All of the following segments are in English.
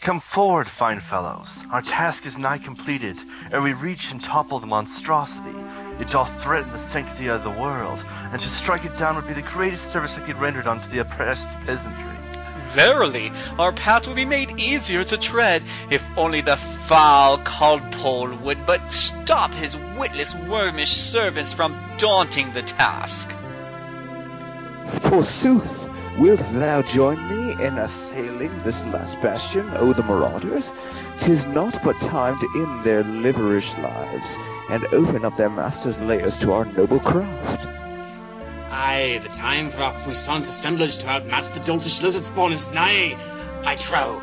Come forward, fine fellows. Our task is nigh completed, ere we reach and topple the monstrosity. It doth threaten the sanctity of the world, and to strike it down would be the greatest service that could be rendered unto the oppressed peasantry. Verily, our path will be made easier to tread if only the foul Codpole would but stop his witless wormish servants from daunting the task. Forsooth, wilt thou join me in assailing this last bastion, O the marauders? Tis not but time to end their liverish lives, and open up their masters' lairs to our noble craft. Aye, the time for our puissant assemblage to outmatch the doltish lizard spawn is nigh, I trow.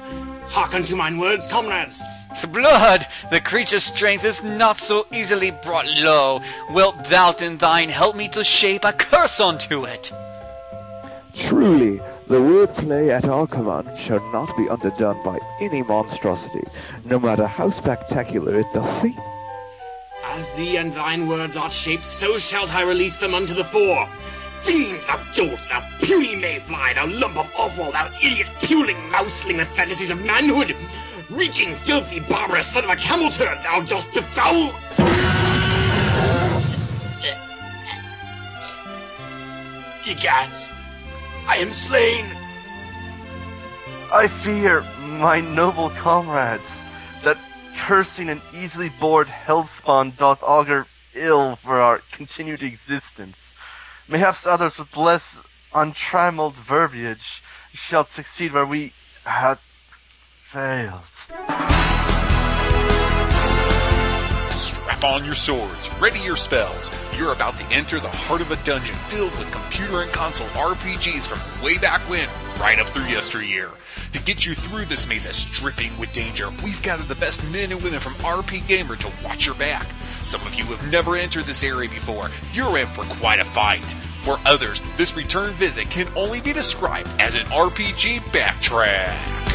Hearken to mine words, comrades. Blood, the creature's strength is not so easily brought low. Wilt thou in thine help me to shape a curse unto it? Truly, the wordplay at our shall not be underdone by any monstrosity, no matter how spectacular it doth seem. As thee and thine words art shaped, so shalt I release them unto the fore. Fiend, thou dolt, thou puny mayfly, thou lump of offal, thou idiot puling mouseling the fantasies of manhood! Reeking, filthy, barbarous son of a camel turd, thou dost befoul... Egads, I am slain! I fear, my noble comrades, that cursing and easily bored hellspawn doth augur ill for our continued existence. Mayhaps others with less untrammeled verbiage shall succeed where we had failed. Strap on your swords, ready your spells. You're about to enter the heart of a dungeon filled with computer and console RPGs from way back when, right up through yesteryear. To get you through this maze that's dripping with danger, we've gathered the best men and women from RPGamer to watch your back. Some of you have never entered this area before. You're in for quite a fight. For others, this return visit can only be described as an RPG backtrack.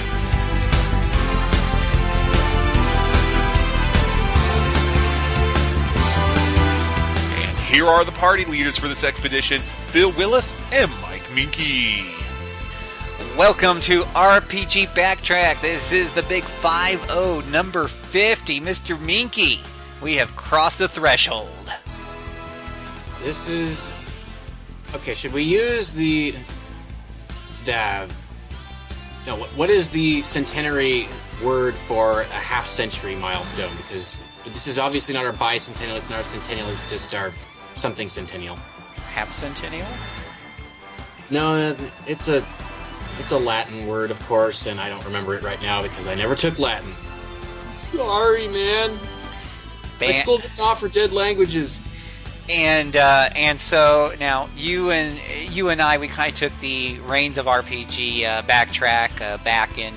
Here are the party leaders for this expedition Phil Willis and Mike Moehnke. Welcome to RPG Backtrack. This is the big 5 0, number 50, Mr. Moehnke. We have crossed the threshold. This is... Okay, should we use the... The... No, what, what is the centenary word for a half century milestone? Because this is obviously not our bicentennial, it's not our centennial, it's just our something centennial. Half centennial? No, it's a it's a Latin word, of course, and I don't remember it right now because I never took Latin. Sorry, man. My Ban- school didn't offer dead languages. and uh, and so now you and you and I we kind of took the reins of RPG uh, backtrack uh, back in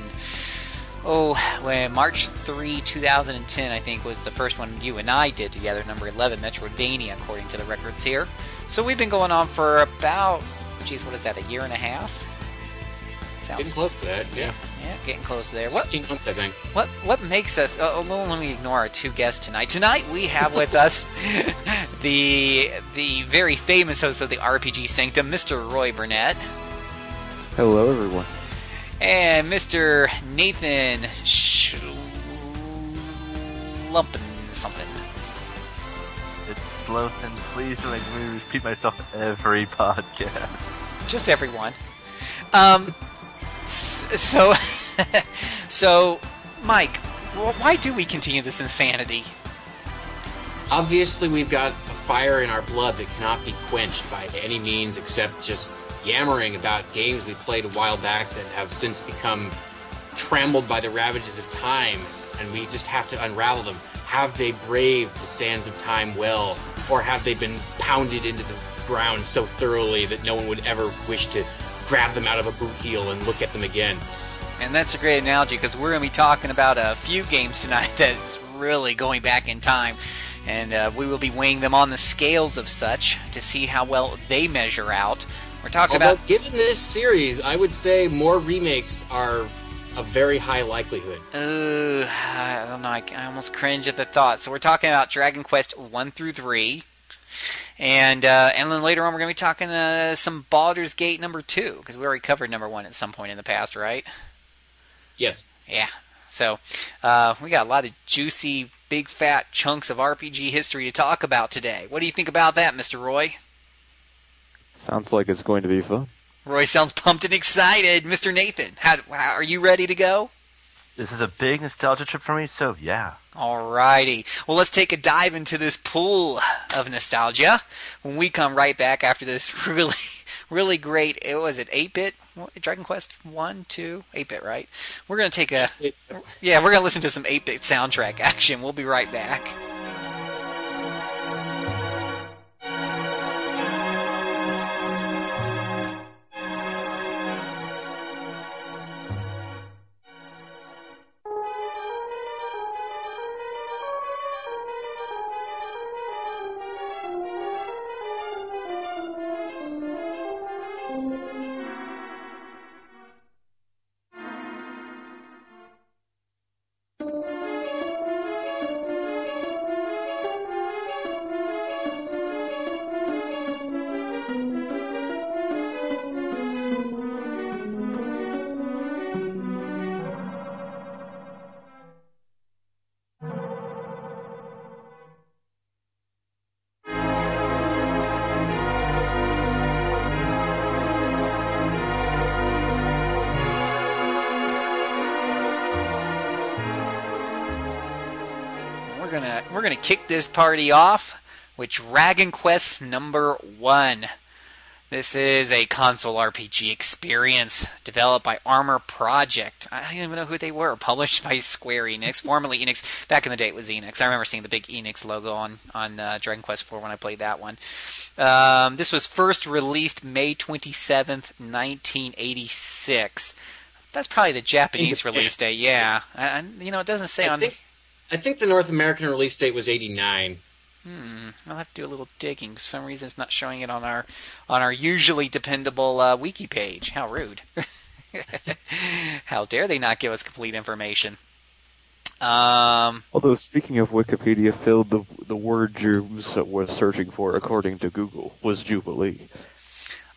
oh when March three two thousand and ten I think was the first one you and I did together number eleven Metrodania according to the records here. So we've been going on for about geez what is that a year and a half? Getting close to that, yeah. yeah getting close there. What 16 months, I think. what what makes us? Uh, oh, oh, let me ignore our two guests tonight. Tonight we have with us the the very famous host of the RPG Sanctum, Mr. Roy Burnett, Hello, everyone. And Mr. Nathan Schlumpin something. It's Slothin. Please don't make me repeat myself every podcast. Just everyone. Um. So, so, Mike, why do we continue this insanity? Obviously, we've got a fire in our blood that cannot be quenched by any means except just yammering about games we played a while back that have since become trampled by the ravages of time, and we just have to unravel them. Have they braved the sands of time well, or have they been pounded into the ground so thoroughly that no one would ever wish to grab them out of a boot heel and look at them again? And that's a great analogy because we're going to be talking about a few games tonight that's really going back in time. And uh, we will be weighing them on the scales of such to see how well they measure out. We're talking Although, about. given this series, I would say more remakes are a very high likelihood. Uh, I don't know. I, I almost cringe at the thought. So we're talking about Dragon Quest one through three, and uh, and then later on we're going to be talking uh, some Baldur's Gate number two because we already covered number one at some point in the past, right? Yes. Yeah. So uh, we got a lot of juicy, big, fat chunks of RPG history to talk about today. What do you think about that, Mr. Roy? Sounds like it's going to be fun. Roy sounds pumped and excited. Mr. Nathan, how, how, are you ready to go? This is a big nostalgia trip for me, so yeah. Alrighty. Well, let's take a dive into this pool of nostalgia when we come right back after this really, really great. It was it eight bit Dragon Quest one, two, eight bit, right? We're gonna take a yeah, we're gonna listen to some eight bit soundtrack action. We'll be right back. Kick this party off with Dragon Quest number one. This is a console RPG experience developed by Armor Project. I don't even know who they were. Published by Square Enix, formerly Enix. Back in the day, it was Enix. I remember seeing the big Enix logo on on uh, Dragon Quest IV when I played that one. Um, this was first released May twenty seventh, nineteen eighty six. That's probably the Japanese release date. Yeah, I, you know, it doesn't say I on. Think, I think the North American release date was 89. Hmm. I'll have to do a little digging. For some reason, it's not showing it on our on our usually dependable uh, wiki page. How rude! How dare they not give us complete information? Um, Although speaking of Wikipedia, Phil, the the word you was searching for, according to Google, was Jubilee.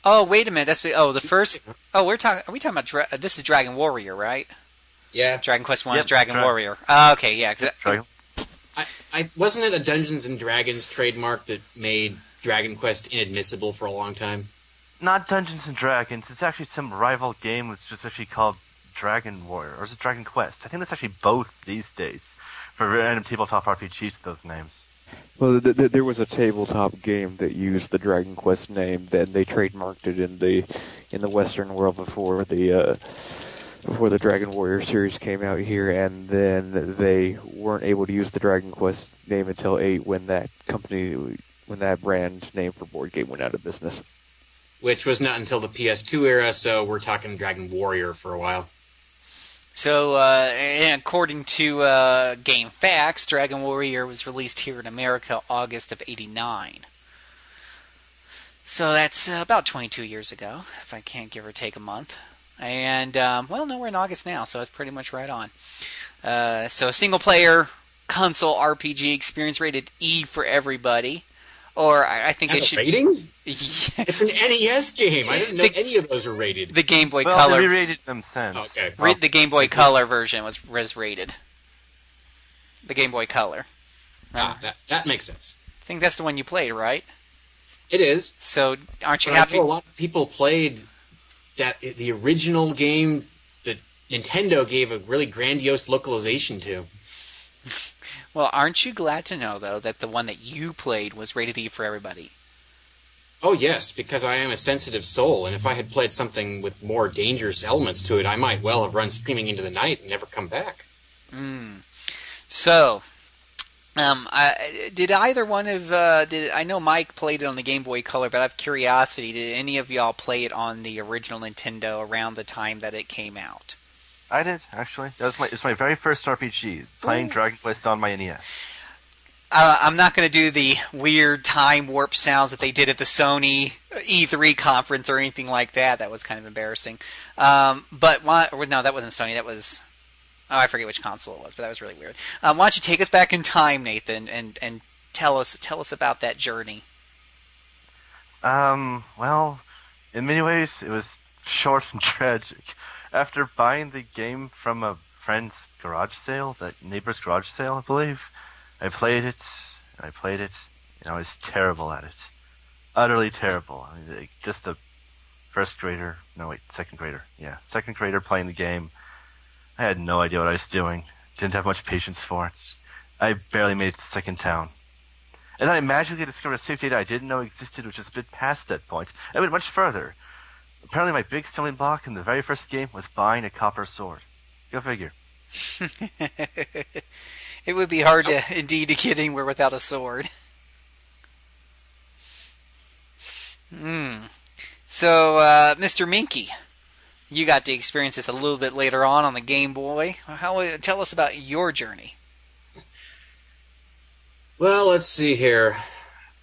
Oh wait a minute. That's oh the first. Oh, we're talking. Are we talking about? Dra- this is Dragon Warrior, right? Yeah. Dragon Quest One Yep, is Dragon Dra- Warrior. Uh, okay, yeah. 'cause- Dragon- I, I wasn't it a Dungeons and Dragons trademark that made Dragon Quest inadmissible for a long time? Not Dungeons and Dragons. It's actually some rival game that's just actually called Dragon Warrior, or is it Dragon Quest? I think that's actually both these days for random tabletop RPGs those names. Well, th- th- there was a tabletop game that used the Dragon Quest name. Then they trademarked it in the in the Western world before the uh, before the Dragon Warrior series came out here, and then they weren't able to use the Dragon Quest name until eight when that company when that brand name for board game went out of business. Which was not until the PS2 era, so we're talking Dragon Warrior for a while. So, uh, and according to uh, GameFAQs, Dragon Warrior was released here in America August of '89. So that's uh, about 22 years ago, if I can't give or take a month. And um, well, no, we're in August now, so it's pretty much right on. Uh, so, single player console RPG experience rated E for everybody, or I, I think And it a should. rating? Yeah, It's an NES game. I didn't know The- any of those were rated. the Game Boy well, Color. they re-rated them since. Okay. Ra- the Game Boy Color version was was rated. The Game Boy Color. Ah, that, that makes sense. I think that's the one you played, right? It is. So aren't you But I happy? know a lot of people played that the original game that Nintendo gave a really grandiose localization to. Well, aren't you glad to know though that the one that you played was rated E for everybody? Oh yes, because I am a sensitive soul, and if I had played something with more dangerous elements to it, I might well have run screaming into the night and never come back. Mm. So, um, I, did either one of uh, did I know Mike played it on the Game Boy Color, but I have curiosity. Did any of y'all play it on the original Nintendo around the time that it came out? I did actually. That was my it's my very first RPG playing Ooh. Dragon Quest on my NES. Uh, I'm not going to do the weird time warp sounds that they did at the Sony E3 conference or anything like that. That was kind of embarrassing. Um, but why, no, that wasn't Sony. That was oh, I forget which console it was, but that was really weird. Um, why don't you take us back in time, Nathan, and and tell us tell us about that journey? Um, well, in many ways, it was short and tragic. After buying the game from a friend's garage sale, that neighbor's garage sale, I believe. I played it, I played it, and I was terrible at it. Utterly terrible. I mean, just a first grader, no wait, second grader, yeah, second grader playing the game. I had no idea what I was doing. Didn't have much patience for it. I barely made it to the second town. And then I magically discovered a safe data I didn't know existed, which is a bit past that point. I went much further. Apparently, my big stumbling block in the very first game was buying a copper sword. Go figure. it would be hard to indeed to get anywhere without a sword. Hmm. So, uh, Mr. Moehnke, you got to experience this a little bit later on on the Game Boy. How tell us about your journey? Well, let's see here.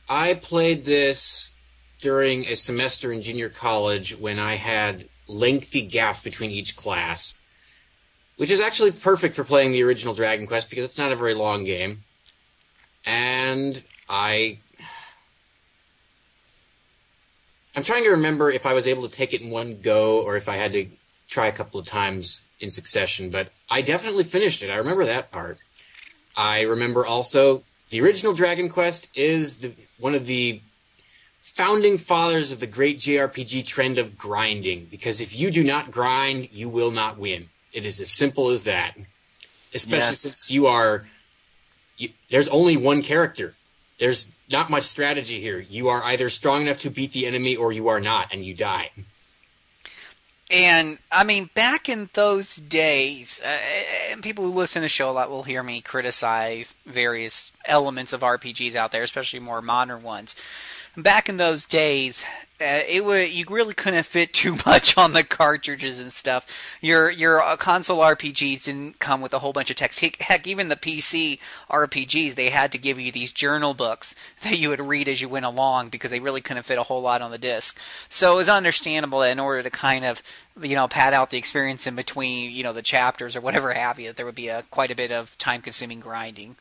I played this during a semester in junior college when I had lengthy gaps between each class, which is actually perfect for playing the original Dragon Quest because it's not a very long game. And I I'm trying to remember if I was able to take it in one go or if I had to try a couple of times in succession, but I definitely finished it. I remember that part. I remember also the original Dragon Quest is the, one of the founding fathers of the great JRPG trend of grinding, because if you do not grind, you will not win. It is as simple as that. Especially yes. since you are, you, there's only one character. There's not much strategy here. You are either strong enough to beat the enemy or you are not, and you die. And I mean, back in those days, uh, people who listen to the show a lot will hear me criticize various elements of RPGs out there, especially more modern ones back in those days, uh, it would you really couldn't fit too much on the cartridges and stuff. Your your uh, console RPGs didn't come with a whole bunch of text. Heck, even the PC RPGs, they had to give you these journal books that you would read as you went along because they really couldn't fit a whole lot on the disc. So it was understandable in order to kind of you know pad out the experience in between you know the chapters or whatever have you, that there would be a quite a bit of time consuming grinding.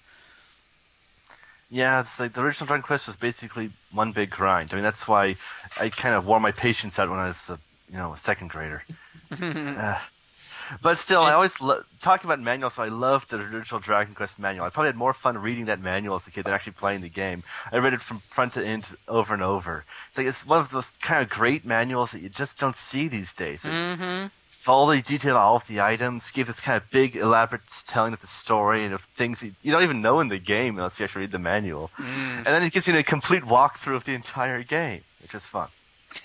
Yeah, it's like the original Dragon Quest was basically one big grind. I mean, that's why I kind of wore my patience out when I was, a, you know, a second grader. uh, but still, I always lo- talking about manuals. So I loved the original Dragon Quest manual. I probably had more fun reading that manual as a kid than actually playing the game. I read it from front to end over and over. It's like it's one of those kind of great manuals that you just don't see these days. Mm-hmm fully detail of all of the items, give this kind of big, elaborate telling of the story and of things you, you don't even know in the game unless you actually read the manual. Mm. And then it gives you a complete walkthrough of the entire game, which is fun.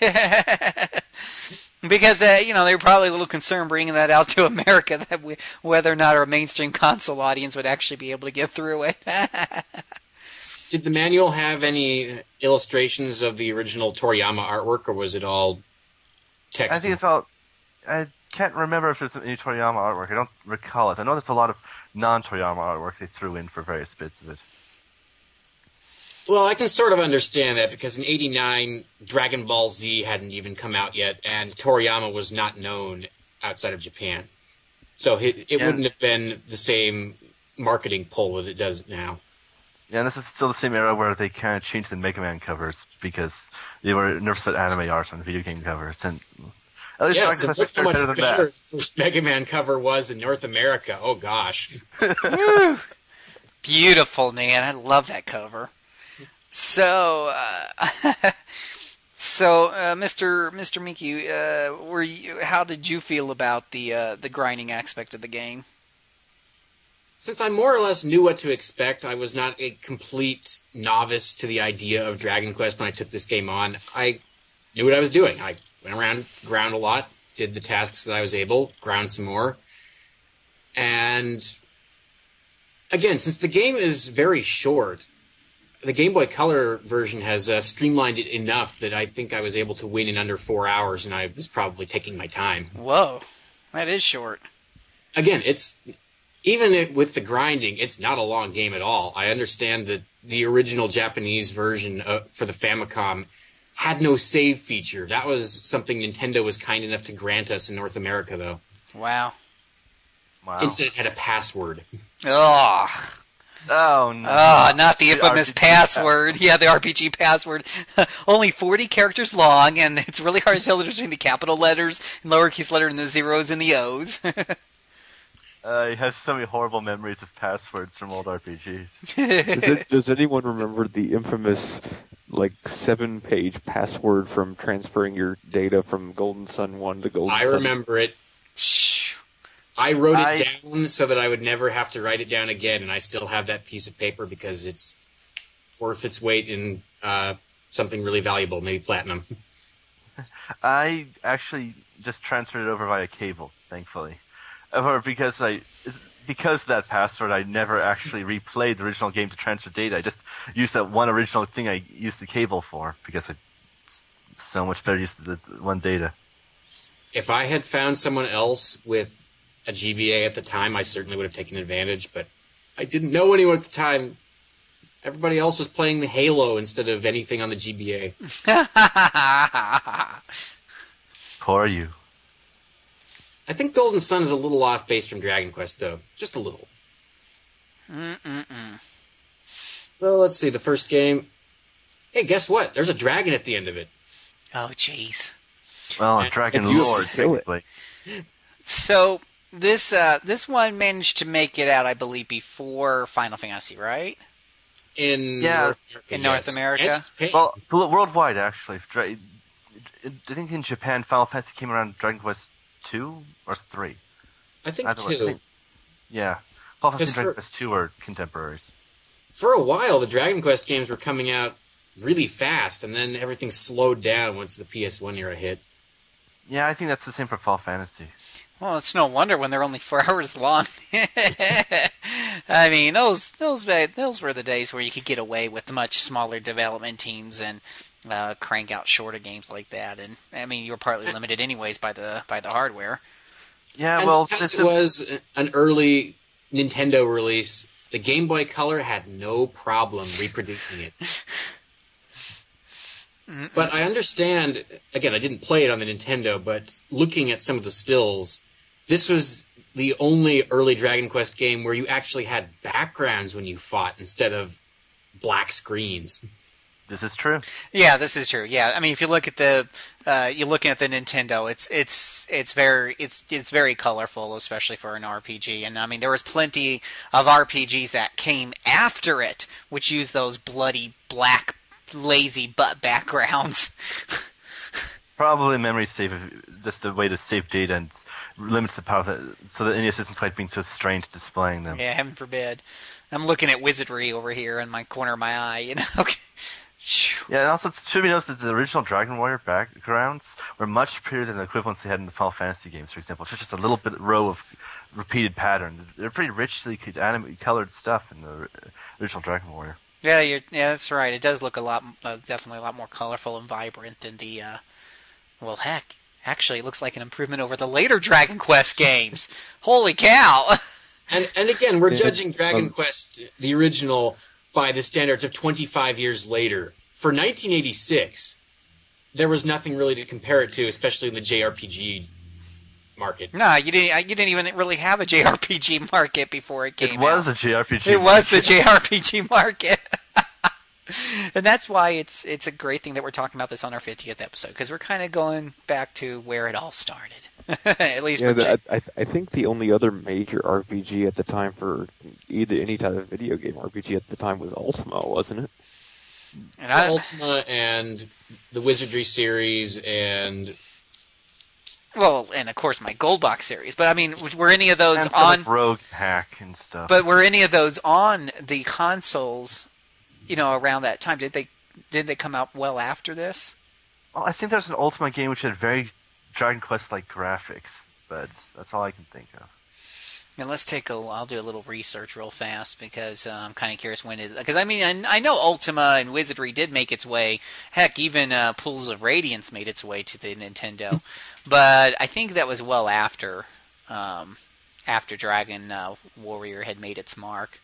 because uh, you know they were probably a little concerned bringing that out to America that we, whether or not our mainstream console audience would actually be able to get through it. Did the manual have any illustrations of the original Toriyama artwork, or was it all text? I think it's all. I can't remember if it's any Toriyama artwork. I don't recall it. I know there's a lot of non-Toriyama artwork they threw in for various bits of it. Well, I can sort of understand that because in '89, Dragon Ball Z hadn't even come out yet, and Toriyama was not known outside of Japan, so it, it yeah. wouldn't have been the same marketing pull that it does now. Yeah, and this is still the same era where they kind of changed the Mega Man covers because they were nervous about anime art on video game covers, and at least yes, and look how much better, better first Mega Man cover was in North America. Oh gosh, beautiful man! I love that cover. So, uh, so uh, Mr. Mr. Miki, uh, were you? How did you feel about the uh, the grinding aspect of the game? Since I more or less knew what to expect, I was not a complete novice to the idea of Dragon Quest when I took this game on. I knew what I was doing. I went around ground a lot, did the tasks that I was able, ground some more. And again, since the game is very short, the Game Boy Color version has uh, streamlined it enough that I think I was able to win in under four hours, and I was probably taking my time. Whoa, that is short. Again, it's even with the grinding, it's not a long game at all. I understand that the original Japanese version uh, for the Famicom had no save feature. That was something Nintendo was kind enough to grant us in North America, though. Wow. Wow. Instead, it had a password. Ugh. Oh no! Oh, not the infamous password. Yeah, the RPG password. Only 40 characters long, and it's really hard to tell between the capital letters and lowercase letter and the zeros and the O's. I have so many horrible memories of passwords from old RPGs. Does, it, does anyone remember the infamous, like, seven page password from transferring your data from Golden Sun 1 to Golden Sun? I Sun remember it. I wrote it I- down so that I would never have to write it down again, and I still have that piece of paper because it's worth its weight in uh, something really valuable, maybe platinum. I actually just transferred it over via cable, thankfully. Or because I, because of that password, I never actually replayed the original game to transfer data. I just used that one original thing I used the cable for because I so much better used the the one data. If I had found someone else with a GBA at the time, I certainly would have taken advantage, but I didn't know anyone at the time. Everybody else was playing the Halo instead of anything on the GBA. Poor you. I think Golden Sun is a little off base from Dragon Quest, though. Just a little. Mm-mm-mm. Well, let's see. The first game. Hey, guess what? There's a dragon at the end of it. Oh, jeez. Well, And- Dragon If you Lord, kill technically. So this uh, this one managed to make it out, I believe, before Final Fantasy, right? In Yeah. North America. In North yes. America? Well, worldwide actually. I think in Japan, Final Fantasy came around Dragon Quest two or three. I think Either way, I two. think- Yeah, Final Fantasy Because and Dragon for- Quest two were contemporaries. For a while, the Dragon Quest games were coming out really fast, and then everything slowed down once the PS1 era hit. Yeah, I think that's the same for Final Fantasy. Well, it's no wonder when they're only four hours long. I mean, those those those were the days where you could get away with much smaller development teams and uh, crank out shorter games like that. And I mean, you were partly limited anyways by the by the hardware. Yeah, and well, this it was an early Nintendo release, the Game Boy Color had no problem reproducing it. But I understand, again, I didn't play it on the Nintendo, but looking at some of the stills, this was the only early Dragon Quest game where you actually had backgrounds when you fought instead of black screens. This is true. Yeah, this is true. Yeah, I mean, if you look at the, uh, you're looking at the Nintendo, it's it's it's very it's it's very colorful, especially for an RPG. And I mean, there was plenty of RPGs that came after it, which used those bloody black, lazy butt backgrounds. Probably memory save, just a way to save data and limits the power, so that NES isn't quite being so strange displaying them. yeah, heaven forbid. I'm looking at wizardry over here in my corner of my eye. You know. Phew. Yeah, and also it should be noted that the original Dragon Warrior backgrounds were much prettier than the equivalents they had in the Final Fantasy games, for example. It's just a little bit row of repeated pattern. They're pretty richly anim- colored stuff in the original Dragon Warrior. Yeah, you're, yeah, that's right. It does look a lot, uh, definitely a lot more colorful and vibrant than the. Uh, well, heck, actually, it looks like an improvement over the later Dragon Quest games. Holy cow! And and again, we're Yeah, judging Dragon um, Quest, the original, by the standards of 25 years later. For 1986, there was nothing really to compare it to, especially in the JRPG market. no, you didn't. You didn't even really have a JRPG market before it came It was out. a JRPG. It was the JRPG market. and that's why it's it's a great thing that we're talking about this on our 50th episode because we're kind of going back to where it all started. At least Yeah, the, I, I think the only other major RPG at the time for either any type of video game RPG at the time was Ultima, wasn't it? And I, Ultima and the Wizardry series and Well, and of course my gold box series. But I mean, were any of those and on? like Rogue Hack and stuff. But were any of those on the consoles? You know, around that time, did they did they come out well after this? well, I think there's an Ultima game which had very Dragon Quest-like graphics, but that's all I can think of. And let's take a. I'll do a little research real fast because uh, I'm kind of curious when it. Because I mean, I, I know Ultima and Wizardry did make its way. Heck, even uh, Pools of Radiance made its way to the Nintendo. but I think that was well after, um, after Dragon uh, Warrior had made its mark.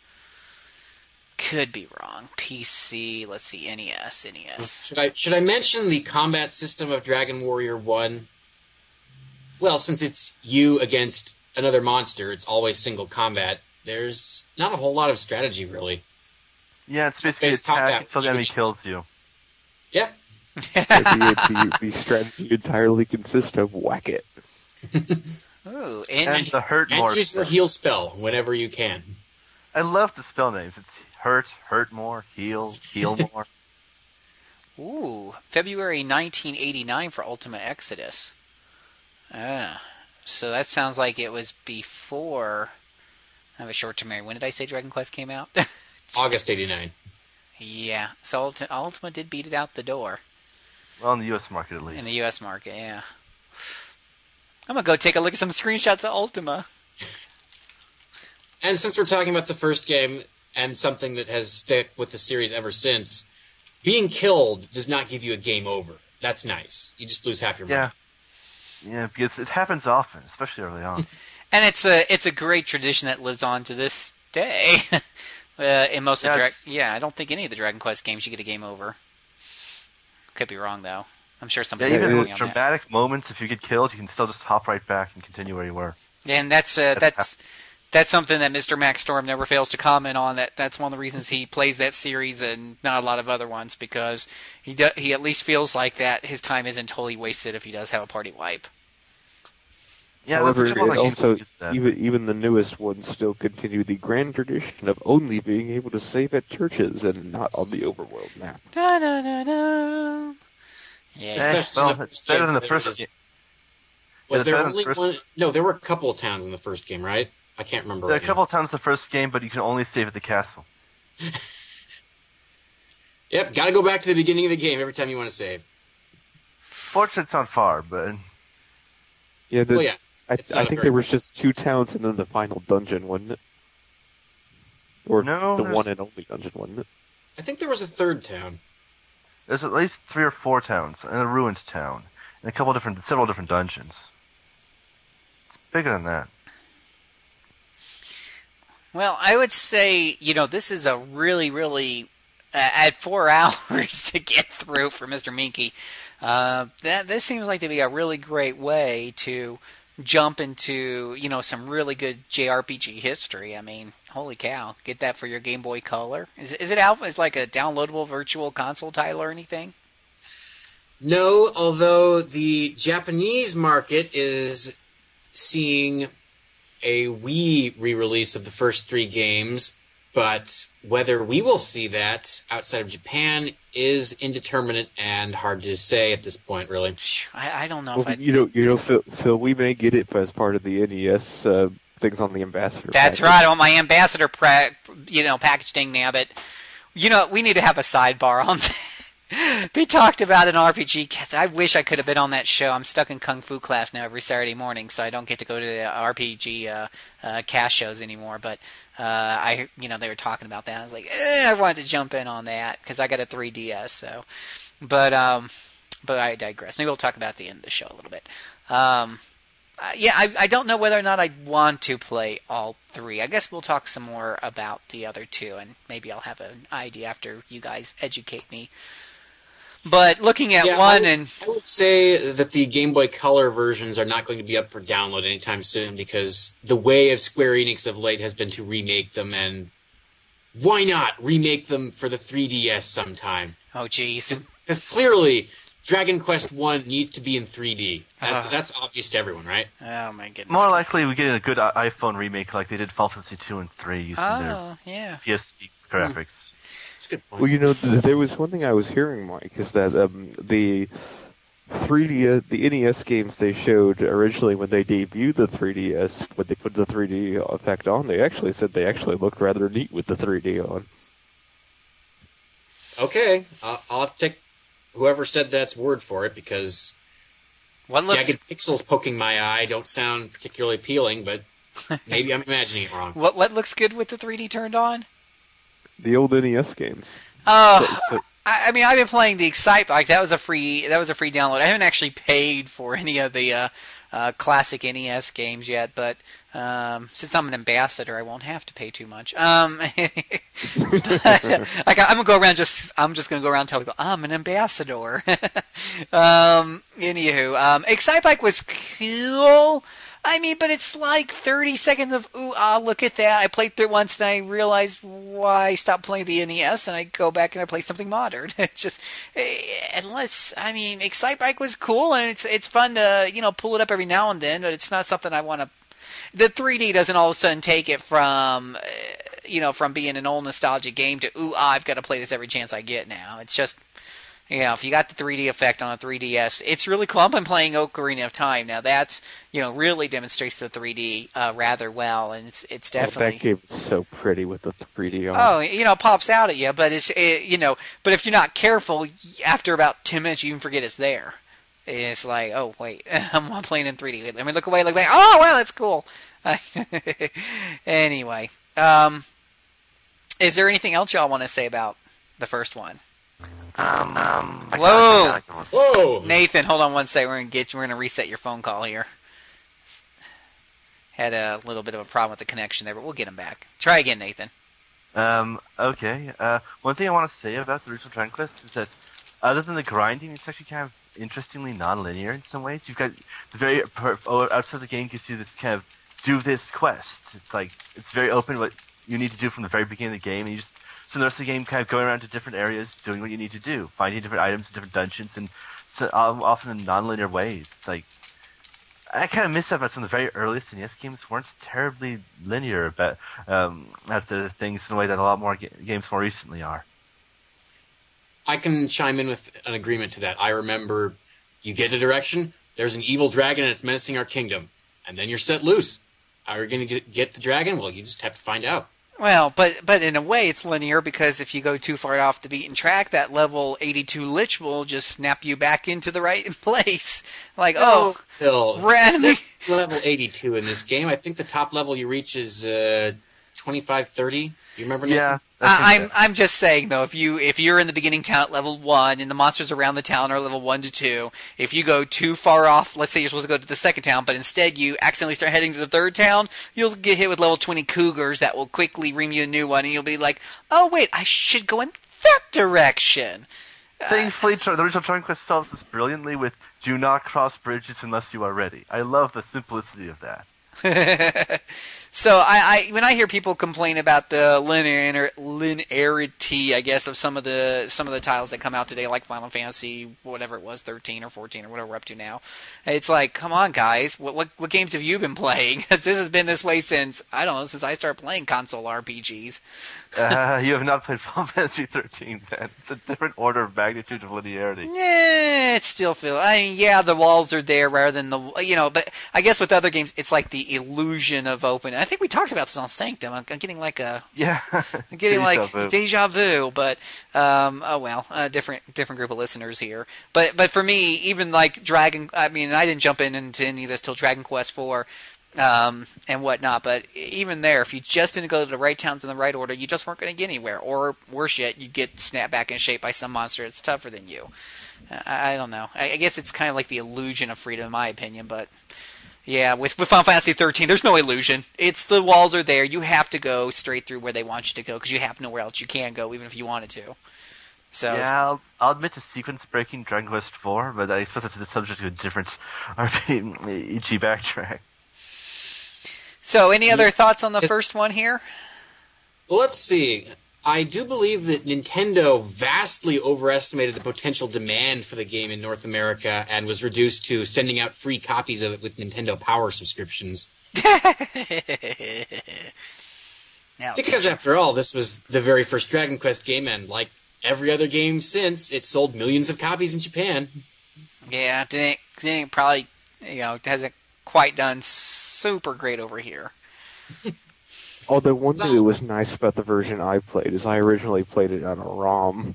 Could be wrong. PC. Let's see. NES. NES. should I should I mention the combat system of Dragon Warrior One? Well, since it's you against another monster, it's always single combat. There's not a whole lot of strategy, really. Yeah, it's basically Based combat attack until the enemy kills you. Yeah, the, the, the strategy entirely consists of whack it. Ooh, and and the hurt And more. use your spell. heal spell whenever you can. I love the spell names. It's hurt, hurt more, heal, heal more. ooh, February 1989 for Ultima Exodus. Ah, so that sounds like it was before. I have a short-term memory. When did I say Dragon Quest came out? August 89. yeah, so Ultima, Ultima did beat it out the door well, in the U.S. market at least. in the U.S. market. Yeah, I'm gonna go take a look at some screenshots of Ultima. And since we're talking about the first game and something that has stuck with the series ever since, being killed does not give you a game over. That's nice. You just lose half your money. yeah, mind. Yeah, because it happens often, especially early on. And it's a it's a great tradition that lives on to this day. uh, in most of Yeah, the Dra- yeah, I don't think any of the Dragon Quest games you get a game over. Could be wrong though. I'm sure Yeah, somebody even will those on that. dramatic moments, if you get killed, you can still just hop right back and continue where you were. And that's uh, That's- that's that's something that Mr. Max Storm never fails to comment on. That that's one of the reasons he plays that series and not a lot of other ones because he do, he at least feels like that his time isn't totally wasted if he does have a party wipe. Yeah, However, there's a it of games also that use that. even even the newest ones still continue the grand tradition of only being able to save at churches and not on the overworld map. Da, da, da, da. Yeah, Eh, Especially well, it's better than the first was- game. Was there only the first- one? No, there were a couple of towns in the first game, right? I can't remember. There are a right couple of times in the first game, but you can only save at the castle. Yep, got to go back to the beginning of the game every time you want to save. Fortunately, it's not far, but Yeah, the, Well, yeah, I, it's I think there was just two towns and then the final dungeon, wasn't it? Or No, the there's- one and only dungeon, wasn't it? I think there was a third town. there's at least three or four towns and a ruined town and a couple different, several different dungeons. It's bigger than that. Well, I would say, you know, this is a really, really uh, at four hours to get through for Mr. Moehnke. Uh, that this seems like to be a really great way to jump into, you know, some really good JRPG history. I mean, holy cow, get that for your Game Boy Color. Is is it out as like a downloadable virtual console title or anything? No, although the Japanese market is seeing a Wii re-release of the first three games, but whether we will see that outside of Japan is indeterminate and hard to say at this point, really. I, I don't know Well, if I. you know, you know, Phil, Phil, we may get it as part of the NES uh, things on the ambassador. That's package. right. on my ambassador, pra- you know, packaging now. But you know, we need to have a sidebar on. that. They talked about an RPG. Cast. I wish I could have been on that show. I'm stuck in kung fu class now every Saturday morning, so I don't get to go to the RPG uh, uh, cast shows anymore. But uh, I, you know, they were talking about that. I was like, eh, I wanted to jump in on that because I got a 3DS. So, but um, but I digress. Maybe we'll talk about the end of the show a little bit. Um, uh, yeah, I, I don't know whether or not I want to play all three. I guess we'll talk some more about the other two, and maybe I'll have an idea after you guys educate me. But looking at Yeah, one I- and I would say that the Game Boy Color versions are not going to be up for download anytime soon because the way of Square Enix of late has been to remake them, and why not remake them for the 3DS sometime? oh geez, Because clearly, Dragon Quest One needs to be in 3D. That, Ah. that's obvious to everyone, right? oh my goodness. More likely, we get a good iPhone remake like they did Final Fantasy 2 and 3 using Oh yeah. their PSP graphics. That's a good point. Well, you know, th- there was one thing I was hearing, Mike, is that um, the 3D, uh, the NES games they showed originally when they debuted the 3DS, when they put the 3D effect on, they actually said they actually looked rather neat with the 3D on. Okay, uh, I'll have to take whoever said that's word for it because What looks jagged pixels poking my eye don't sound particularly appealing, but maybe I'm imagining it wrong. what what looks good with the 3D turned on? The old NES games. Oh, So- so- I, I mean, I've been playing the Excitebike. That was a free. That was a free download. I haven't actually paid for any of the uh, uh, classic NES games yet, but um, since I'm an ambassador, I won't have to pay too much. Um, but, like I'm gonna go around just. I'm just gonna go around and tell people I'm an ambassador. um, anywho, um, Excitebike was cool. I mean, but it's like 30 seconds of ooh ah, look at that. I played through once and I realized why I stopped playing the NES and I go back and I play something modern. It's just eh, unless I mean, Excitebike was cool and it's it's fun to you know pull it up every now and then, but it's not something I want to. The 3D doesn't all of a sudden take it from eh, you know from being an old nostalgic game to ooh ah, I've got to play this every chance I get now. It's just you know, if you got the 3D effect on a 3DS, it's really cool. I've been playing Ocarina of Time. Now that's, you know, really demonstrates the 3D uh, rather well, and it's it's definitely. Oh, that game's so pretty with the 3D on. Oh, you know, it pops out at you, but it's it, you know, but if you're not careful, after about 10 minutes, you even forget it's there. It's like, oh wait, I'm playing in 3D. Let me look away, look back. Oh well, that's cool. anyway, um, is there anything else y'all want to say about the first one? Um, um, Whoa. I kinda- Whoa! Nathan, hold on one second. We're gonna get we're gonna reset your phone call here. Had a little bit of a problem with the connection there, but we'll get him back. Try again, Nathan. Um, okay. Uh, one thing I want to say about the original Dragon Quest is that other than the grinding, it's actually kind of interestingly non-linear in some ways. You've got the very per- outside the game gives you this kind of do this quest. It's like it's very open what you need to do from the very beginning of the game, and you just so the rest of the game kind of going around to different areas, doing what you need to do, finding different items in different dungeons, and so, um, often in non-linear ways. It's like I kind of miss that about some of the very earliest NES games weren't terribly linear about um, the things in a way that a lot more ga- games more recently are. I can chime in with an agreement to that. I remember you get a direction, there's an evil dragon and it's menacing our kingdom, and then you're set loose. Are you going to get the dragon? Well, you just have to find out. Well, but but in a way, it's linear because if you go too far off the beaten track, that level 82 lich will just snap you back into the right place. Like, oh, Phil, random. level 82 in this game. I think the top level you reach is uh, 25, 30. You remember? Nathan? Yeah, I I, think I'm I'm just saying though, if you if you're in the beginning town at level one and the monsters around the town are level one to two, if you go too far off, let's say you're supposed to go to the second town, but instead you accidentally start heading to the third town, you'll get hit with level twenty cougars that will quickly ream you a new one, and you'll be like, oh wait, I should go in that direction. Uh, Thankfully, Tr- the original Dragon Quest solves this brilliantly with "Do not cross bridges unless you are ready." I love the simplicity of that. so I, I when I hear people complain about the linear linearity, I guess, of some of the some of the titles that come out today, like Final Fantasy, whatever it was, thirteen or fourteen or whatever we're up to now, it's like, come on, guys, what what, what games have you been playing? this has been this way since I don't know since I started playing console RPGs. Uh, you have not played Final Fantasy 13, then. It's a different order of magnitude of linearity. Yeah, it still feels. I mean, yeah, the walls are there rather than the you know. But I guess with other games, it's like the illusion of open. I think we talked about this on Sanctum. I'm, I'm getting like a Yeah. I'm getting like vu. deja vu, but um, oh well, a different different group of listeners here. But but for me, even like Dragon, I mean, I didn't jump in into any of this till Dragon Quest Four. Um, and whatnot, but even there, if you just didn't go to the right towns in the right order, you just weren't going to get anywhere. Or worse yet, you get snapped back in shape by some monster that's tougher than you. I, I don't know. I, I guess it's kind of like the illusion of freedom, in my opinion. But yeah, with, with Final Fantasy 13, there's no illusion. It's the walls are there. You have to go straight through where they want you to go because you have nowhere else you can go, even if you wanted to. So Yeah, I'll, I'll admit to sequence breaking Dragon Quest 4, but I suppose that's the subject of a different RPG backtrack. so any other thoughts on the first one here? Let's see. I do believe that Nintendo vastly overestimated the potential demand for the game in North America and was reduced to sending out free copies of it with Nintendo Power subscriptions. now, Because after all, this was the very first Dragon Quest game, and like every other game since, it sold millions of copies in Japan. yeah, didn't, didn't probably you know hasn't quite done super great over here. Although one thing that was nice about the version I played is I originally played it on a ROM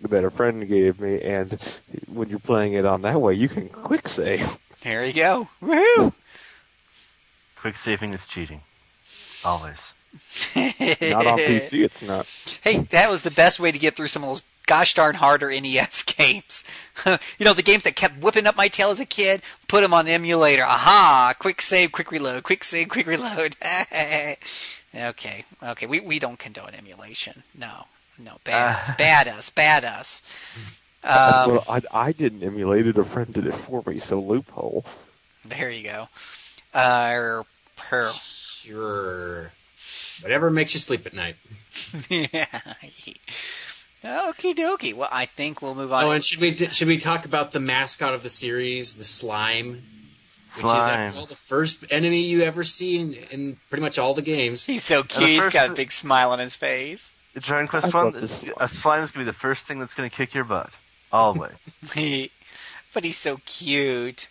that a friend gave me, and when you're playing it on that way, you can quick save. There you go. Woohoo! Quick saving is cheating. Always. Not on PC, it's not. Hey, that was the best way to get through some of those gosh darn hard harder NES games. you know, the games that kept whipping up my tail as a kid, put them on the emulator. Aha! Quick save, quick reload, quick save, quick reload. okay, okay, we, we don't condone emulation. No, no, bad, Uh. bad us, bad us. Um, well, I, I didn't emulate it, a friend did it for me, so loophole. There you go. Uh, per. Sure. Whatever makes you sleep at night. yeah. Okie dokie. Well, I think we'll move on. Oh, and should we should we talk about the mascot of the series, the slime, which is Slime. after all the first enemy you ever see in, in pretty much all the games. He's so cute. the He's first- got a big smile on his face. The Dragon Quest one, thought this is- one- a slime is gonna be the first thing that's gonna kick your butt. Always. but he's so cute.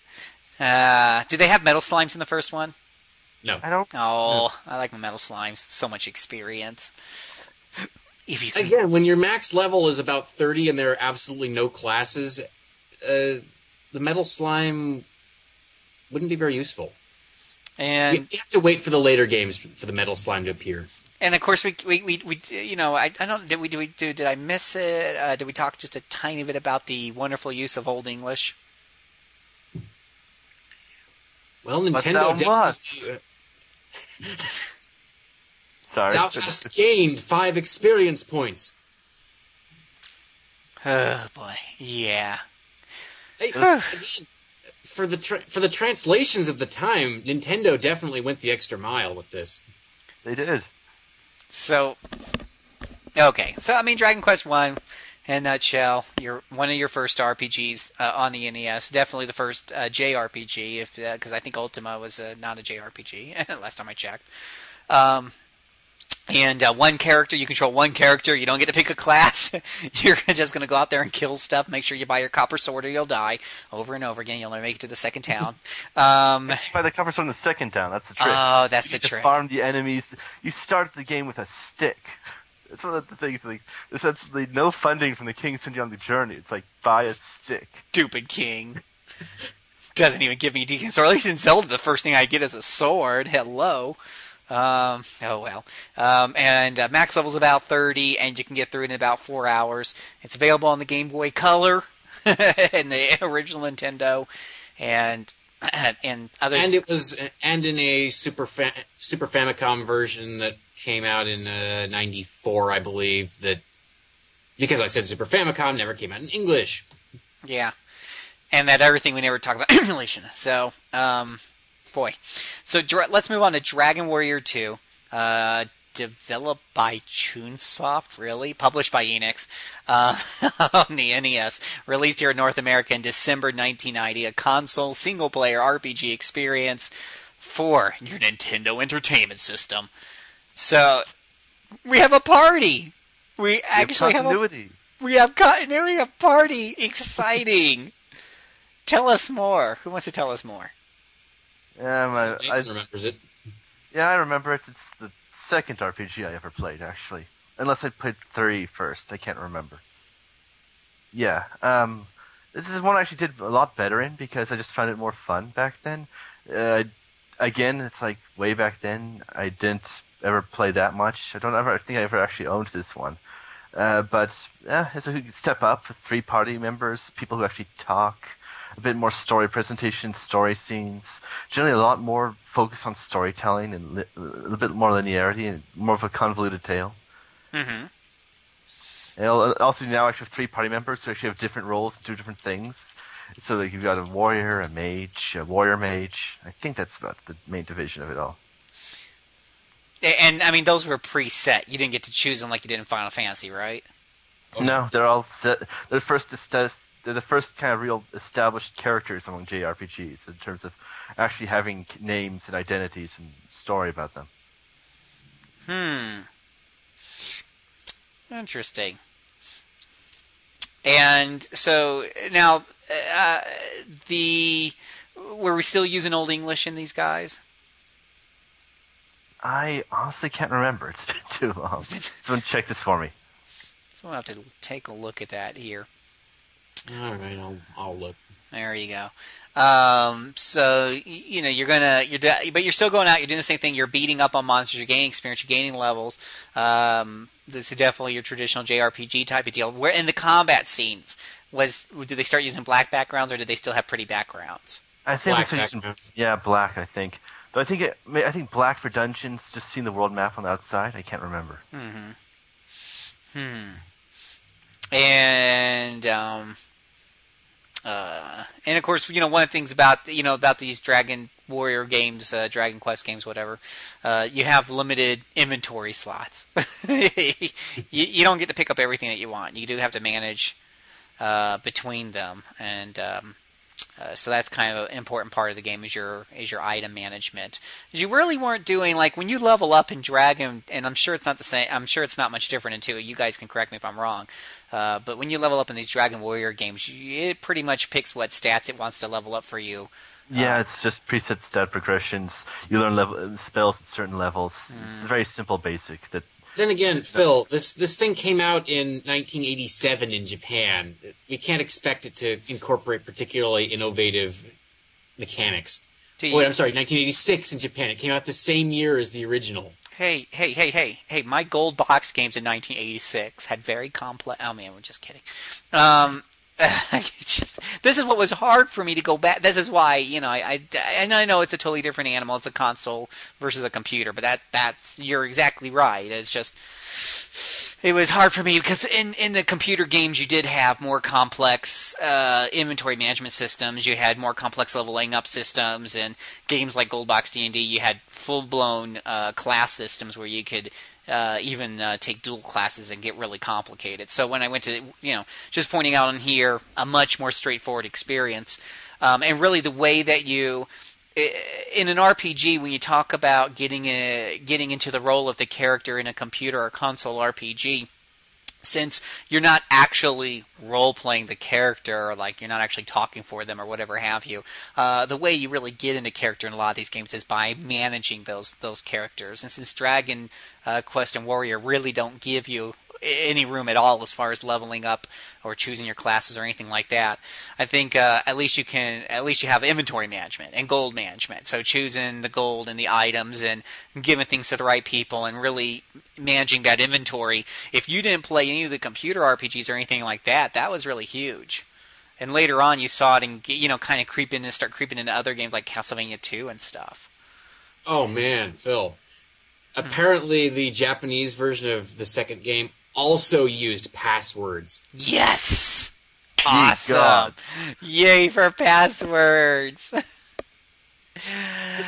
Uh, did they have metal slimes in the first one? No, I don't. Oh, I like the metal slimes. So much experience. If you can, again, when your max level is about thirty and there are absolutely no classes, uh, the metal slime wouldn't be very useful. and you, you have to wait for the later games for, for the metal slime to appear. and of course we we we, we you know I, I don't did we did we do did I miss it? Uh, did we talk just a tiny bit about the wonderful use of Old English? Well, But Nintendo thou must. definitely. Sorry. Thou hast gained five experience points. Oh boy, yeah. Hey, again, for the tra- for the translations of the time, Nintendo definitely went the extra mile with this. They did. So, okay. So, I mean, Dragon Quest One, in a nutshell, your one of your first RPGs uh, on the NES. Definitely the first uh, JRPG, if because I think Ultima was uh, not a JRPG last time I checked. Um, and uh, one character, you control one character. You don't get to pick a class. You're just going to go out there and kill stuff. Make sure you buy your copper sword or you'll die over and over again. You'll never make it to the second town. Um, By the cover from the second town. That's the trick. oh, that's you the trick. farm the enemies. You start the game with a stick. That's one of the things. Like, there's absolutely no funding from the king send you on the journey. It's like buy a stick. stupid king. Doesn't even give me deacons, or at least in Zelda, the first thing I get is a sword. Hello. Um, oh well. Um, and uh, max level's about 30, and you can get through it in about four hours. It's available on the Game Boy Color and the original Nintendo, and and other. And it was and in a Super Fa- Super Famicom version that came out in uh, '94, I believe. That because I said Super Famicom never came out in English. Yeah. And that everything we never talk about emulation. So, um, boy. So dra- let's move on to Dragon Warrior 2. Uh, developed by Chunsoft, really? Published by Enix uh, on the NES. Released here in North America in December 1990. A console single player RPG experience for your Nintendo Entertainment System. So, we have a party! We You have actually have a continuity. we have continuity of party. Exciting. tell us more. Who wants to tell us more? Yeah, my, I, remembers it. yeah, I remember it. It's the second RPG I ever played, actually. Unless I played three first, I can't remember. Yeah, um, this is one I actually did a lot better in because I just found it more fun back then. Uh, again, it's like way back then, I didn't ever play that much. I don't ever I think I ever actually owned this one. Uh, but yeah, it's a step up with three party members, people who actually talk, a bit more story presentation, story scenes. Generally, a lot more focus on storytelling and li- a little bit more linearity and more of a convoluted tale. Mm-hmm. And al- also now actually have three party members who actually have different roles and do different things. So like you've got a warrior, a mage, a warrior mage. I think that's about the main division of it all. And I mean, those were preset. You didn't get to choose them like you did in Final Fantasy, right? No, they're all set. They're the first estes- they're the first kind of real established characters among JRPGs in terms of actually having names and identities and story about them. Hmm. Interesting. And so now, uh, the were we still using Old English in these guys? I honestly can't remember. It's been too long. Someone check this for me. Someone have to take a look at that here. All right, I'll, I'll look. There you go. Um, so you know you're gonna you're do- but you're still going out. You're doing the same thing. You're beating up on monsters. You're gaining experience. You're gaining levels. Um, this is definitely your traditional JRPG type of deal. Where in the combat scenes was did they start using black backgrounds or did they still have pretty backgrounds? I think Black this is backgrounds. yeah, black. I think. Though I think it, I think black for dungeons. Just seeing the world map on the outside. I can't remember. Hmm. Hmm. And um, uh, and of course, you know one of the things about you know about these Dragon Warrior games, uh, Dragon Quest games, whatever, uh, you have limited inventory slots. you, you, don't get to pick up everything that you want. You do have to manage uh, between them, and um, uh, so that's kind of an important part of the game is your is your item management. You really weren't doing like when you level up in Dragon, and I'm sure it's not the same. I'm sure it's not much different in two. You guys can correct me if I'm wrong. Uh, but when you level up in these Dragon Warrior games, it pretty much picks what stats it wants to level up for you. Yeah, uh, it's just preset stat progressions. You learn level, spells at certain levels. Mm. It's hmm. very simple, basic. That then again, Phil, this this thing came out in 1987 in Japan. We can't expect it to incorporate particularly innovative mechanics. You, Wait, I'm sorry, 1986 in Japan. It came out the same year as the original. Hey, hey, hey, hey, hey! My gold box games in 1986 had very complex. Oh man, we're just kidding. Um, just, this is what was hard for me to go back. This is why you know I, I and I know it's a totally different animal. It's a console versus a computer, but that that's you're exactly right. It's just it was hard for me because in in the computer games you did have more complex uh, inventory management systems. You had more complex leveling up systems, and games like Goldbox D and D you had full blown uh, class systems where you could uh, even uh, take dual classes and get really complicated. So when I went to, you know, just pointing out on here a much more straightforward experience, um, and really the way that you in an RPG when you talk about getting a, getting into the role of the character in a computer or console RPG since you're not actually role playing the character or like you're not actually talking for them or whatever have you uh, the way you really get into character in a lot of these games is by managing those those characters. And since dragon uh, quest and warrior really don't give you any room at all as far as leveling up or choosing your classes or anything like that. I think uh, at least you can at least you have inventory management and gold management. So choosing the gold and the items and giving things to the right people and really managing that inventory. If you didn't play any of the computer RPGs or anything like that, that was really huge. And later on, you saw it and you know kind of creep in and start creeping into other games like Castlevania 2 and stuff. Oh man, Phil. Apparently, the Japanese version of the second game also used passwords. Yes! Awesome! Yay for passwords!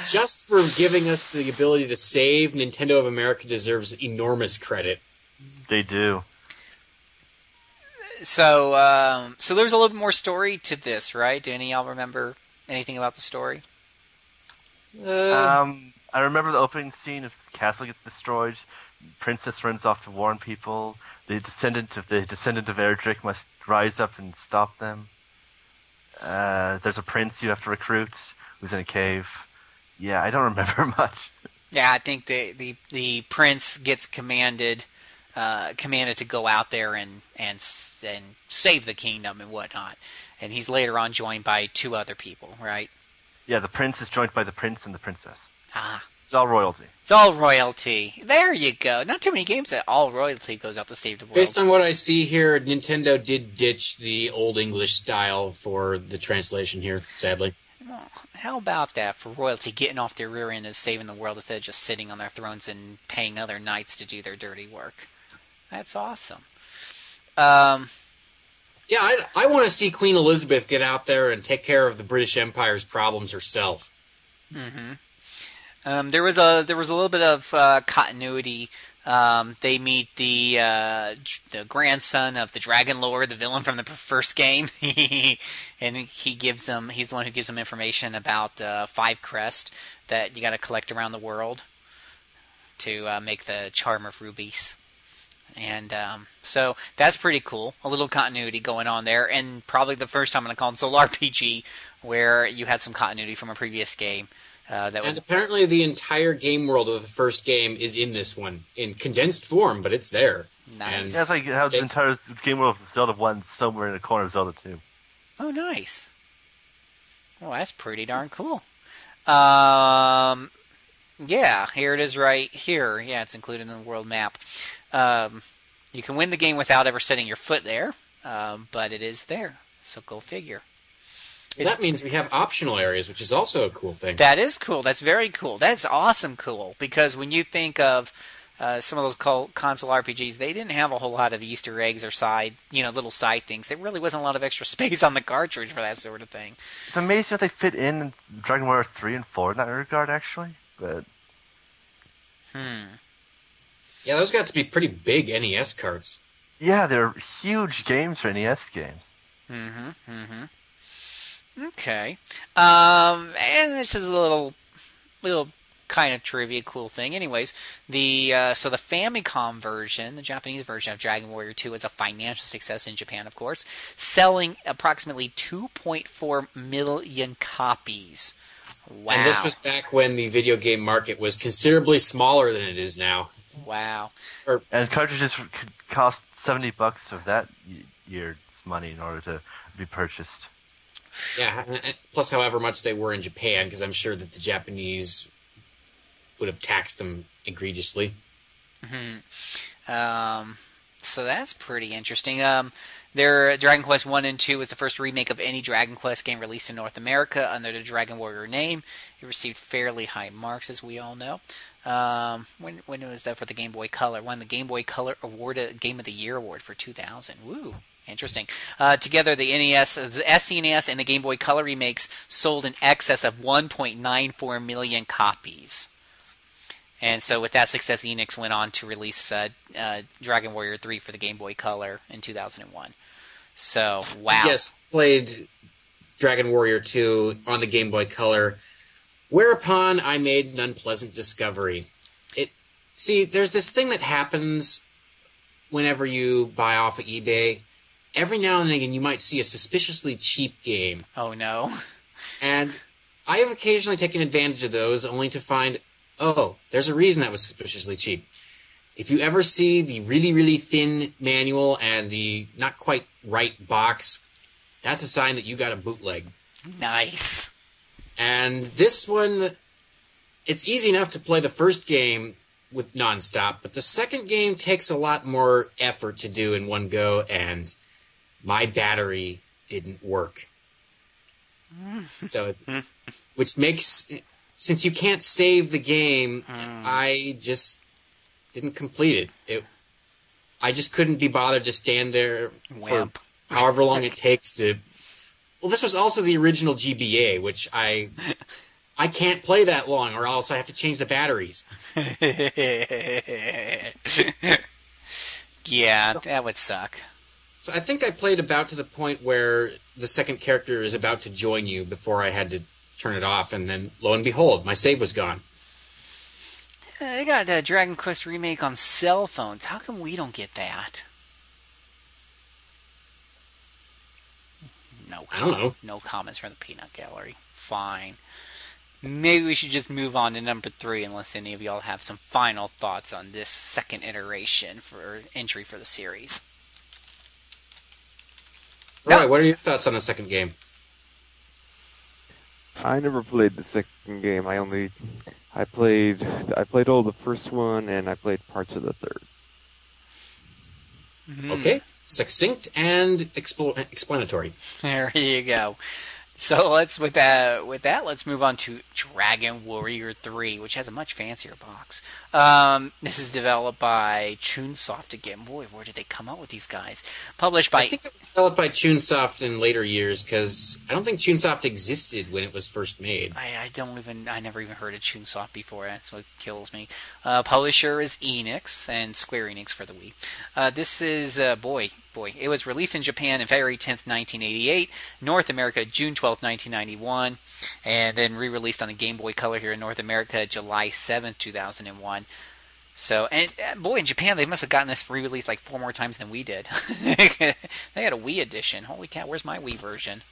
Just for giving us the ability to save, Nintendo of America deserves enormous credit. They do. So, um, so there's a little bit more story to this, right? Do any of y'all remember anything about the story? Uh, um, I remember the opening scene of the castle gets destroyed princess runs off to warn people. The descendant of the descendant of Erdrick must rise up and stop them. Uh, there's a prince you have to recruit who's in a cave. Yeah, I don't remember much. Yeah, I think the the, the prince gets commanded uh, commanded to go out there and and and save the kingdom and whatnot. And he's later on joined by two other people, right? Yeah, the prince is joined by the prince and the princess. Ah, it's all royalty. It's all royalty. There you go. Not too many games that all royalty goes out to save the world. Based on what I see here, Nintendo did ditch the old English style for the translation here, sadly. Well, how about that for royalty getting off their rear end and saving the world instead of just sitting on their thrones and paying other knights to do their dirty work? That's awesome. Um, yeah, I, I want to see Queen Elizabeth get out there and take care of the British Empire's problems herself. Mm-hmm. Um, there was a there was a little bit of uh, continuity. Um, they meet the uh, the grandson of the Dragon Lord, the villain from the first game, and he gives them he's the one who gives them information about uh, Five Crest that you got to collect around the world to uh, make the charm of Rubiss. And um, so that's pretty cool. A little continuity going on there, and probably the first time in a console RPG where you had some continuity from a previous game. Uh, that and would... apparently, the entire game world of the first game is in this one in condensed form, but it's there. Nice. And yeah, it's like how the entire game world of Zelda One somewhere in the corner of Zelda Two. Oh, nice. Well, that's pretty darn cool. Um, yeah, here it is right here. Yeah, it's included in the world map. Um, you can win the game without ever setting your foot there, um, but it is there. So go figure that means we have optional areas, which is also a cool thing. That is cool. That's very cool. That's awesome cool because when you think of uh, some of those col- console RPGs, they didn't have a whole lot of Easter eggs or side, you know, little side things. There really wasn't a lot of extra space on the cartridge for that sort of thing. It's amazing what they fit in Dragon Warrior 3 and 4 in that regard, actually. But Hmm. Yeah, those got to be pretty big NES carts. yeah, they're huge games for NES games. Mm-hmm. Mm-hmm. Okay. Um, and this is a little, little kind of trivia, cool thing. Anyways, the uh, so the Famicom version, the Japanese version of Dragon Warrior 2, was a financial success in Japan, of course, selling approximately 2.4 million copies. Wow. And this was back when the video game market was considerably smaller than it is now. wow. And cartridges could cost 70 bucks of that year's money in order to be purchased. Yeah, plus however much they were in Japan, because I'm sure that the Japanese would have taxed them egregiously. Um, so that's pretty interesting. Um, their Dragon Quest One and Two was the first remake of any Dragon Quest game released in North America under the Dragon Warrior name. It received fairly high marks, as we all know. Um, when when was that for the Game Boy Color? Won the Game Boy Color Award, uh, Game of the Year award for 2000. Woo. Interesting. Uh, together, the NES, the SNES, and the Game Boy Color remakes sold in excess of 1.94 million copies. And so, with that success, Enix went on to release uh, uh, Dragon Warrior 3 for the Game Boy Color in 2001. So, wow. Yes, played Dragon Warrior 2 on the Game Boy Color, whereupon I made an unpleasant discovery. It see, there's this thing that happens whenever you buy off of eBay. Every now and again, you might see a suspiciously cheap game, Oh, no. and I have occasionally taken advantage of those, only to find, oh, there's a reason that was suspiciously cheap. If you ever see the really, really thin manual and the not quite right box, that's a sign that you got a bootleg. Nice. And this one, it's easy enough to play the first game with nonstop, but the second game takes a lot more effort to do in one go, and my battery didn't work. Mm. So, hmm. which makes, since you can't save the game, hmm. I just didn't complete it. It, I just couldn't be bothered to stand there Wimp. for however long it takes to. Well, this was also the original GBA, which I I can't play that long, or else I have to change the batteries. yeah, that would suck. So I think I played about to the point where the second character is about to join you before I had to turn it off, and then lo and behold, my save was gone. Uh, They got a Dragon Quest remake on cell phones. How come we don't get that? No, I don't know. No comments from the peanut gallery. Fine. Maybe we should just move on to number three, unless any of y'all have some final thoughts on this second iteration for entry for the series. No. Roy, what are your thoughts on the second game? I never played the second game. I only I played I played all the first one and I played parts of the third. Hmm. Okay, succinct and expl- explanatory. There you go. So let's with that with that let's move on to Dragon Warrior 3, which has a much fancier box. Um, this is developed by Chunsoft again. Boy, where did they come up with these guys? Published by I think it was developed by Chunsoft in later years because I don't think Chunsoft existed when it was first made. I, I don't even I never even heard of Chunsoft before. That's what kills me. Uh, publisher is Enix and Square Enix for the Wii. Uh, this is uh, boy boy. It was released in Japan on February 10th, 1988. North America June 12th, 1991, and then re-released on the Game Boy Color here in North America July 7th, 2001. So, and uh, boy, in Japan they must have gotten this re-released like four more times than we did. they had a Wii edition. Holy cow! Where's my Wii version?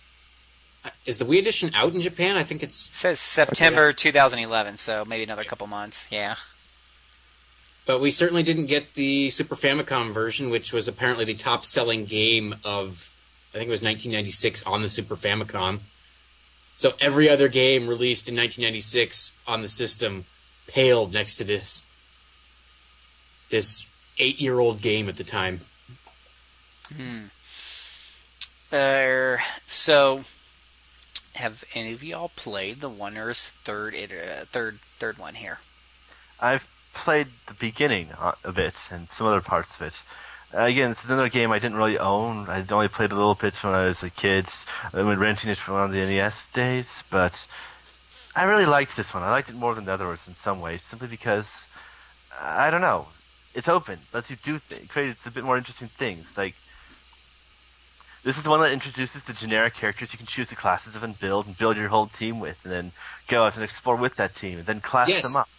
Uh, Is the Wii edition out in Japan? I think it's, It says September 2011, so maybe another couple months. Yeah. But we certainly didn't get the Super Famicom version, which was apparently the top-selling game of, I think it was 1996 on the Super Famicom. So every other game released in 1996 on the system paled next to this this eight-year-old game at the time. Uh, so, have any of y'all played the Wonders third uh, third third one here? I've played the beginning a a bit and some other parts of it. Again, this is another game I didn't really own. I'd only played a little bit when I was a kid. I been renting it from one of the NES days, but I really liked this one. I liked it more than the other ones in some ways, simply because I don't know. It's open, lets you do th- creates a bit more interesting things. Like this is the one that introduces the generic characters you can choose the classes of and build and build your whole team with, and then go out and explore with that team, and then class Yes. them up.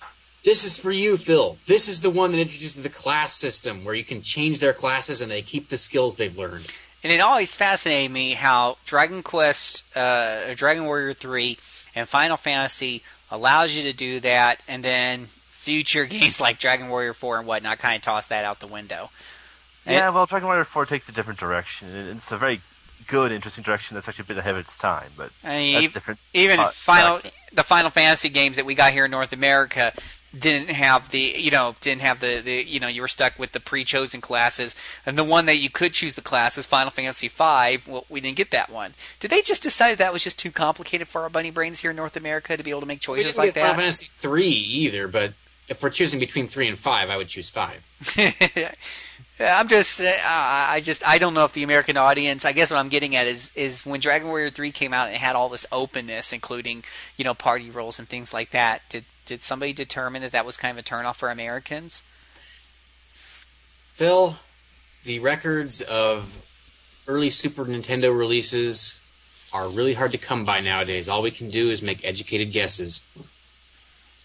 This is for you, Phil. This is the one that introduces the class system where you can change their classes and they keep the skills they've learned. And it always fascinated me how Dragon Quest, uh, Dragon Warrior 3, and Final Fantasy allows you to do that, and then future games like Dragon Warrior 4 and whatnot kind of toss that out the window. Yeah, well, Dragon Warrior 4 takes a different direction, it's a very good, interesting direction that's actually a bit ahead of its time, but I mean, that's ev- different. even uh, Final, direction. the Final Fantasy games that we got here in North America didn't have the, you know, didn't have the, the, you know, you were stuck with the pre-chosen classes, and the one that you could choose the classes, Final Fantasy V. Well, we didn't get that one. Did they just decide that was just too complicated for our bunny brains here in North America to be able to make We choices didn't like get Final that? Fantasy three either, but if we're choosing between three and five, I would choose five. I'm just, uh, I just, I don't know if the American audience. I guess what I'm getting at is, is when Dragon Warrior Three came out and it had all this openness, including, you know, party roles and things like that. Did did somebody determine that that was kind of a turnoff for Americans? Phil, the records of early Super Nintendo releases are really hard to come by nowadays. All we can do is make educated guesses.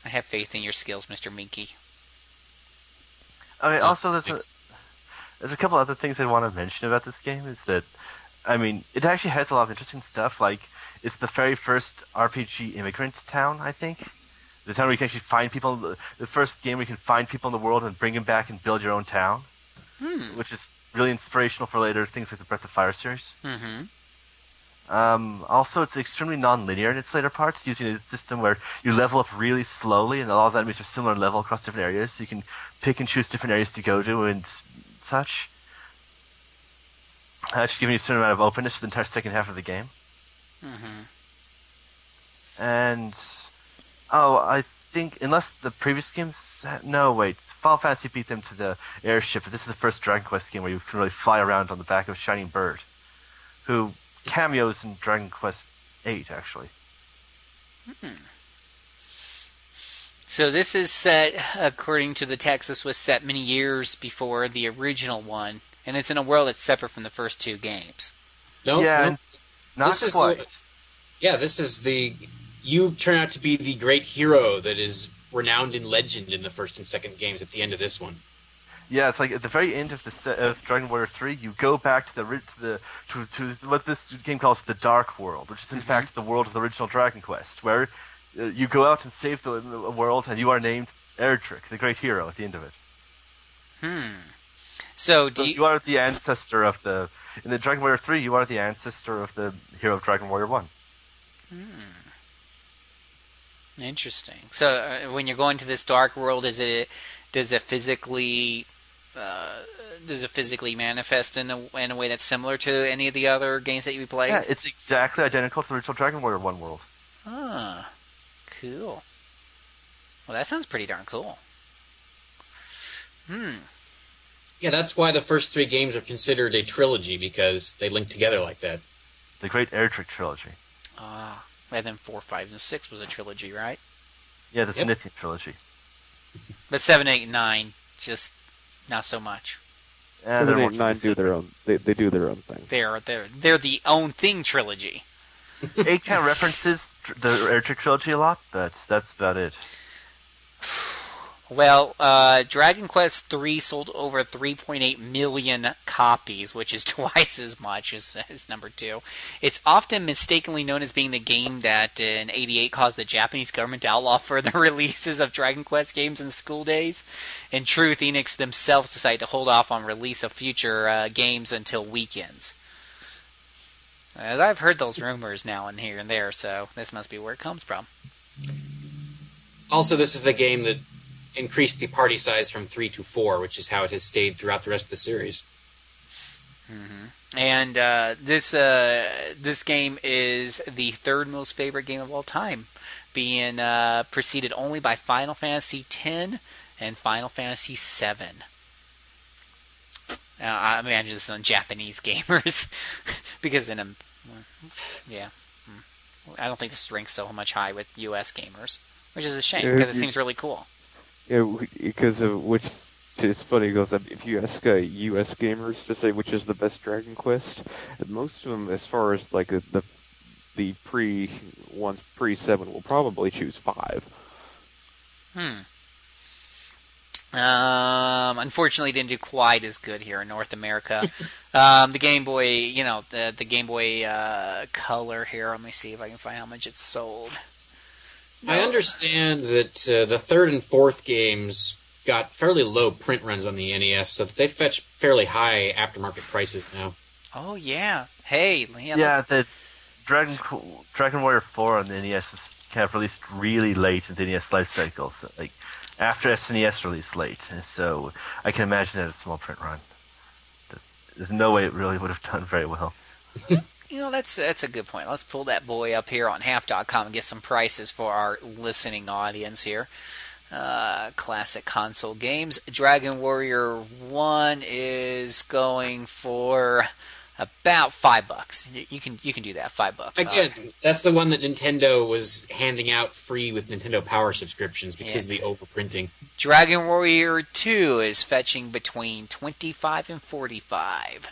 I have faith in your skills, Mr. Moehnke. Okay, Oh, also, there's a, there's a couple other things I want to mention about this game. Is that, I mean, it actually has a lot of interesting stuff. Like, it's the very first RPG immigrant town, I think. The town where you can actually find people. The, the first game where you can find people in the world and bring them back and build your own town, Hmm. which is really inspirational for later things like the Breath of Fire series. Mm-hmm. Um, also, it's extremely non-linear in its later parts, using a system where you level up really slowly, and a lot of the enemies are similar in level across different areas, so you can pick and choose different areas to go to and such. That's giving you a certain amount of openness for the entire second half of the game. Mm-hmm. And oh, I think unless the previous games, no, wait, Final Fantasy beat them to the airship, but this is the first Dragon Quest game where you can really fly around on the back of a shining bird, who cameos in Dragon Quest Eight actually. Hmm. So this is set, according to the text, this was set many years before the original one, and it's in a world that's separate from the first two games. No, yeah, no. not This is quite. the- yeah, this is the you turn out to be the great hero that is renowned in legend in the first and second games. At the end of this one, Yeah, it's like at the very end of the se- of Dragon Warrior Three, you go back to the ri- to the to, to what this game calls the Dark World, which is in fact the world of the original Dragon Quest, where uh, you go out and save the, the world, and you are named Erdrick, the great hero, at the end of it. Hmm. So do So you, you are the ancestor of the in the Dragon Warrior Three. You are the ancestor of the hero of Dragon Warrior One. Interesting. So uh, when you're going to this dark world, is it does it physically uh, does it physically manifest in a in a way that's similar to any of the other games that you played? Yeah, it's exactly identical to the original Dragon Warrior One world. Ah, cool. Well, that sounds pretty darn cool. Hmm. yeah, that's why the first three games are considered a trilogy because they link together like that. The Great Erdrick trilogy. Ah, and then four, five, and six was a trilogy, right? Yeah, the Yep. Zenithian trilogy. But seven, eight, and nine, just not so much. Eh, and Seven, they're eight, more and nine do their own. They they do their own thing. They're they're they're the own thing trilogy. It kind of references tr- the Erdrick trilogy a lot, but that's about it. Well, uh, Dragon Quest III sold over 3.8 million copies, which is twice as much as, as number two. It's often mistakenly known as being the game that in '88 caused the Japanese government to outlaw further releases of Dragon Quest games in school days. In truth, Enix themselves decided to hold off on release of future uh, games until weekends. Uh, I've heard those rumors now and here and there, so this must be where it comes from. Also, this is the game that increased the party size from three to four, which is how it has stayed throughout the rest of the series. And uh, this uh, this game is the third most favorite game of all time, being uh, preceded only by Final Fantasy X and Final Fantasy VII. Uh, I imagine this is on Japanese gamers because in a yeah, hmm. I don't think this ranks so much high with U.S. gamers, which is a shame because it seems really cool. Yeah, because of which it's funny because if you ask uh, U.S. gamers to say which is the best Dragon Quest, most of them, as far as like the the, the pre ones pre seven, will probably choose five. Hmm. Um, unfortunately, didn't do quite as good here in North America. um, the Game Boy, you know, the the Game Boy uh, Color here. Let me see if I can find how much it's sold. I understand that uh, the third and fourth games got fairly low print runs on the NES, so that they fetch fairly high aftermarket prices now. Oh yeah. Hey, yeah. Yeah, let's- the Dragon Qu- Dragon Warrior 4 on the NES is kind of released really late in the NES life cycle, so like after SNES released late. So I can imagine that a small print run. There's, there's no way it really would have done very well. You know, that's that's a good point. Let's pull that boy up here on half.com and get some prices for our listening audience here. Uh, classic console games. Dragon Warrior 1 is going for about 5 bucks. You, you can you can do that, 5 bucks. Again, that's the one that Nintendo was handing out free with Nintendo Power subscriptions because of the overprinting. Dragon Warrior 2 is fetching between 25 and 45.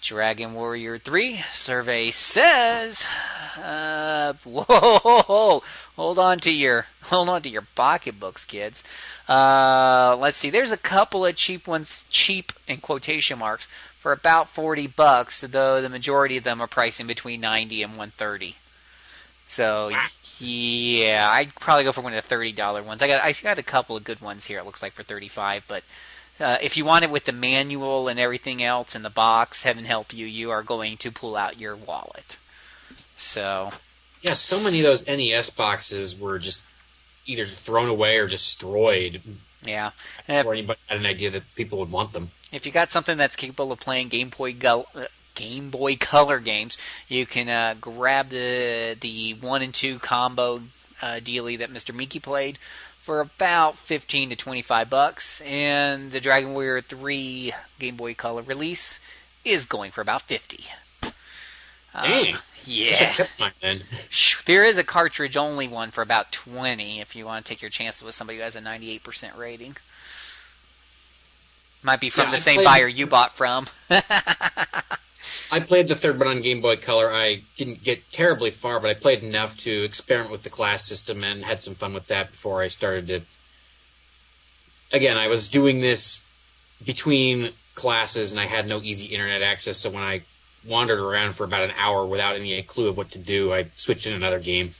Dragon Warrior 3 survey says uh, whoa hold on to your hold on to your pocketbooks kids uh, let's see there's a couple of cheap ones cheap in quotation marks for about 40 bucks though the majority of them are pricing between 90 and 130 so yeah, I'd probably go for one of the thirty dollar ones. I got I got a couple of good ones here. It looks like for thirty five, but uh, if you want it with the manual and everything else in the box, heaven help you, you are going to pull out your wallet. So Yeah, so many of those NES boxes were just either thrown away or destroyed yeah, and if, before anybody had an idea that people would want them. if you got something that's capable of playing Game Boy Go- uh, Game Boy Color games, you can uh, grab the the one and two combo uh, dealie that Mr. Moehnke played for about fifteen to twenty five bucks, and the Dragon Warrior three Game Boy Color release is going for about fifty. Uh, Dang. I yeah. mine There is a cartridge only one for about 20 if you want to take your chances with somebody who has a 98% rating. Might be from Yeah, the I same played- buyer you bought from. I played the third one on Game Boy Color. I didn't get terribly far, but I played enough to experiment with the class system and had some fun with that before I started to. Again, I was doing this between classes and I had no easy internet access, so when I wandered around for about an hour without any clue of what to do, I switched in another game.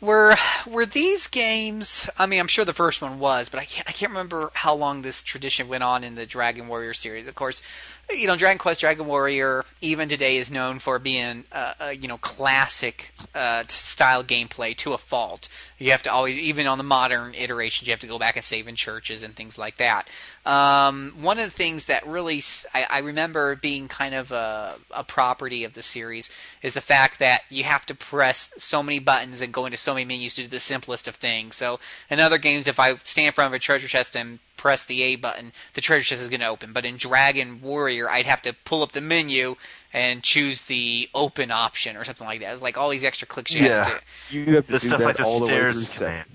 Were were these games? I mean, I'm sure the first one was, but I can't, I can't remember how long this tradition went on in the Dragon Warrior series. Of course, you know, Dragon Quest, Dragon Warrior, even today is known for being, uh, you know, classic uh, style gameplay to a fault. You have to always, even on the modern iterations, you have to go back and save in churches and things like that. Um, one of the things that really I remember being kind of a, a property of the series is the fact that you have to press so many buttons and go into so many menus to do the simplest of things. So in other games, if I stand in front of a treasure chest and press the A button, the treasure chest is going to open. But in Dragon Warrior, I'd have to pull up the menu and choose the open option or something like that. It's like all these extra clicks you have to Yeah. do. You have to The do stuff that like the all the way through stairs seven. command.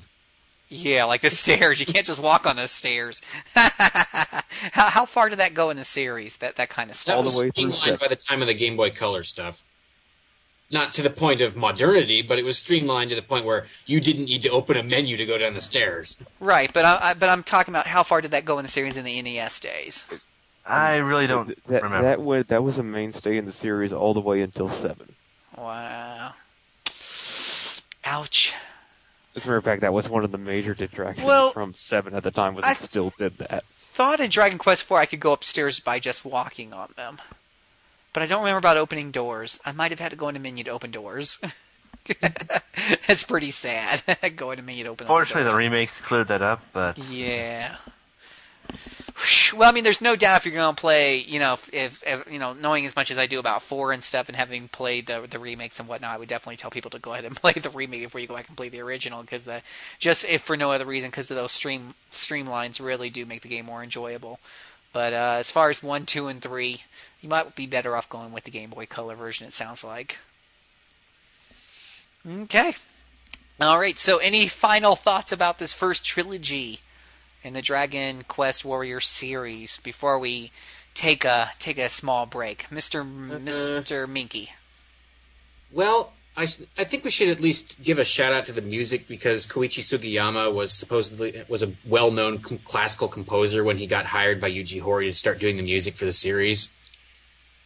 Yeah, like the stairs. You can't just walk on the stairs. how, how far did that go in the series? That that kind of stuff. All the way through by the time of the Game Boy Color stuff. Not to the point of modernity, but it was streamlined to the point where you didn't need to open a menu to go down the stairs. Right, but I, I, but I'm talking about how far did that go in the series in the NES days? I really don't that, remember. That was that was a mainstay in the series all the way until seven. Wow. Ouch. As a matter of fact, that was one of the major detractions Well, from seven at the time. Was I- it still did that? Thought in Dragon Quest IV I could go upstairs by just walking on them. But I don't remember about opening doors. I might have had to go into menu to open doors. That's pretty sad. go into menu to open all the Fortunately, the remakes cleared that up, but Yeah. Well, I mean, there's no doubt if you're going to play, you know, if, if, if, you know, knowing as much as I do about four and stuff, and having played the the remakes and whatnot, I would definitely tell people to go ahead and play the remake before you go back and play the original, because the just if for no other reason, because those stream streamlines really do make the game more enjoyable. But uh, as far as one, two, and three, you might be better off going with the Game Boy Color version. It sounds like. Okay. All right. So, any final thoughts about this first trilogy in the Dragon Quest Warrior series before we take a take a small break, Mister Uh, Mister Moehnke? Well, I, I think we should at least give a shout out to the music because Koichi Sugiyama was supposedly was a well known com- classical composer when he got hired by Yuji Horii to start doing the music for the series.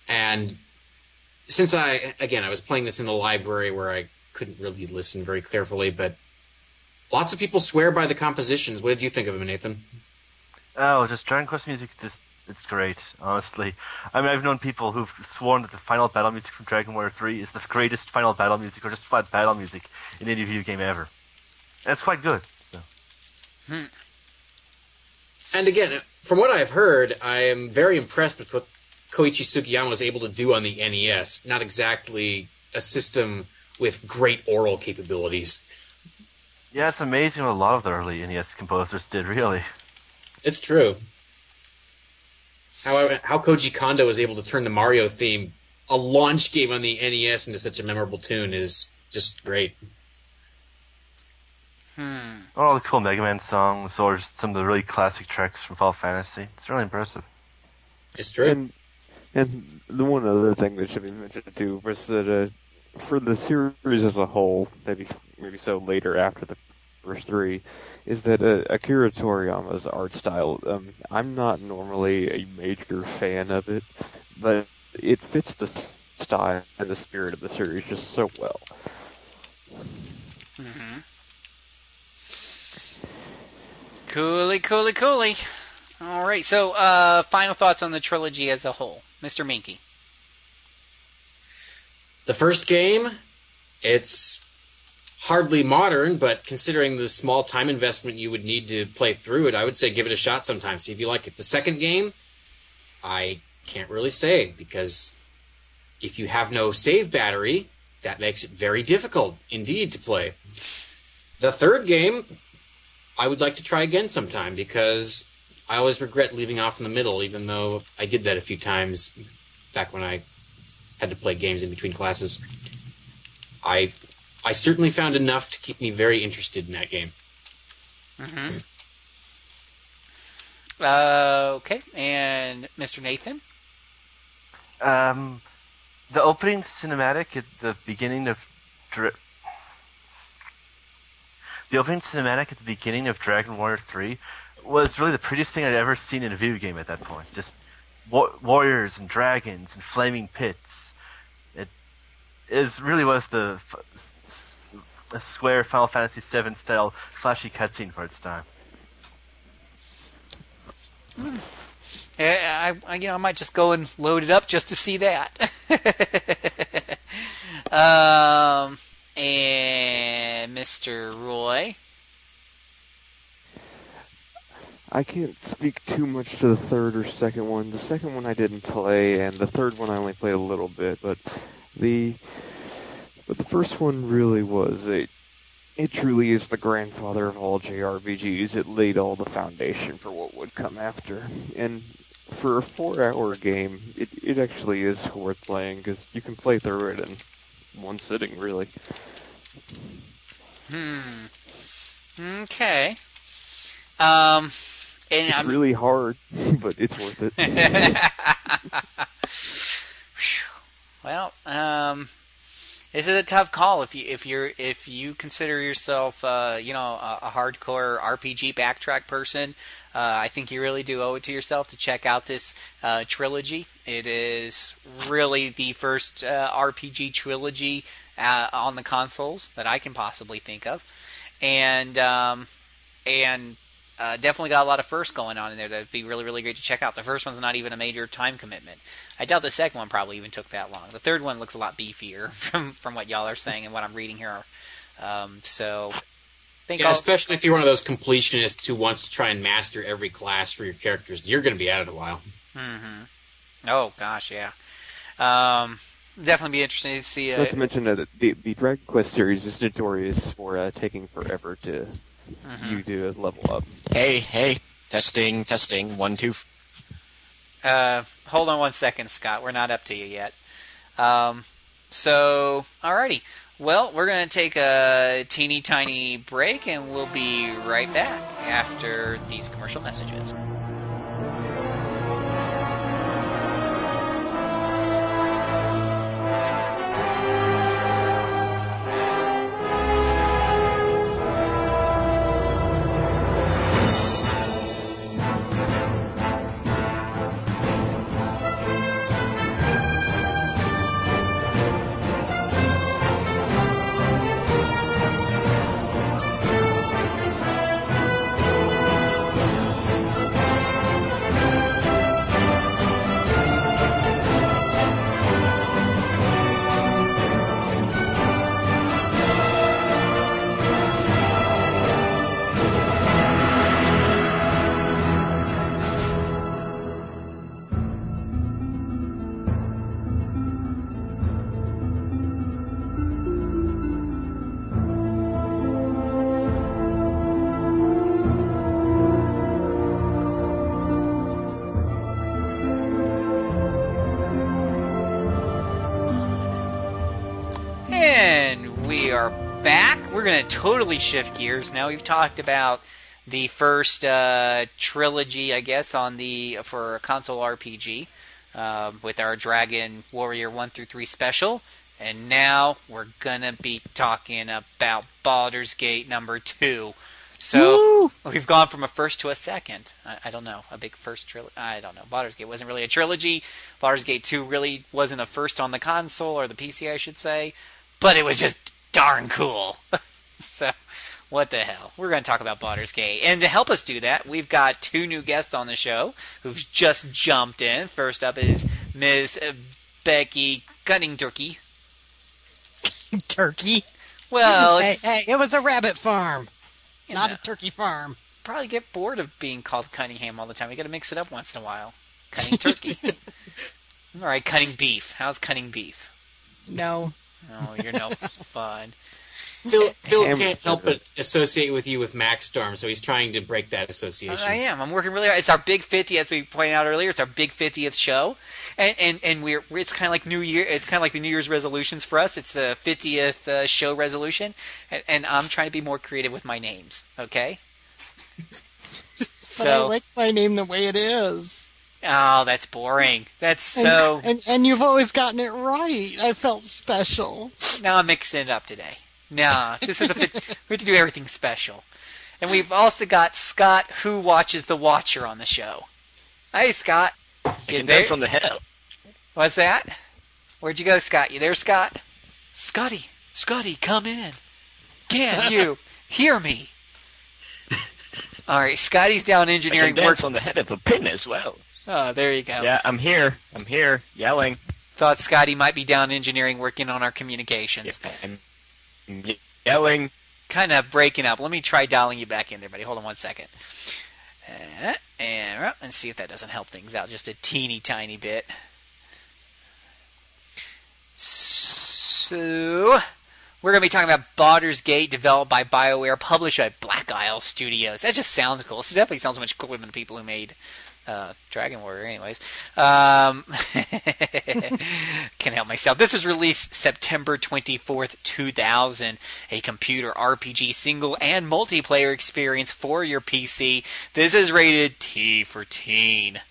And since I again I was playing this in the library where I couldn't really listen very carefully, but lots of people swear by the compositions. What did you think of them, Nathan? Oh, just Dragon Quest music just it's great, honestly. I mean, I've known people who've sworn that the final battle music from Dragon Warrior 3 is the greatest final battle music or just flat battle music in any video game ever. And it's quite good. So. Hmm. And again, uh, from what I've heard, I am very impressed with what Koichi Sugiyama was able to do on the NES. Not exactly a system with great aural capabilities. Yeah, it's amazing what a lot of the early NES composers did, really. It's true. How how Koji Kondo was able to turn the Mario theme, a launch game on the NES, into such a memorable tune is just great. Hmm. All the cool Mega Man songs, or just some of the really classic tracks from Final Fantasy. It's really impressive. It's true. And and the one other thing that should be mentioned too was that uh, for the series as a whole, maybe maybe so later after the first three, is that uh, Akira Toriyama's art style. Um, I'm not normally a major fan of it, but it fits the style and the spirit of the series just so well. Mm-hmm. Coolly, coolly, coolly. All right. So, uh, final thoughts on the trilogy as a whole, Mister Moehnke. The first game, it's hardly modern, but considering the small time investment you would need to play through it, I would say give it a shot sometime. See if you like it. The second game, I can't really say because if you have no save battery, that makes it very difficult indeed to play. The third game, I would like to try again sometime because I always regret leaving off in the middle, even though I did that a few times back when I had to play games in between classes. I I certainly found enough to keep me very interested in that game. Mm-hmm. Uh, okay, and Mr. Nathan. Um, the opening cinematic at the beginning of Dra- the opening cinematic at the beginning of Dragon Warrior 3 was really the prettiest thing I'd ever seen in a video game at that point. Just wa- warriors and dragons and flaming pits. It is really was the f- s- a square Final Fantasy VII style flashy cutscene for its time. I, I, you know, I might just go and load it up just to see that. um, and Mr. Roy. I can't speak too much to the third or second one. The second one I didn't play, and the third one I only played a little bit. But the but the first one really was a. It truly is the grandfather of all JRPGs. It laid all the foundation for what would come after. And for a four-hour game, it it actually is worth playing because you can play through it in one sitting, really. Hmm. Okay. Um, and It's I'm really hard, but it's worth it. well, um, this is a tough call if you if you're if you consider yourself uh, you know a, a hardcore RPG backtrack person. Uh, I think you really do owe it to yourself to check out this uh, trilogy. It is really the first uh, RPG trilogy uh, on the consoles that I can possibly think of, and um, and uh, definitely got a lot of firsts going on in there that'd be really, really great to check out. The first one's not even a major time commitment. I doubt the second one probably even took that long. The third one looks a lot beefier from from what y'all are saying and what I'm reading here. Um, so, think Yeah, I'll, especially if you're one of those completionists who wants to try and master every class for your characters, you're going to be at it a while. Oh gosh, yeah. Um, definitely be interesting to see. Not Uh, to mention that the the Dragon Quest series is notorious for uh, taking forever to Mm-hmm. you to level up. Hey, hey, testing, testing, one, two. uh, hold on one second, Scott. We're not up to you yet. Um, so, alrighty. Well, we're going to take a teeny tiny break, and we'll be right back after these commercial messages. We are back. We're going to totally shift gears now. We've talked about the first uh, trilogy, I guess, on the for a console RPG um, with our Dragon Warrior one through three special, and now we're gonna be talking about Baldur's Gate number two. So we've gone from a first to a second. I, I don't know, a big first trilogy. I don't know. Baldur's Gate wasn't really a trilogy. Baldur's Gate two really wasn't a first on the console or the PC, I should say, but it was just darn cool. so what the hell? We're going to talk about Baldur's Gate. And to help us do that, we've got two new guests on the show who've just jumped in. First up is Ms. Becky Cunning Turkey. turkey. Well, Hey, hey, it was a rabbit farm, not know, a turkey farm. probably get bored of being called Cunningham all the time. We got to mix it up once in a while. Cunning Turkey. all right, Cunning Beef. How's Cunning Beef? No. Oh, you're no fun. Phil, Phil Ham- can't help but associate with you with Max Storm, so he's trying to break that association. I am. I'm working really hard. It's our big 50, as we pointed out earlier. It's our big 50th show, and and and we're it's kind of like New Year. It's kind of like the New Year's resolutions for us. It's a 50th uh, show resolution, and, and I'm trying to be more creative with my names. Okay. But I like my name the way it is. Oh, that's boring. That's so. and and you've always gotten it right. I felt special. Now I'm mixing it up today. Nah, this is a fit, we have to do everything special. And we've also got Scott, who watches The Watcher, on the show. Hey, Scott. You there? the hell. What's that? Where'd you go, Scott? You there, Scott? Scotty, Scotty, come in. Can you hear me? All right, Scotty's down engineering work. on the head of a pin as well. Oh, there you go. Yeah, I'm here. I'm here, yelling. Thought Scotty might be down engineering working on our communications. I'm yelling. kind of breaking up. Let me try dialing you back in there, buddy. Hold on one second. Uh, and let's see if that doesn't help things out just a teeny tiny bit. So, we're going to be talking about Baldur's Gate, developed by BioWare, published by Black Isle Studios. That just sounds cool. It definitely sounds much cooler than the people who made uh, Dragon Warrior, anyways. Um, can't help myself. This was released September 24th, 2000. A computer RPG single and multiplayer experience for your PC. This is rated T for teen.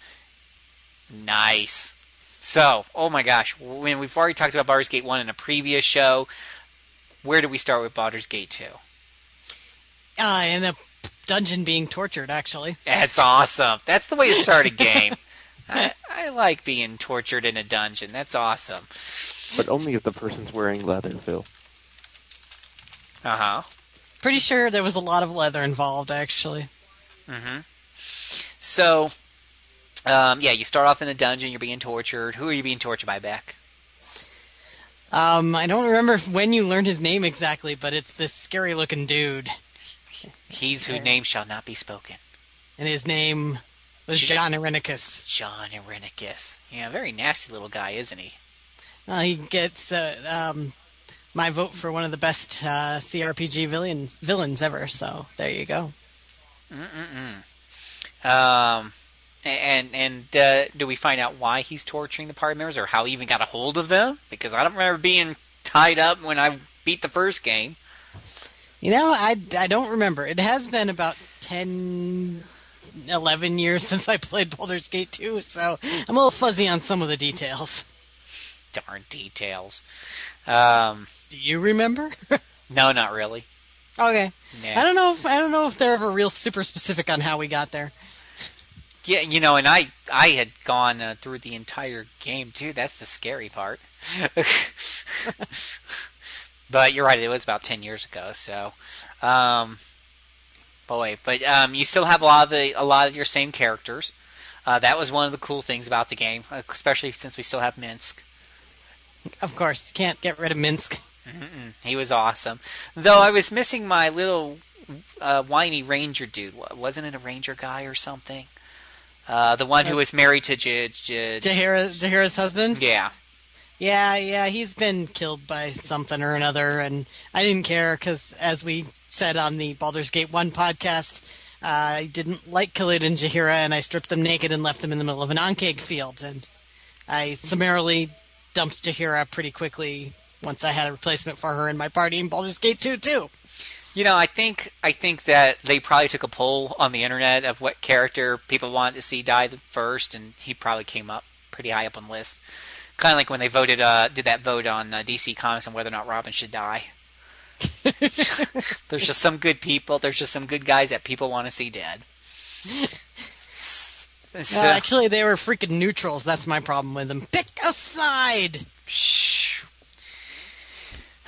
Nice. So, oh my gosh, when we've already talked about Baldur's Gate 1 in a previous show, where do we start with Baldur's Gate 2? Uh, in the dungeon being tortured, actually. That's awesome. That's the way to start a game. I, I like being tortured in a dungeon. That's awesome. But only if the person's wearing leather, Phil. Uh huh. Pretty sure there was a lot of leather involved, actually. Mm hmm. So, um, yeah, you start off in a dungeon. You're being tortured. Who are you being tortured by, Beck? Um, I don't remember when you learned his name exactly, but it's this scary looking dude. He's whose name shall not be spoken. and his name was John Irenicus. John Irenicus. Yeah, very nasty little guy, isn't he? Uh, he gets uh, um, my vote for one of the best uh, CRPG villains villains ever. So there you go. Mm-mm-mm. Um, and and uh, do we find out why he's torturing the party members, or how he even got a hold of them? Because I don't remember being tied up when I beat the first game. You know, I, I don't remember. It has been about 10, 11 years since I played Baldur's Gate 2, so I'm a little fuzzy on some of the details. Darn details. Um, Do you remember? no, not really. okay. I don't know if I don't know if they're ever real super specific on how we got there. Yeah, you know, and I I had gone uh, through the entire game too. That's the scary part. but you're right; it was about ten years ago. So, um, boy, but um, you still have a lot of the a lot of your same characters. Uh, that was one of the cool things about the game, uh, especially since we still have Minsk. Of course, you can't get rid of Minsk. He was awesome, though I was missing my little uh, whiny ranger dude. Wasn't it a ranger guy or something? Uh, the one who was married to J- J- Jaheira, Jaheira's husband? yeah. Yeah, yeah, he's been killed by something or another, and I didn't care because, as we said on the Baldur's Gate 1 podcast, uh, I didn't like Khalid and Jaheira, and I stripped them naked and left them in the middle of an oncake field, and I summarily dumped Jaheira pretty quickly once I had a replacement for her in my party in Baldur's Gate 2, too. You know, I think I think that they probably took a poll on the internet of what character people wanted to see die first, and he probably came up pretty high up on the list. Kind of like when they voted, uh, did that vote on uh, DC Comics on whether or not Robin should die. there's just some good people. There's just some good guys that people want to see dead. So, actually, they were freaking neutrals. That's my problem with them. Pick a side! Shh.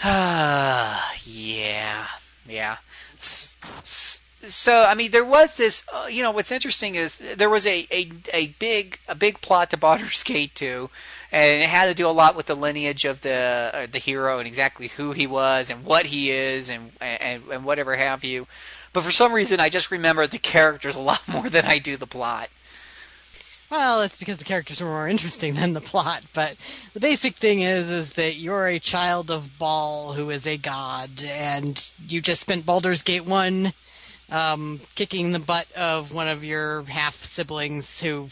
Ah, yeah, yeah. So, I mean, there was this. Uh, you know, what's interesting is there was a, a, a big a big plot to Baldur's Gate 2, and it had to do a lot with the lineage of the uh, the hero and exactly who he was and what he is and and and whatever have you. But for some reason, I just remember the characters a lot more than I do the plot. Well, it's because the characters are more interesting than the plot. But the basic thing is, is that you're a child of Baal, who is a god, and you just spent Baldur's Gate one um, kicking the butt of one of your half siblings who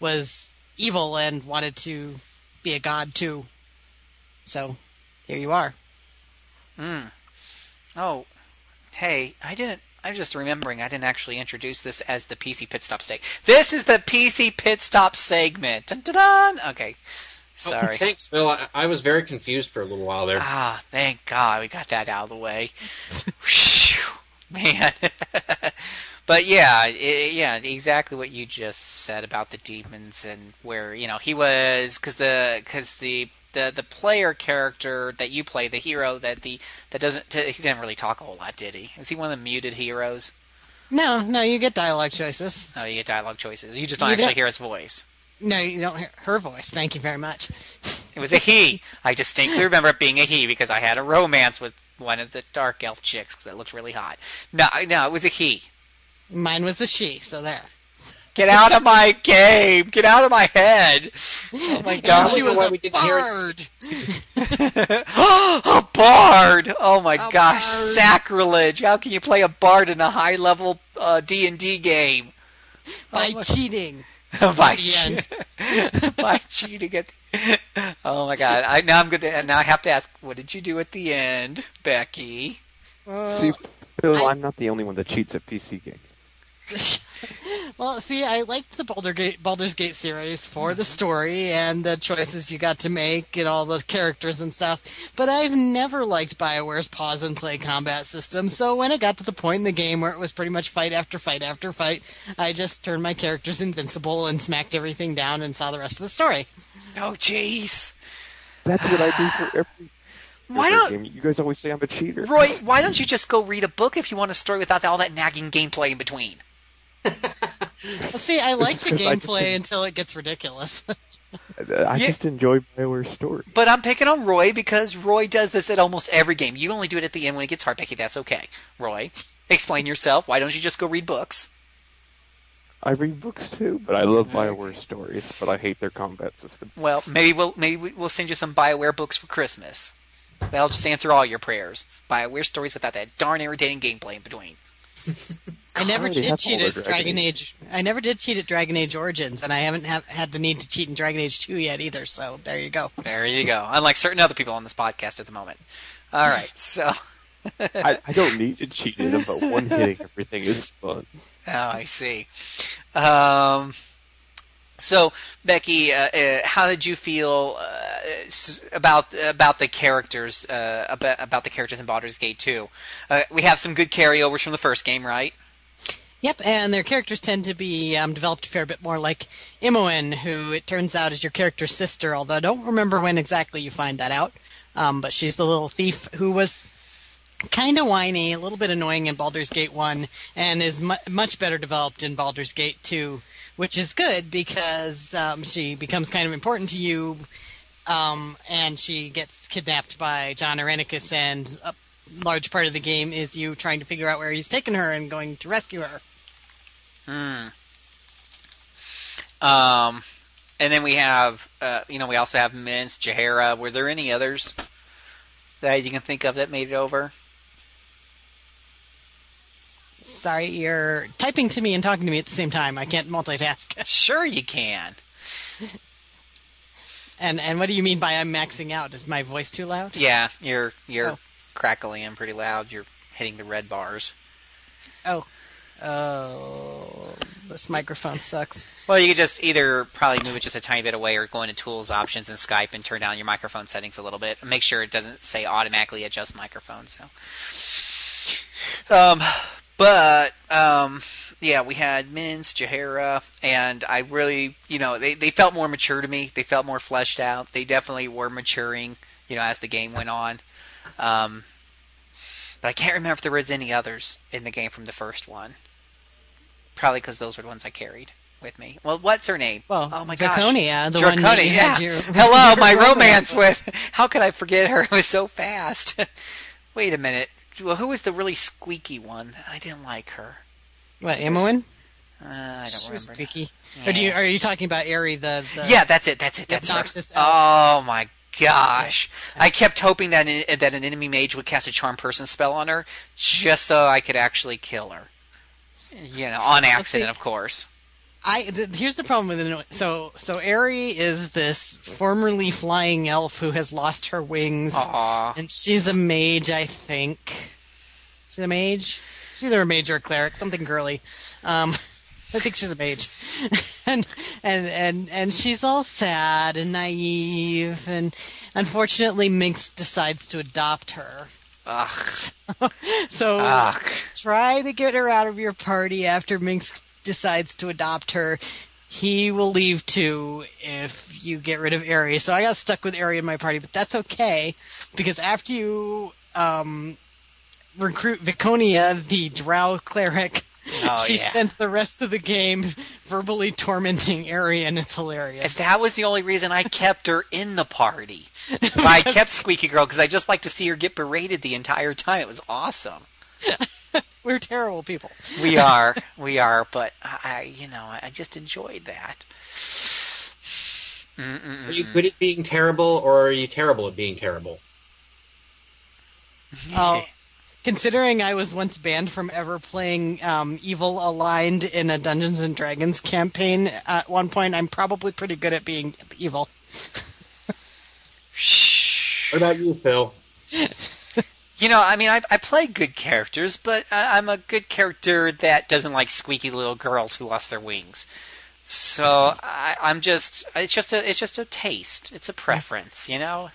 was evil and wanted to be a god too. So here you are. Oh, hey, I didn't. I'm just remembering I didn't actually introduce this as the PC Pit Stop segment. This is the PC Pit Stop segment. Dun, dun, dun. Okay, sorry. Thanks, Phil. I, I was very confused for a little while there. Ah, thank God we got that out of the way. Man. but yeah, i yeah, exactly what you just said about the demons and where you know he was because the because the. The, the player character that you play, the hero that the that doesn't he didn't really talk a whole lot, did he? Was he one of the muted heroes? No, no, you get dialogue choices. Oh, you get dialogue choices. You just don't You actually don't- hear his voice. No, you don't hear her voice. Thank you very much. It was a he. I distinctly remember it being a he because I had a romance with one of the dark elf chicks that looked really hot. No, no, it was a he. Mine was a she, so there. Get out of my game! Get out of my head! Oh my And god! she was a we didn't hear it. bard. a bard! Oh my A gosh! bard. Sacrilege! How can you play a bard in a high level uh, D and D game? by my- cheating. by, the che- by cheating at. Oh my god! I now I'm gonna now I have to ask, what did you do at the end, Becky? Well, See, Phil, I- I'm not the only one that cheats at PC games. well, see, I liked the Baldur Gate, Baldur's Gate series for Mm-hmm. the story and the choices you got to make and all the characters and stuff, but I've never liked BioWare's pause and play combat system, so when it got to the point in the game where it was pretty much fight after fight after fight, I just turned my characters invincible and smacked everything down and saw the rest of the story. Oh jeez. That's what I do for every, Why don't game. You guys always say I'm a cheater. Roy? Why don't you just go read a book if you want a story without all that nagging gameplay in between? Well, see, I like the because I just gameplay until it gets ridiculous. I Yeah. just enjoy Bioware's story. But I'm picking on Roy because Roy does this at almost every game. You only do it at the end when it gets hard, Becky. That's okay, Roy. Explain yourself. Why don't you just go read books? I read books too, but I love Bioware stories, but I hate their combat system. Well, maybe we'll maybe we- we'll send you some Bioware books for Christmas. That'll just answer all your prayers. Bioware stories without that darn irritating gameplay in between. I never did cheat at Dragon Dragon Age. I never did cheat at Dragon Age Origins, and I haven't have, had the need to cheat in Dragon Age 2 yet either. So there you go. There you go. Unlike certain other people on this podcast at the moment. All right, so I, I don't need to cheat in them, but one hitting everything is fun. Oh, I see. Um, so, Becky, uh, uh, how did you feel uh, about about the characters uh, about, about the characters in Baldur's Gate 2? Uh, we have some good carryovers from the first game, right? Yep, and their characters tend to be um, developed a fair bit more like Imoen, who it turns out is your character's sister, although I don't remember when exactly you find that out. Um, but she's the little thief who was kind of whiny, a little bit annoying in Baldur's Gate 1, and is mu- much better developed in Baldur's Gate 2, which is good because um, she becomes kind of important to you, um, and she gets kidnapped by John Irenicus, and a large part of the game is you trying to figure out where he's taken her and going to rescue her. Um, and then we have, uh, you know, we also have Minsk, Jaheira. Were there any others that you can think of that made it over? Sorry, you're typing to me and talking to me at the same time. I can't multitask. Sure, you can. And and what do you mean by I'm maxing out? Is my voice too loud? Yeah, you're you're Oh. crackling in pretty loud. You're hitting the red bars. Oh. Oh, this microphone sucks. Well, you could just either probably move it just a tiny bit away or go into Tools, Options, and Skype and turn down your microphone settings a little bit. Make sure it doesn't say automatically adjust microphone. So, um, but um, yeah, we had Minsk, Jaheira, and I really, you know, they they felt more mature to me. They felt more fleshed out. They definitely were maturing, you know, as the game went on. Um, but I can't remember if there was any others in the game from the first one. Probably because those were the ones I carried with me. Well, what's her name? Well, oh my gosh, Draconia, the one Draconia, you yeah. your- Hello, my romance romance with. How could I forget her? It was so fast. Wait a minute. Well, who was the really squeaky one? I didn't like her. What, Imoen? Uh, I don't She remember. squeaky. Or do you, are you talking about Aerie, the, the Yeah, that's it. That's it. That's obnoxious? Oh my gosh! I kept hoping that an, that an enemy mage would cast a charm person spell on her, just so I could actually kill her. You know, on accident, of course. I th- here's the problem with it. So so Aerie is this formerly flying elf who has lost her wings, Aw. and she's a mage, I think. She's a mage. She's either a mage or a cleric, something girly. Um, I think she's a mage, and and and and she's all sad and naive, and unfortunately, Minsk decides to adopt her. Ugh. So Ugh. try to get her out of your party after Minsk decides to adopt her. He will leave too if you get rid of Aerie. So I got stuck with Aerie in my party, but that's okay because after you um, recruit Viconia, the Drow cleric, Oh, she yeah. spends the rest of the game verbally tormenting Ari, and it's hilarious. If that was the only reason I kept her in the party. I kept Squeaky Girl because I just like to see her get berated the entire time. It was awesome. We're terrible people. We are, we are, but I, you know, I just enjoyed that. Are you good at being terrible, or are you terrible at being terrible? Oh, considering I was once banned from ever playing um, Evil Aligned in a Dungeons and Dragons campaign at one point, I'm probably pretty good at being evil. What about you, Phil? You know, I mean, I, I play good characters, but I, I'm a good character that doesn't like squeaky little girls who lost their wings. So I, I'm just, it's just a, it's just a taste. It's a preference, you know.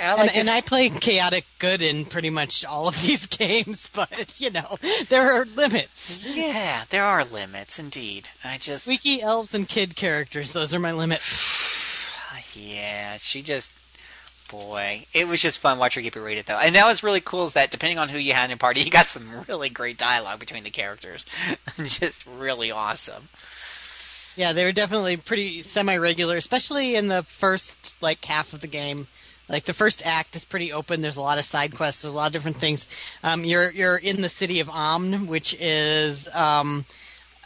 I like And, to and I play chaotic good in pretty much all of these games, but you know there are limits. yeah, there are limits, indeed. I just, Squeaky elves and kid characters; those are my limits. yeah, she just, boy, it was just fun watching her get berated though. And that was really cool is that depending on who you had in your party, you got some really great dialogue between the characters. just really awesome. Yeah, they were definitely pretty semi-regular, especially in the first like half of the game. Like the first act is pretty open. There's a lot of side quests. There's a lot of different things. Um, you're you're in the city of Amn, which is um,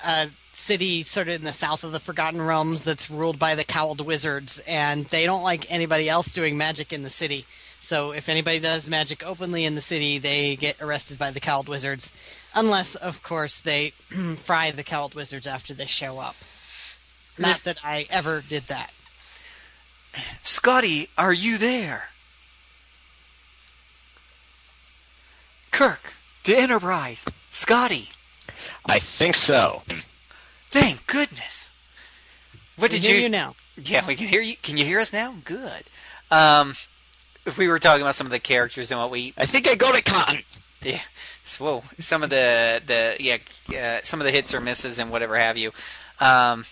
a city sort of in the south of the Forgotten Realms that's ruled by the Cowled Wizards, and they don't like anybody else doing magic in the city. So if anybody does magic openly in the city, they get arrested by the Cowled Wizards, unless, of course, they fry the Cowled Wizards after they show up. Not that I ever did that. Scotty, are you there? Kirk, to Enterprise. Scotty, I think so. Thank goodness. What We did hear you? you now? Yeah, we can hear you. Can you hear us now? Good. Um, we were talking about some of the characters and what we I think I go to Cotton. Yeah. So, whoa. Some of the the yeah uh, some of the hits or misses and whatever have you. Um,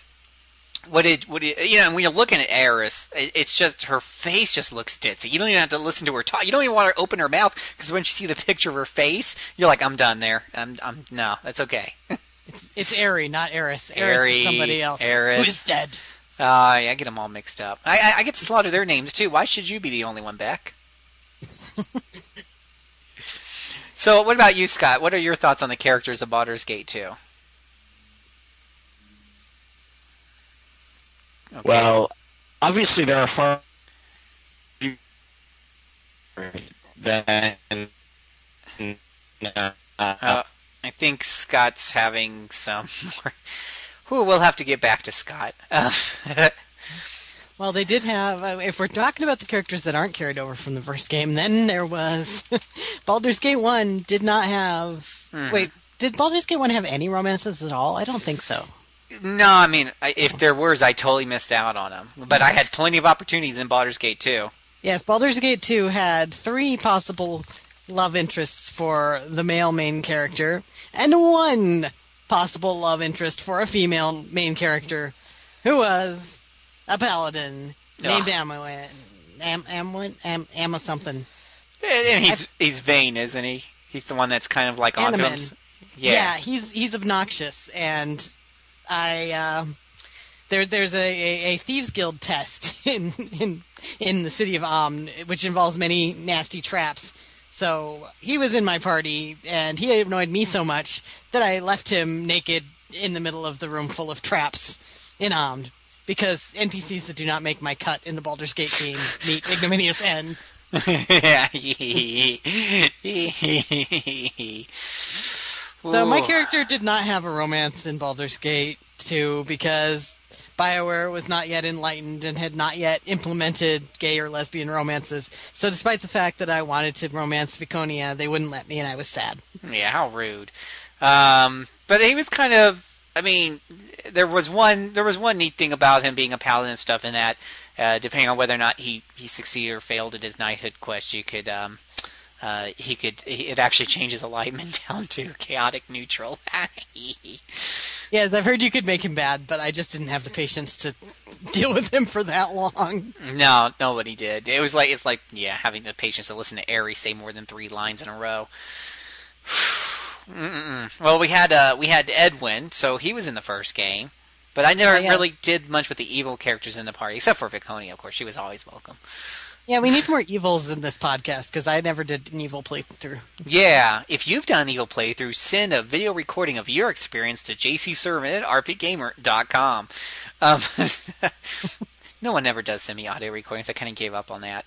what did what did, you know? When you're looking at Eris, it, it's just her face just looks ditzy. You don't even have to listen to her talk. You don't even want to open her mouth because once you see the picture of her face, you're like, I'm done there. I'm I'm no, that's okay. It's it's Aerie, not Eris. Eris Aerie, is somebody else Eris. who is dead. Uh, yeah, I get them all mixed up. I, I I get to slaughter their names too. Why should you be the only one back? so, what about you, Scott? What are your thoughts on the characters of Baldur's Gate 2? Okay. Well, obviously there are far than uh, Uh, I think Scott's having some more. Who we'll have to get back to Scott. Well, they did have. Uh, if we're talking about the characters that aren't carried over from the first game, then there was Baldur's Gate One did not have. Mhm. Wait, did Baldur's Gate One have any romances at all? I don't think so. no, I mean, if there was, I totally missed out on them. But I had plenty of opportunities in Baldur's Gate 2. Yes, Baldur's Gate 2 had three possible love interests for the male main character, and one possible love interest for a female main character, who was a paladin named ah. Ugh. Amwin. Am Amwin? Am Amma something. And he's he's vain, isn't he? He's the one that's kind of like onto him. Animan. Yeah. he's he's obnoxious, and I uh, there there's a, a, a thieves guild test in in in the city of Amn, which involves many nasty traps. So he was in my party, and he annoyed me so much that I left him naked in the middle of the room full of traps in Amn. Because NPCs that do not make my cut in the Baldur's Gate games meet ignominious ends. So my character did not have a romance in Baldur's Gate 2 because BioWare was not yet enlightened and had not yet implemented gay or lesbian romances. So despite the fact that I wanted to romance Viconia, they wouldn't let me and I was sad. Yeah, how rude. Um, but he was kind of. I mean, there was one. There was one neat thing about him being a paladin and stuff. In that, uh, depending on whether or not he he succeeded or failed at his knighthood quest, you could. Um, uh, he could. It actually changes alignment down to chaotic neutral. Yes, I've heard you could make him bad, but I just didn't have the patience to deal with him for that long. no, nobody did. It was like it's like yeah, having the patience to listen to Aerie say more than three lines in a row. Well, we had uh, we had Edwin, so he was in the first game, but I never Oh, yeah. really did much with the evil characters in the party, except for Viconia, of course. She was always welcome. Yeah, we need more evils in this podcast because I never did an evil playthrough. Yeah, if you've done an evil playthrough, send a video recording of your experience to jcservant at rpgamer.com. Um, no one ever does send me audio recordings. I kind of gave up on that.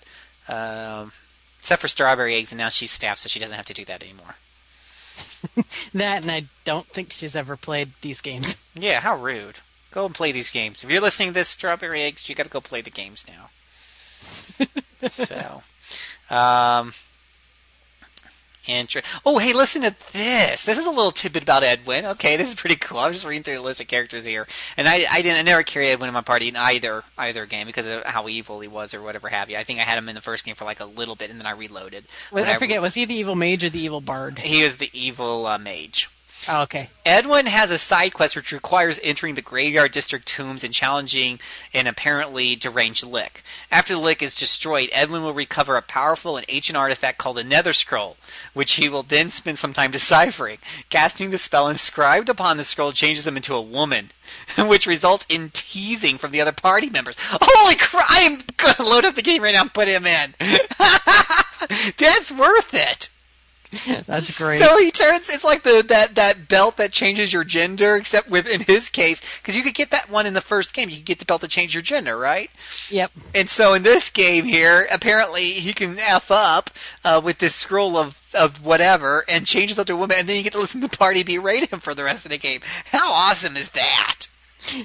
Um, except for Strawberry Eggs, and now she's staffed, so she doesn't have to do that anymore. That, and I don't think she's ever played these games. Yeah, how rude. Go and play these games. If you're listening to this, Strawberry Eggs, you gotta go play the games now. so, um, inter- Oh, hey, listen to this. This is a little tidbit about Edwin. Okay, this is pretty cool. I'm just reading through the list of characters here, and I, I didn't, I never carried Edwin in my party in either either game because of how evil he was or whatever have you. I think I had him in the first game for like a little bit, and then I reloaded. When I forget, was he the evil mage or the evil bard? He was the evil uh, mage. Oh, okay. Edwin has a side quest which requires entering the graveyard district tombs and challenging an apparently deranged Lick. After the Lick is destroyed, Edwin will recover a powerful and ancient artifact called the Nether Scroll, which he will then spend some time deciphering. Casting the spell inscribed upon the scroll changes him into a woman, which results in teasing from the other party members. Holy crap! I am gonna load up the game right now and put him in. That's worth it. That's great. So he turns. It's like the that that belt that changes your gender, except with in his case, because you could get that one in the first game. You could get the belt to change your gender, right? yep. And so in this game here, apparently he can f up uh, with this scroll of of whatever and changes up to a woman, and then you get to listen to the party berate him for the rest of the game. How awesome is that?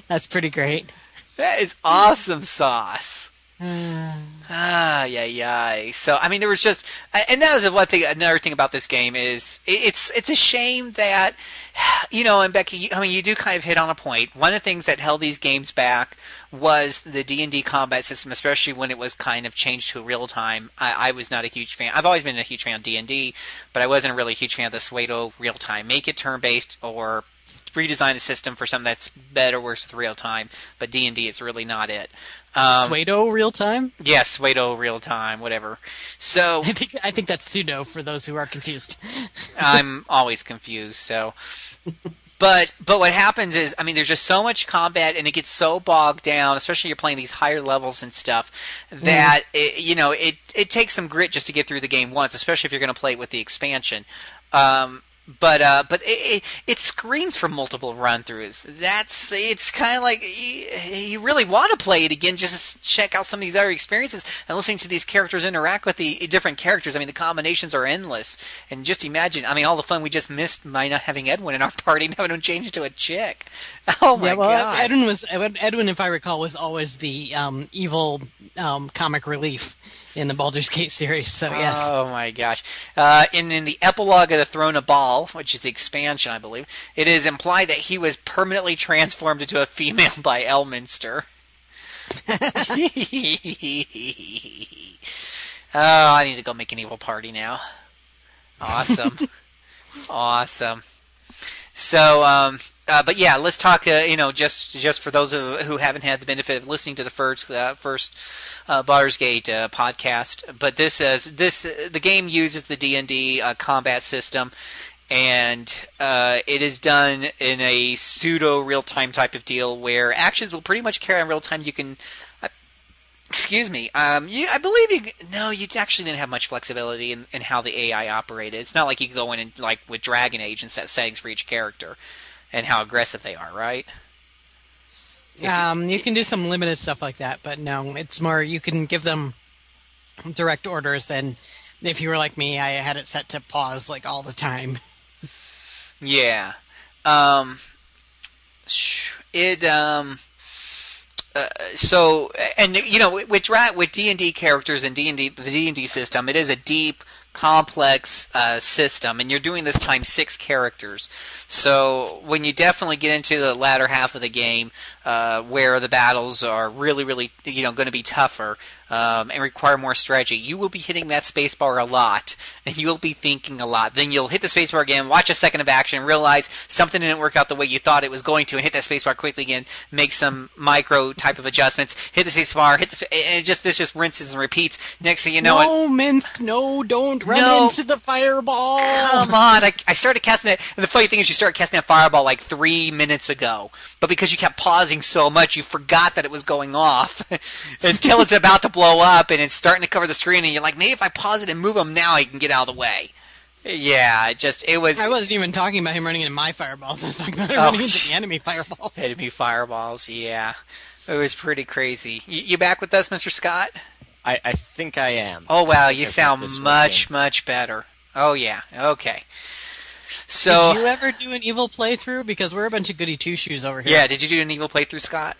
That's pretty great. That is awesome sauce. Ah, yeah, yeah. So, I mean, there was just, and that was one thing. Another thing about this game is it's it's a shame that, you know, and Becky, I mean, you do kind of hit on a point. One of the things that held these games back was the D and D combat system, especially when it was kind of changed to real time. I, I was not a huge fan. I've always been a huge fan of D and D, but I wasn't really a huge fan of the Suedo real time. Make it turn based or redesign the system for something that's better, works with real time. But D and D is really not it. Um, Suedo real time? Yes, Suedo real time, whatever. So I think I think that's pseudo for those who are confused. I'm always confused. So, but but what happens is, I mean, there's just so much combat, and it gets so bogged down, especially you're playing these higher levels and stuff, that it, you know it it takes some grit just to get through the game once, especially if you're going to play it with the expansion. Um, but uh, but it, it, it screams for multiple run throughs. That's it's kind of like you, you really want to play it again just to check out some of these other experiences and listening to these characters interact with the different characters. I mean, the combinations are endless, and just imagine. I mean, all the fun we just missed by not having Edwin in our party. Now we don't change it to a chick. Oh my yeah, well, god! Edwin was Edwin, if I recall, was always the um, evil um, comic relief in the Baldur's Gate series. So yes, Oh my gosh! Uh, in in the epilogue of the Throne of Baal, which is the expansion, I believe, it is implied that he was permanently transformed into a female by Elminster. oh, I need to go make an evil party now. Awesome, awesome. So, um, uh, but yeah, let's talk. Uh, you know, just just for those who, who haven't had the benefit of listening to the first uh, first uh, Gate uh, podcast, but this is this the game uses the D and D uh, combat system, and uh, it is done in a pseudo real time type of deal where actions will pretty much carry on real time. You can. Excuse me. Um, you, I believe you. No, you actually didn't have much flexibility in, in how the AI operated. It's not like you could go in and like with Dragon Age and set settings for each character and how aggressive they are, right? um, you can do some limited stuff like that, but no, it's more you can give them direct orders. Than if you were like me, I had it set to pause like all the time. Yeah. Um, it um. So and you know with with D and D characters and D and D the D and D system, it is a deep, complex uh, system, and you're doing this time six characters. So when you definitely get into the latter half of the game, uh, where the battles are really, really you know going to be tougher um, and require more strategy, you will be hitting that spacebar a lot, and you'll be thinking a lot. Then you'll hit the spacebar again, watch a second of action, realize something didn't work out the way you thought it was going to, and hit that spacebar quickly again, make some micro type of adjustments, hit the spacebar, hit the spa- and just this just rinses and repeats. Next thing you know, it, no, Minsk, no, don't run No. into the fireball. Come on! I, I started casting it, and the funny thing is, you started casting that fireball like three minutes ago, but because you kept pausing so much, you forgot that it was going off until it's about to blow up and it's starting to cover the screen, and you're like, maybe if I pause it and move them now, I can get out of the way. Yeah, it just it was I wasn't even talking about him running into my fireballs. I was talking about him Oh, running into the enemy fireballs. enemy fireballs. Yeah, it was pretty crazy. You, you back with us, Mr. Scott? I, I think I am. Oh wow, you I've sound much game. much better. Oh yeah, okay. So Did you ever do an evil playthrough? Because we're a bunch of goody two shoes over here. yeah, did you do an evil playthrough, Scott?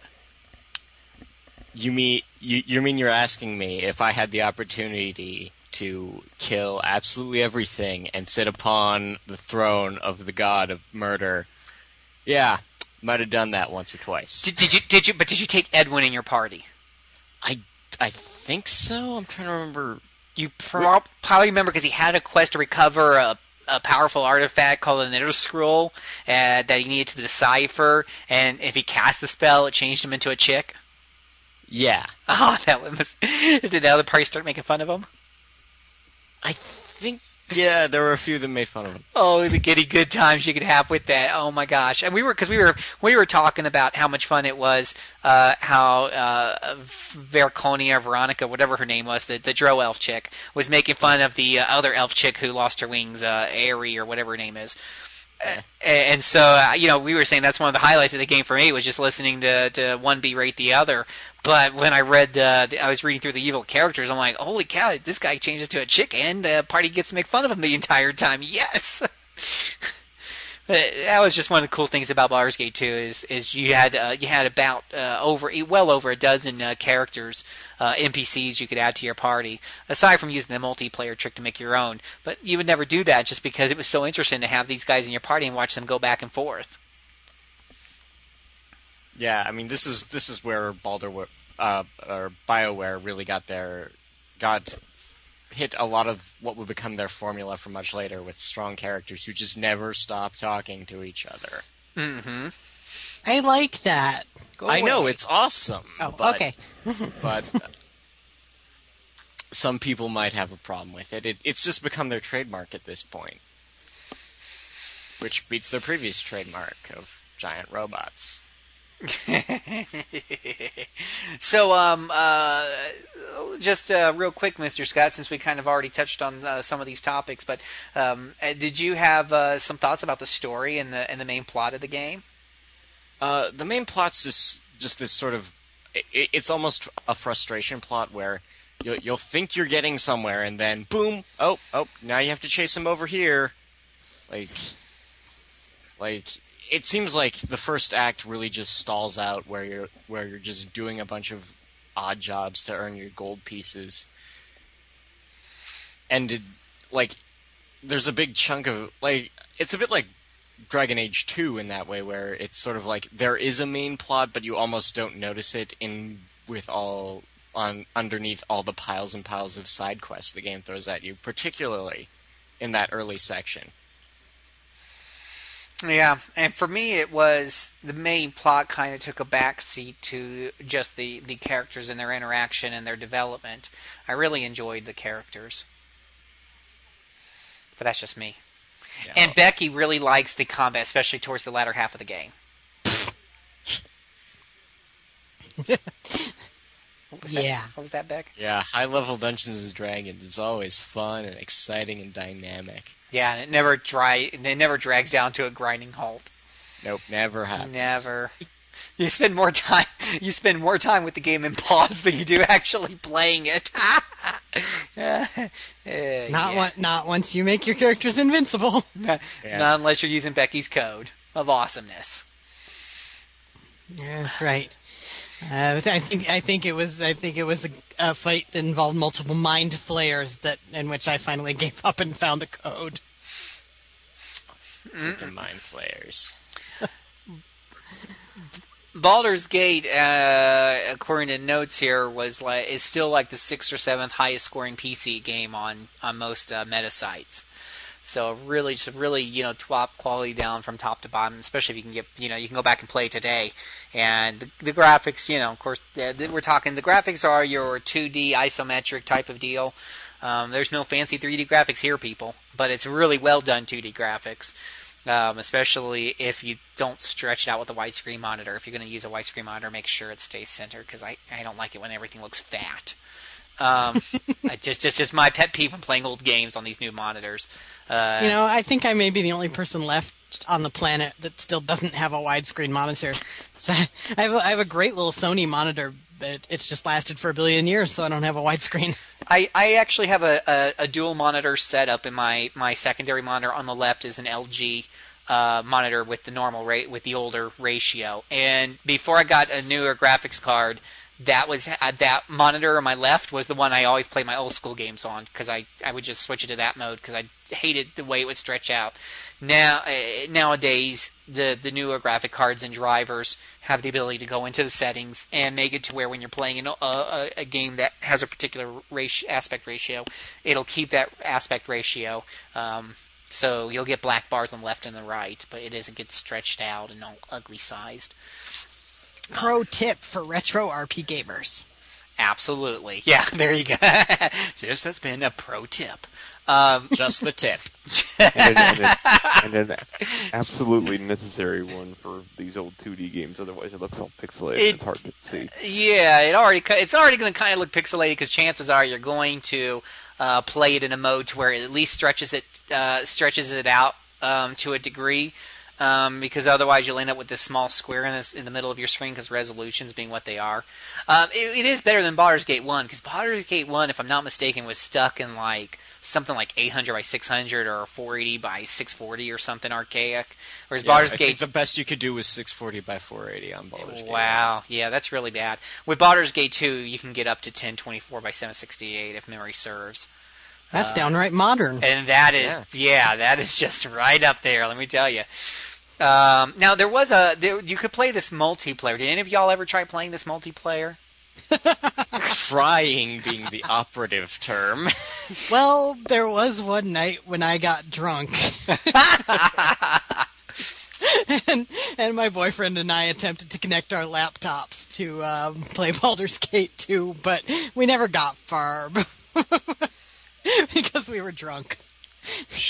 You mean you, you mean you're asking me if I had the opportunity to kill absolutely everything and sit upon the throne of the god of murder? Yeah, might have done that once or twice. Did, did you did you but did you take Edwin in your party? I I think so. I'm trying to remember. You prob- probably remember because he had a quest to recover a a powerful artifact called an Nether Scroll uh, that he needed to decipher, and if he cast the spell, it changed him into a chick. Yeah, Oh, that was. Did the other party start making fun of him? I think. Yeah, there were a few that made fun of him. Oh, the giddy good times you could have with that. Oh my gosh! And we were because we were we were talking about how much fun it was. Uh, how uh, Verconia, Veronica, whatever her name was, the the Drow elf chick, was making fun of the uh, other elf chick who lost her wings, uh, Aerie or whatever her name is. And so, uh, you know, we were saying that's one of the highlights of the game for me was just listening to, to one berate the other. But when I read, uh, I was reading through the evil characters, I'm like, holy cow, this guy changes to a chick and uh, party gets to make fun of him the entire time. Yes! That was just one of the cool things about Baldur's Gate 2 is is you had uh, you had about uh, over well over a dozen uh, characters uh, NPCs you could add to your party aside from using the multiplayer trick to make your own. But you would never do that just because it was so interesting to have these guys in your party and watch them go back and forth. Yeah, I mean this is this is where Baldur uh, or Bioware really got their got hit a lot of what would become their formula for much later with strong characters who just never stop talking to each other. mm-hmm I like that. Go I know it's awesome. Oh, but, okay. but uh, some people might have a problem with it. it. It's just become their trademark at this point, which beats their previous trademark of giant robots. so um uh just uh, real quick Mr. Scott since we kind of already touched on uh, some of these topics but um uh, did you have uh, some thoughts about the story and the and the main plot of the game Uh, the main plot's just just this sort of it, it's almost a frustration plot where you'll, you'll think you're getting somewhere and then boom oh oh now you have to chase him over here like like it seems like the first act really just stalls out where you're where you're just doing a bunch of odd jobs to earn your gold pieces and it, like there's a big chunk of like it's a bit like Dragon Age 2 in that way where it's sort of like there is a main plot but you almost don't notice it in with all on underneath all the piles and piles of side quests the game throws at you particularly in that early section. Yeah, and for me, it was the main plot kind of took a backseat to just the the characters and their interaction and their development. I really enjoyed the characters, but that's just me. Yeah. And Becky really likes the combat, especially towards the latter half of the game. What was that? Yeah. What was that, Beck? yeah, high level Dungeons and Dragons is always fun and exciting and dynamic. Yeah, and it never dry. It never drags down to a grinding halt. Nope, never happens. Never. You spend more time. You spend more time with the game in pause than you do actually playing it. Uh, Not yeah. one, not once you make your characters invincible. Not, Yeah. not unless you're using Becky's code of awesomeness. Yeah, that's right. Uh, I think I think it was I think it was a, a fight that involved multiple mind flayers that in which I finally gave up and found the code. Freaking mind flayers. Baldur's Gate, uh, according to notes here, was like is still like the sixth or seventh highest scoring PC game on on most uh, meta sites. So really, just really, you know, top quality down from top to bottom. Especially if you can get, you know, you can go back and play today. And the, the graphics, you know, of course, uh, we're talking. The graphics are your 2D isometric type of deal. Um, there's no fancy 3D graphics here, people, but it's really well done 2D graphics. Um, especially if you don't stretch it out with a widescreen monitor. If you're going to use a widescreen monitor, make sure it stays centered because I, I don't like it when everything looks fat. Um, I just just just my pet peeve when playing old games on these new monitors. Uh, You know, I think I may be the only person left on the planet that still doesn't have a widescreen monitor. So I have a, I have a great little Sony monitor, but it's just lasted for a billion years, so I don't have a widescreen. I, I actually have a, a, a dual monitor setup in my, my secondary monitor on the left is an LG uh, monitor with the normal rate with the older ratio. And before I got a newer graphics card, that was uh, that monitor on my left was the one I always play my old school games on because I, I would just switch it to that mode because I hated the way it would stretch out. Now uh, nowadays the the newer graphic cards and drivers have the ability to go into the settings and make it to where when you're playing an, a, a, a game that has a particular ratio, aspect ratio, it'll keep that aspect ratio. Um, So you'll get black bars on the left and the right, but it doesn't get stretched out and all ugly sized. Pro tip for retro RP gamers. Absolutely. Yeah, there you go. this has been a pro tip. Um, Just the tip. and, an, and, an, and an absolutely necessary one for these old 2D games. Otherwise, it looks all pixelated. It- it's hard to see. Yeah, it already it's already going to kind of look pixelated because chances are you're going to uh, play it in a mode to where it at least stretches it uh, stretches it out um, to a degree. Um, because otherwise you'll end up with this small square in, this, in the middle of your screen because resolutions being what they are. Um, it, it is better than Baldur's Gate 1 because Baldur's Gate 1, if I'm not mistaken, was stuck in like something like 800 by 600 or 480 by 640 or something archaic. Whereas Yeah, Baldur's I Gate think the best you could do was 640 by 480 on Baldur's Gate. Wow, yeah, that's really bad. With Baldur's Gate 2, you can get up to 1024 by 768 if memory serves. That's Uh, downright modern. And that is, yeah. that is just right up there, let me tell you. Um, now, there was a, there, you could play this multiplayer. Did any of y'all ever try playing this multiplayer? Trying being the operative term. Well, there was one night when I got drunk. and, and my boyfriend and I attempted to connect our laptops to um, play Baldur's Gate 2, but we never got far because we were drunk.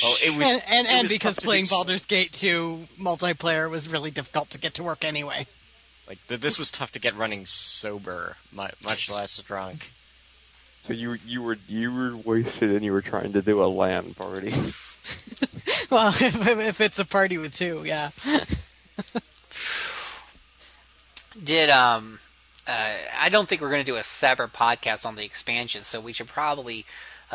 Oh, it was, And, and, it and was because playing do- Baldur's Gate 2 multiplayer was really difficult to get to work anyway. Like th- this was tough to get running sober, much less drunk. So you you were you were wasted and you were trying to do a LAN party. Well, if, if it's a party with two, yeah. Did, um, uh, I don't think we're going to do a separate podcast on the expansion, so we should probably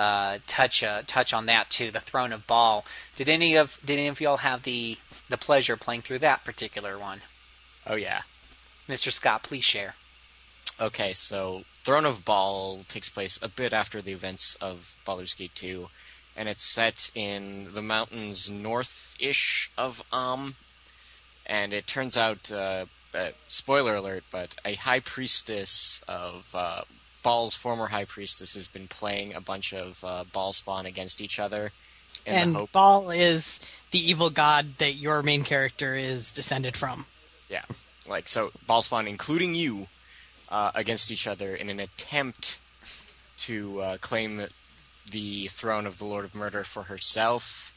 uh, touch uh, touch on that too. The Throne of Bhaal. Did any of did any of y'all have the the pleasure of playing through that particular one? Oh yeah. Mr. Scott, please share. Okay, so Throne of Bhaal takes place a bit after the events of Baldur's Gate 2, and it's set in the mountains north-ish of Amn. And it turns out, uh, uh, spoiler alert, but a high priestess of uh, Bhaal's former high priestess has been playing a bunch of uh, Bhaal spawn against each other. And the hope, Bhaal is the evil god that your main character is descended from. yeah, like so, Bhaal spawn, including you, uh, against each other in an attempt to uh, claim the throne of the Lord of Murder for herself.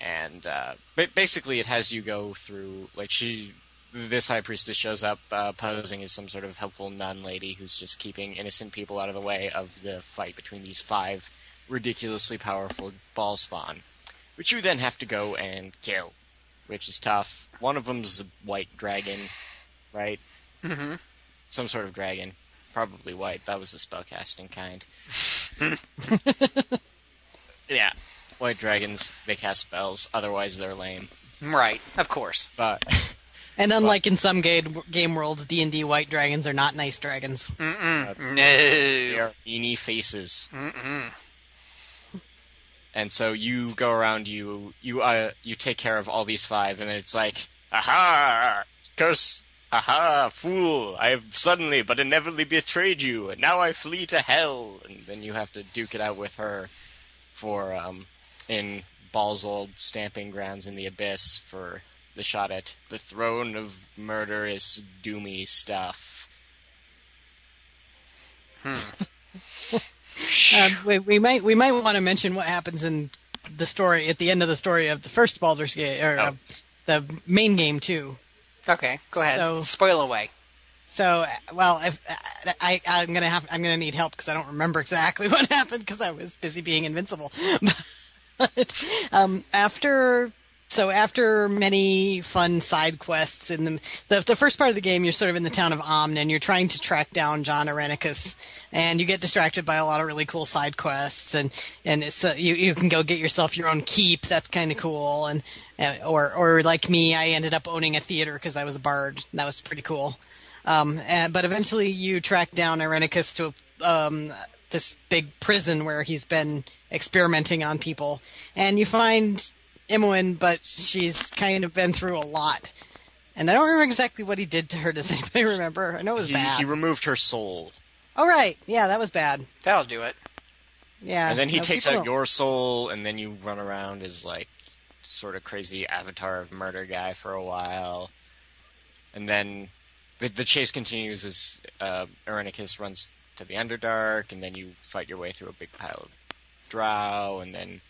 And uh, basically, it has you go through like she, this high priestess shows up uh, posing as some sort of helpful nun lady who's just keeping innocent people out of the way of the fight between these five ridiculously powerful Bhaal spawn, which you then have to go and kill, which is tough. One of them's a white dragon, right? Mm-hmm. Some sort of dragon. Probably white. That was the spellcasting kind. yeah. White dragons, they cast spells, otherwise they're lame. Right, of course. But And unlike in some game, game worlds, D and D white dragons are not nice dragons. Mm-mm. they No. are meanie faces. Mm-mm. And so you go around, you you uh you take care of all these five, and then it's like, aha, curse, aha, fool! I have suddenly but inevitably betrayed you, and now I flee to hell. And then you have to duke it out with her for um in Bhaal's old stamping grounds in the abyss for the shot at the throne of murderous doomy stuff. Uh, we, we might we might want to mention what happens in the story at the end of the story of the first Baldur's Gate or Oh. uh, the main game too. Okay, go ahead. So- Spoil away. So, uh, well, if, uh, I, I'm gonna have, I'm gonna need help because I don't remember exactly what happened because I was busy being invincible. but um, after, so after many fun side quests in the, the the first part of the game, you're sort of in the town of Amn and you're trying to track down Jon Irenicus, and you get distracted by a lot of really cool side quests, and and it's uh, you you can go get yourself your own keep. That's kind of cool, and uh, or or like me, I ended up owning a theater because I was a bard. That was pretty cool. Um, and, but eventually you track down Irenicus to um, this big prison where he's been experimenting on people. And you find Imoen, but she's kind of been through a lot. And I don't remember exactly what he did to her. Does anybody remember? I know it was He, bad. he removed her soul, oh, right. Yeah, that was bad. That'll do it. Yeah. and then he no, takes out don't- your soul, and then you run around as like sort of crazy avatar of murder guy for a while, and then the the chase continues as uh, Irenicus runs to the Underdark, and then you fight your way through a big pile of drow, and then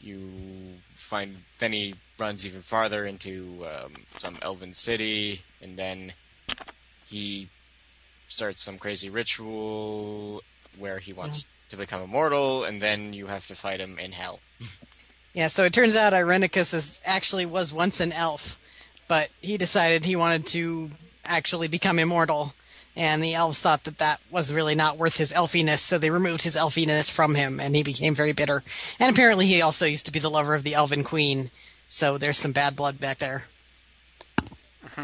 you find then he runs even farther into um, some elven city, and then he starts some crazy ritual where he wants to become immortal, and then you have to fight him in hell. Yeah, so it turns out Irenicus is actually was once an elf, but he decided he wanted to actually become immortal, and the elves thought that that was really not worth his elfiness, so they removed his elfiness from him, and he became very bitter. And apparently, he also used to be the lover of the elven queen, so there's some bad blood back there.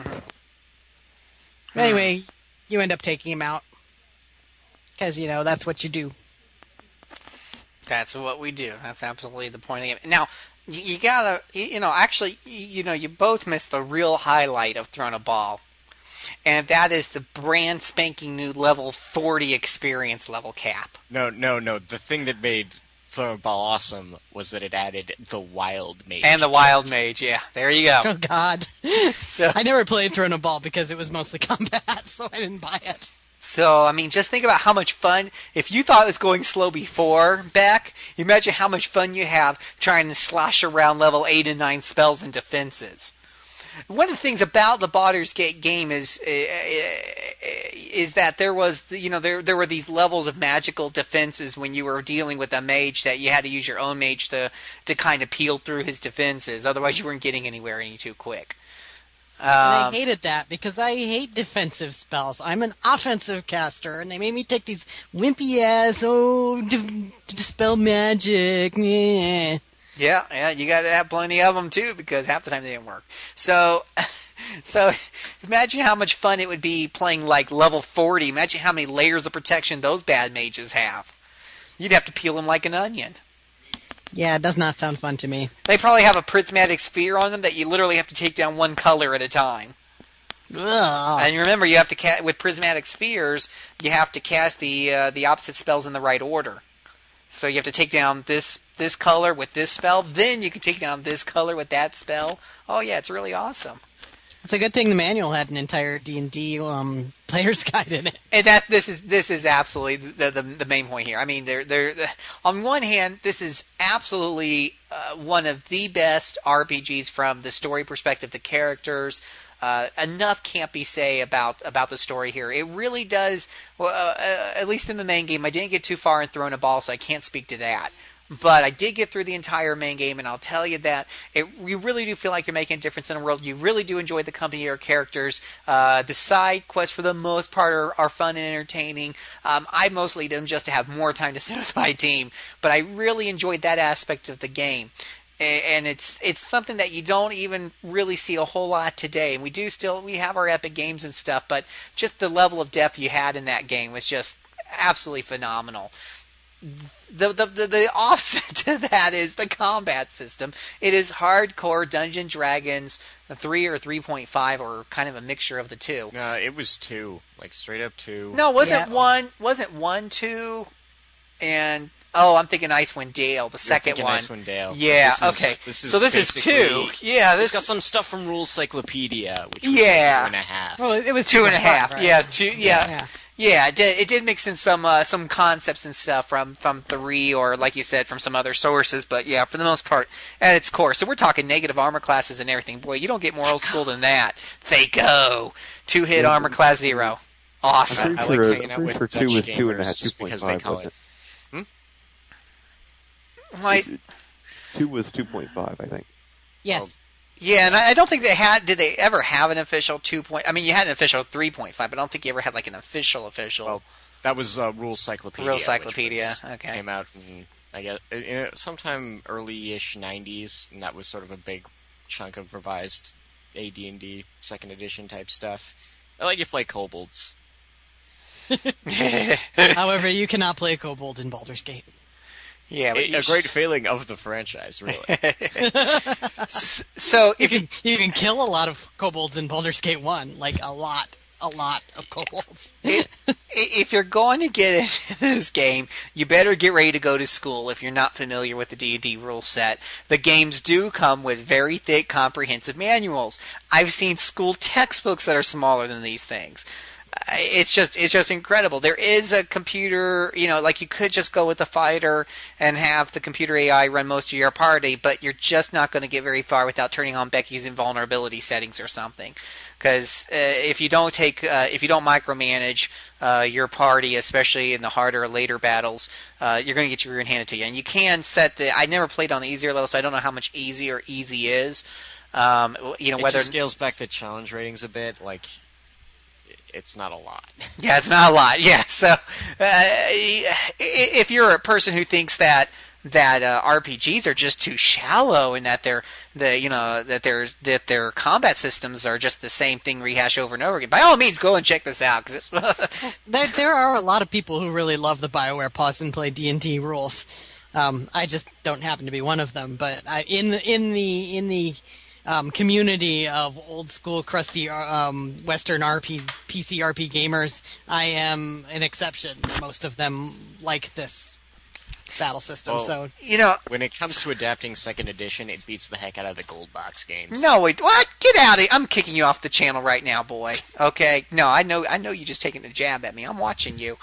anyway, you end up taking him out because you know that's what you do. That's what we do. That's absolutely the point of the game. Now, you, you gotta, you, you know, actually, you, you know, you both missed the real highlight of Throne of Bhaal, and that is the brand spanking new level 40 experience level cap. No, no, no. The thing that made Throw Ball awesome was that it added the Wild Mage. And the Wild Mage, yeah. There you go. Oh God! So, I never played Throne of Bhaal because it was mostly combat, so I didn't buy it. so I mean, just think about how much fun. If you thought it was going slow before, Beck, imagine how much fun you have trying to slash around level 8 and 9 spells and defenses. One of the things about the Baldur's Gate game is uh, is that there was you know there there were these levels of magical defenses when you were dealing with a mage that you had to use your own mage to to kind of peel through his defenses otherwise you weren't getting anywhere any too quick. And I Um, hated that because I hate defensive spells. I'm an offensive caster, and they made me take these wimpy ass oh d- dispel magic. Yeah. Yeah, yeah, you got to have plenty of them too because half the time they didn't work. So, so imagine how much fun it would be playing like level forty. Imagine how many layers of protection those bad mages have. You'd have to peel them like an onion. Yeah, it does not sound fun to me. They probably have a prismatic sphere on them that you literally have to take down one color at a time. Ugh. And remember, you have to ca- with prismatic spheres, you have to cast the uh, the opposite spells in the right order. So you have to take down this this color with this spell, then you can take down this color with that spell. Oh yeah, it's really awesome. It's a good thing the manual had an entire D and D um, player's guide in it. And that this is this is absolutely the the, the main point here. I mean, they're they're on one hand, this is absolutely uh, one of the best RPGs from the story perspective, the characters. Uh, enough can't be say about about the story here. It really does. Well, uh, uh, at least in the main game, I didn't get too far in Throne of Bhaal, so I can't speak to that. But I did get through the entire main game, and I'll tell you that it, you really do feel like you're making a difference in the world. You really do enjoy the company of your characters. Uh, the side quests, for the most part, are, are fun and entertaining. Um, I mostly do them just to have more time to sit with my team, but I really enjoyed that aspect of the game. And it's it's something that you don't even really see a whole lot today. And we do still we have our epic games and stuff, but just the level of depth you had in that game was just absolutely phenomenal the, the the the offset to that is the combat system. It is hardcore Dungeon Dragons three or three point five, or kind of a mixture of the two. Uh, it was two, like straight up two. No, wasn't Yeah. one wasn't one two, and oh, I'm thinking Icewind Dale, the You're second thinking one. Icewind Dale. Yeah, This is- okay. This is so this is two. basically- Yeah, It's this got some stuff from Rules Cyclopedia, which was Yeah. two and a half. Well, it was two and a half. right? Yeah, two. Yeah, Yeah. Yeah, it did, it did mix in some uh, some concepts and stuff from from three or like you said from some other sources, but yeah, for the most part at its core. So we're talking negative armor classes and everything. Boy, you don't get more old school than that. They go two hit armor class zero, awesome. I'm I pretty like sure, hanging out with sure two Dutch was two and a two just because they five. call wasn't Like, it? Two was two point five, I think. Yes. Yeah, and I, I don't think they had. Did they ever have an official two point? I mean, you had an official three point five, but I don't think you ever had like an official official. Well, That was uh, Rules Cyclopedia. Rules which Cyclopedia, was- okay. Came out in, I guess, in, in sometime early-ish 90s, and that was sort of a big chunk of revised AD&D second edition type stuff. I like to play kobolds. However, you cannot play Kobold in Baldur's Gate. Yeah, but A, you a sh- great failing of the franchise, really. So You if you can you can kill a lot of kobolds in Baldur's Gate One, like a lot a lot of kobolds. If you're going to get into this game, you better get ready to go to school if you're not familiar with the D&D rule set. The games do come with very thick comprehensive manuals. I've seen school textbooks that are smaller than these things. It's just it's just incredible. There is a computer, you know, like you could just go with the fighter and have the computer AI run most of your party, but you're just not going to get very far without turning on Becky's invulnerability settings or something because uh, if you don't take uh, if you don't micromanage uh, your party, especially in the harder later battles, uh, you're going to get your rear handed to you. And you can set the. I never played on the easier level, so I don't know how much easy or easy is. Um, you know It whether just scales back the challenge ratings a bit. Like, it's not a lot. Yeah, it's not a lot. Yeah, so uh, if you're a person who thinks that that uh, RPGs are just too shallow and that they're the you know that their that their combat systems are just the same thing rehashed over and over again, by all means, go and check this out because it's There, there are a lot of people who really love the Bioware pause and play D and D rules. Um, I just don't happen to be one of them, but I, in the in the in the um, community of old school crusty um, Western RP PC RP gamers, I am an exception. Most of them like this battle system, Well, so you know. When it comes to adapting second edition, it beats the heck out of the gold box games. No, wait, what? Get out of here! I'm kicking you off the channel right now, boy. Okay? No, I know, I know you just taking a jab at me. I'm watching you.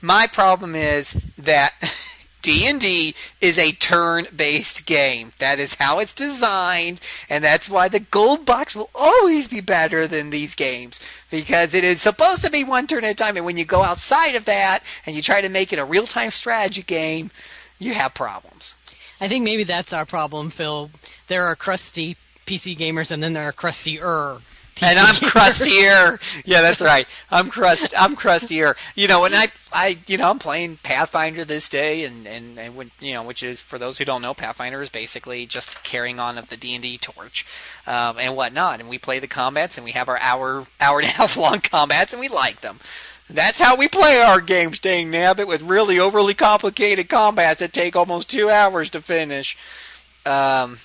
My problem is that D&D is a turn-based game. That is how it's designed, and that's why the gold box will always be better than these games because it is supposed to be one turn at a time. And when you go outside of that and you try to make it a real-time strategy game, you have problems. I think maybe that's our problem, Phil. There are crusty PC gamers, and then there are crustier. PC and I'm crustier. Yeah, that's right. I'm crust. I'm crustier. You know, and I, I, you know, I'm playing Pathfinder this day, and and and when, you know, which is for those who don't know, Pathfinder is basically just carrying on of the D and D torch, um, and whatnot. And we play the combats, and we have our hour, hour and a half long combats, and we like them. That's how we play our games, dang nabbit, with really overly complicated combats that take almost two hours to finish. Um,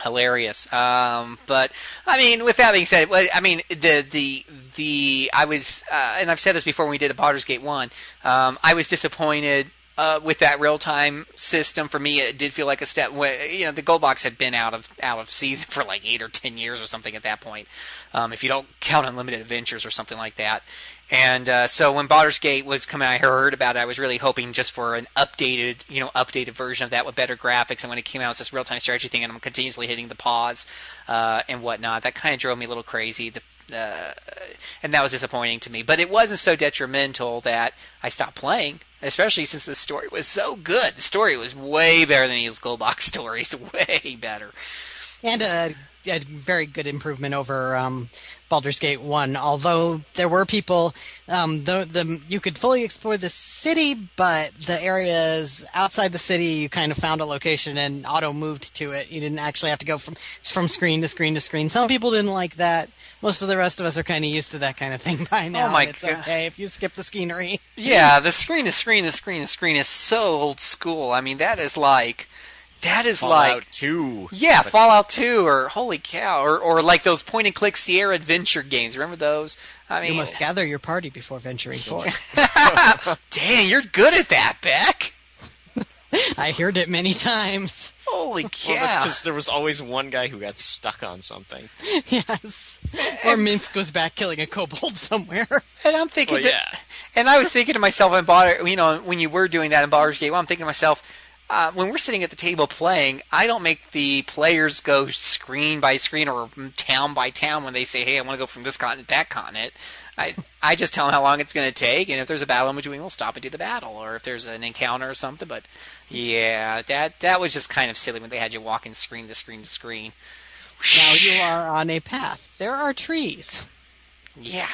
hilarious. Um, but I mean, with that being said, I mean the the the I was, uh, and I've said this before when we did the Baldur's Gate one. Um, I was disappointed. Uh, with that real time system, for me, it did feel like a step. You know, the Gold Box had been out of out of season for like eight or ten years or something at that point, um, if you don't count Unlimited Adventures or something like that. And uh, so when Baldur's Gate was coming, I heard about it. I was really hoping just for an updated, you know, updated version of that with better graphics. And when it came out, it's this real-time strategy thing, and I'm continuously hitting the pause uh, and whatnot. That kind of drove me a little crazy. The, uh, and that was disappointing to me. But it wasn't so detrimental that I stopped playing. Especially since the story was so good. The story was way better than Eagles Gold Box stories. Way better. and a, a very good improvement over um, Baldur's Gate One. Although there were people, um, the the you could fully explore the city, but the areas outside the city, you kind of found a location and auto moved to it. You didn't actually have to go from from screen to screen to screen. Some people didn't like that. Most of the rest of us are kind of used to that kind of thing by now. my it's God. okay if you skip the scenery. Yeah, the screen to screen to screen to screen is so old school. I mean, that is like, that is Fallout like, 2. yeah, Fallout 2 or holy cow, or or like those point and click Sierra Adventure games. Remember those? I mean, You must gather your party before venturing forth. dang, you're good at that, Beck. I heard it many times. Holy Well, cow! that's because there was always one guy who got stuck on something. Yes. Or Minsk goes back killing a kobold somewhere. and I'm thinking, Well, to- yeah. and I was thinking to myself, in Baldur's, you know, when you were doing that in Baldur's Gate, well, I'm thinking to myself, uh, when we're sitting at the table playing, I don't make the players go screen by screen or town by town when they say, "Hey, I want to go from this continent to that continent." I I just tell them how long it's going to take, and if there's a battle in between, we'll stop and do the battle, or if there's an encounter or something. But yeah, that that was just kind of silly when they had you walking screen to screen to screen. Now you are on a path. There are trees. Yeah.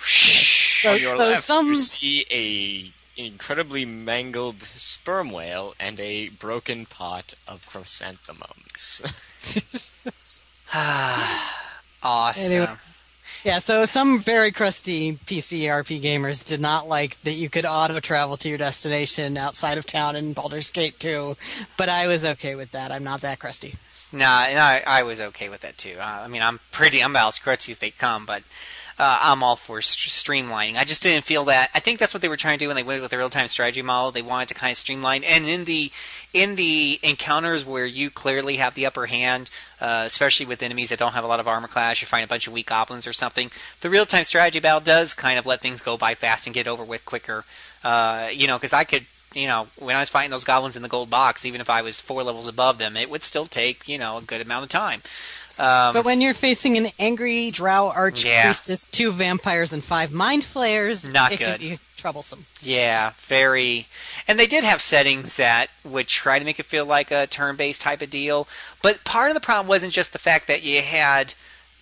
So, on your so left, some you see a incredibly mangled sperm whale and a broken pot of chrysanthemums. Ah, awesome. Anyway. yeah, so some very crusty PC RP gamers did not like that you could auto travel to your destination outside of town in Baldur's Gate 2, but I was okay with that. I'm not that crusty. Nah, and I, I was okay with that too. Uh, I mean, I'm pretty, I'm about as crutchy as they come, but uh, I'm all for st- streamlining. I just didn't feel that. I think that's what they were trying to do when they went with the real time strategy model. They wanted to kind of streamline, and in the in the encounters where you clearly have the upper hand, uh, especially with enemies that don't have a lot of armor class, you find a bunch of weak goblins or something. The real time strategy battle does kind of let things go by fast and get over with quicker. Uh, you know, because I could you know, when I was fighting those goblins in the gold box, even if I was four levels above them, it would still take, you know, a good amount of time. Um, But when you're facing an angry drow arch Yeah. priestess, two vampires, and five mind flayers, Not it good. can be troublesome. Yeah, very. And they did have settings that would try to make it feel like a turn-based type of deal. But part of the problem wasn't just the fact that you had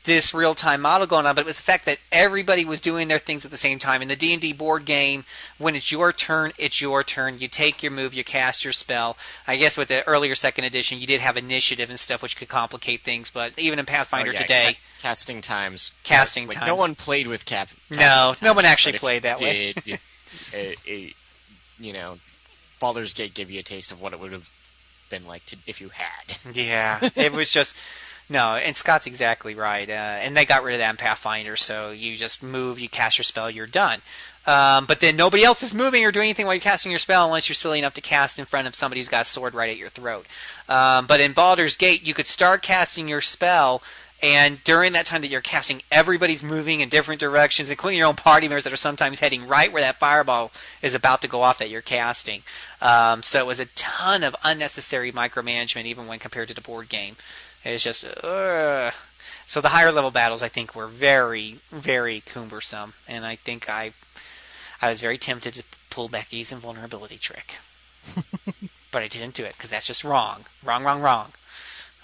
this real-time model going on, but it was the fact that everybody was doing their things at the same time. In the D&D board game, when it's your turn, it's your turn. You take your move, you cast your spell. I guess with the earlier second edition, you did have initiative and stuff, which could complicate things. But even in Pathfinder Oh, yeah, today, ca- casting times. Casting Like, times. No one played with cap. No, casting no one actually played that way. did, you- it- it- you know, Baldur's Gate gave you a taste of what it would have been like to if you had. Yeah, it was just no. And Scott's exactly right. Uh, and they got rid of that in Pathfinder, so you just move, you cast your spell, you're done. Um, but then nobody else is moving or doing anything while you're casting your spell unless you're silly enough to cast in front of somebody who's got a sword right at your throat. Um, but in Baldur's Gate, you could start casting your spell, and during that time that you're casting, everybody's moving in different directions, including your own party members that are sometimes heading right where that fireball is about to go off that you're casting. Um, so it was a ton of unnecessary micromanagement, even when compared to the board game. It's just, uh. so the higher level battles, I think, were very, very cumbersome, and I think I, I was very tempted to pull Becky's invulnerability trick, but I didn't do it because that's just wrong, wrong, wrong, wrong.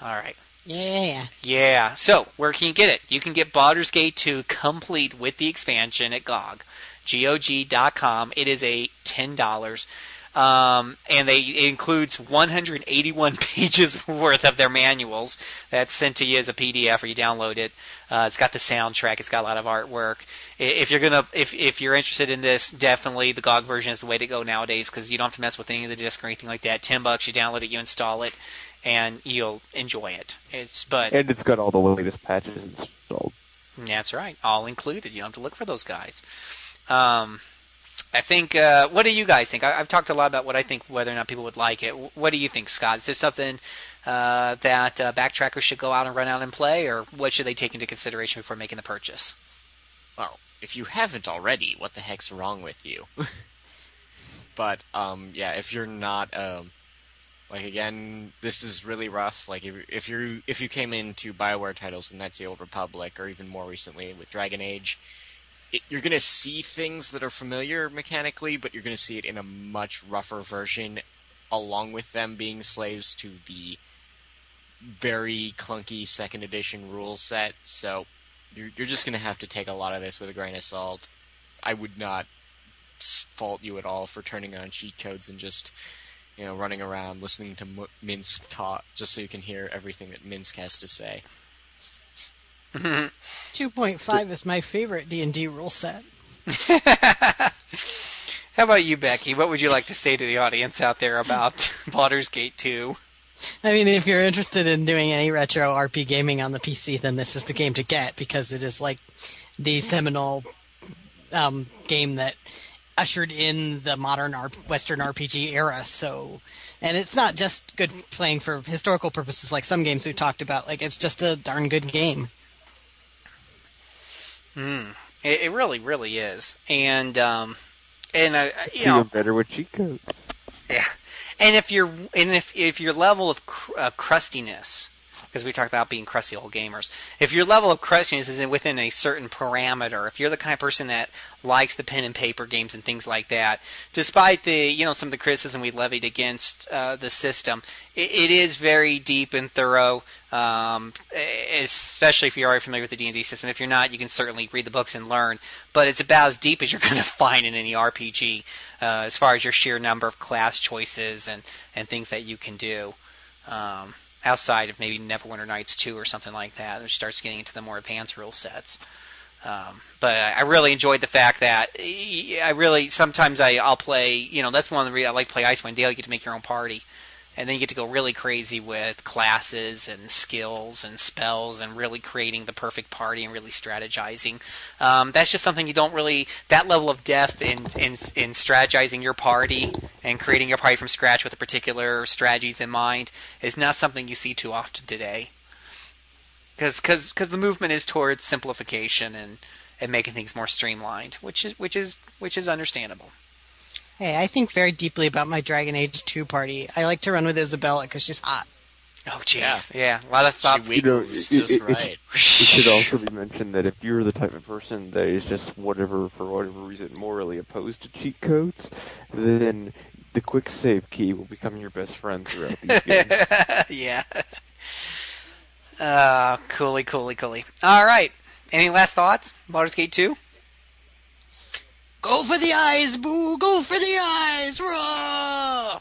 All right. Yeah. Yeah. So, where can you get it? You can get Baldur's Gate 2 complete with the expansion at GOG. GOG.com. It is a $10. Um, and they, it includes 181 pages worth of their manuals that's sent to you as a PDF or you download it. Uh, it's got the soundtrack. It's got a lot of artwork. If you're gonna, if if you're interested in this, definitely the GOG version is the way to go nowadays because you don't have to mess with any of the disc or anything like that. Ten bucks, you download it, you install it, and you'll enjoy it. It's but And it's got all the latest patches installed. that's right, all included. You don't have to look for those guys. Um, I think. Uh, what do you guys think? I, I've talked a lot about what I think, whether or not people would like it. What do you think, Scott? Is this something uh, that uh, backtrackers should go out and run out and play, or what should they take into consideration before making the purchase? Well, if you haven't already, what the heck's wrong with you? but um, yeah, if you're not um, like again, this is really rough. Like if, if you if you came into Bioware titles when that's the Old Republic, or even more recently with Dragon Age, it, you're gonna see things that are familiar mechanically, but you're gonna see it in a much rougher version, along with them being slaves to the very clunky second edition rule set. So you're, you're just going to have to take a lot of this with a grain of salt. I would not fault you at all for turning on cheat codes and just, you know, running around listening to M- Minsk talk just so you can hear everything that Minsk has to say. 2.5 is my favorite D&D rule set. How about you, Becky? What would you like to say to the audience out there about Baldur's Gate 2? I mean, if you're interested in doing any retro RP gaming on the PC, then this is the game to get because it is like the seminal um, game that ushered in the modern R- Western RPG era. So, and it's not just good playing for historical purposes like some games we've talked about. Like it's just a darn good game. It, it really, really is. And, um, and uh, you know, better with cheat codes. Yeah, and if you're and if if your level of cr- uh, crustiness, because we talked about being crusty old gamers, if your level of crustiness is within a certain parameter, if you're the kind of person that likes the pen and paper games and things like that, despite the you know some of the criticism we levied against uh, the system, it, it is very deep and thorough. Um, especially if you're already familiar with the D&D system. If you're not, you can certainly read the books and learn. But it's about as deep as you're going to find in any RPG, uh, as far as your sheer number of class choices and, and things that you can do. Um, outside of maybe Neverwinter Nights 2 or something like that, which starts getting into the more advanced rule sets. Um, but I really enjoyed the fact that I really sometimes I I'll play you know that's one of the reasons I like to play Icewind Dale. You get to make your own party, and then you get to go really crazy with classes and skills and spells and really creating the perfect party and really strategizing. Um, that's just something you don't really that level of depth in, in in strategizing your party and creating your party from scratch with a particular strategies in mind is not something you see too often today. Because because the movement is towards simplification and, and making things more streamlined, which is which is which is understandable. Hey, I think very deeply about my Dragon Age 2 party. I like to run with Isabela because she's hot. Oh, jeez. Yeah. a lot of She thought. wiggles it- just it- it- right. It should also be mentioned that if you're the type of person that is just whatever, for whatever reason, morally opposed to cheat codes, then the quick save key will become your best friend throughout these games. yeah. Uh, cooly, cooly, cooly. All right. Any last thoughts? Baldur's Gate 2? Go for the eyes, boo! Go for the eyes! Roar!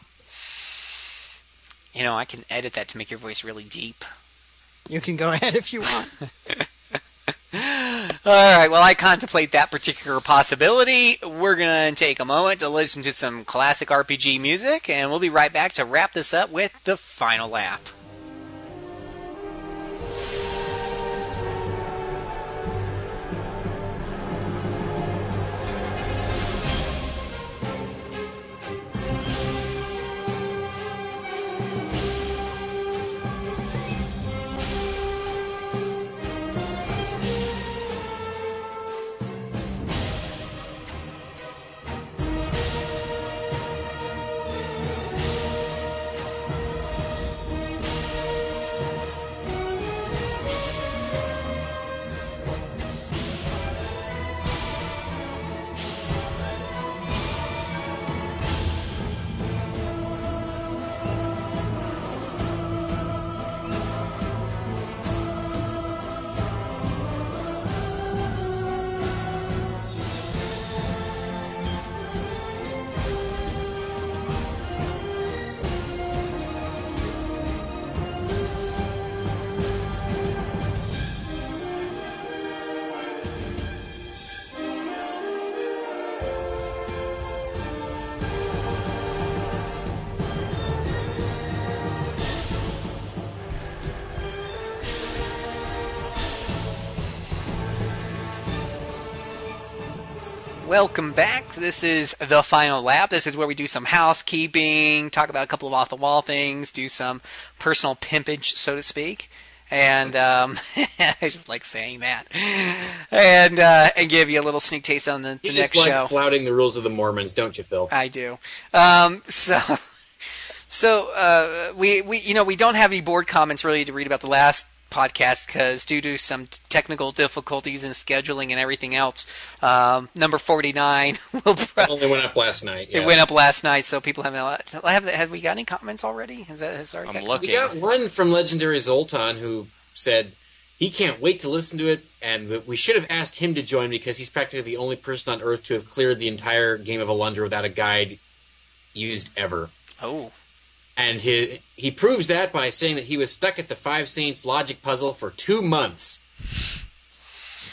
You know, I can edit that to make your voice really deep. You can go ahead if you want. All right. Well, I contemplate that particular possibility. We're going to take a moment to listen to some classic RPG music, and we'll be right back to wrap this up with the final lap. Welcome back. This is the final lap. This is where we do some housekeeping, talk about a couple of off the wall things, do some personal pimpage, so to speak. And um, I just like saying that, and uh, and give you a little sneak taste on the, the You next just like show. flouting the rules of the Mormons, don't you, Phil? I do. Um, so, so uh, we we you know we don't have any board comments really to read about the last podcast because due to some technical difficulties in scheduling and everything else, um, number forty nine will. It only went up last night. it went up last night, so people haven't. Have have we got any comments already? Has that has already I'm got looking. We got one from legendary Zoltan who said he can't wait to listen to it, and that we should have asked him to join because he's practically the only person on Earth to have cleared the entire game of Alundra without a guide used ever. Oh, And he he proves that by saying that he was stuck at the Five Saints logic puzzle for two months.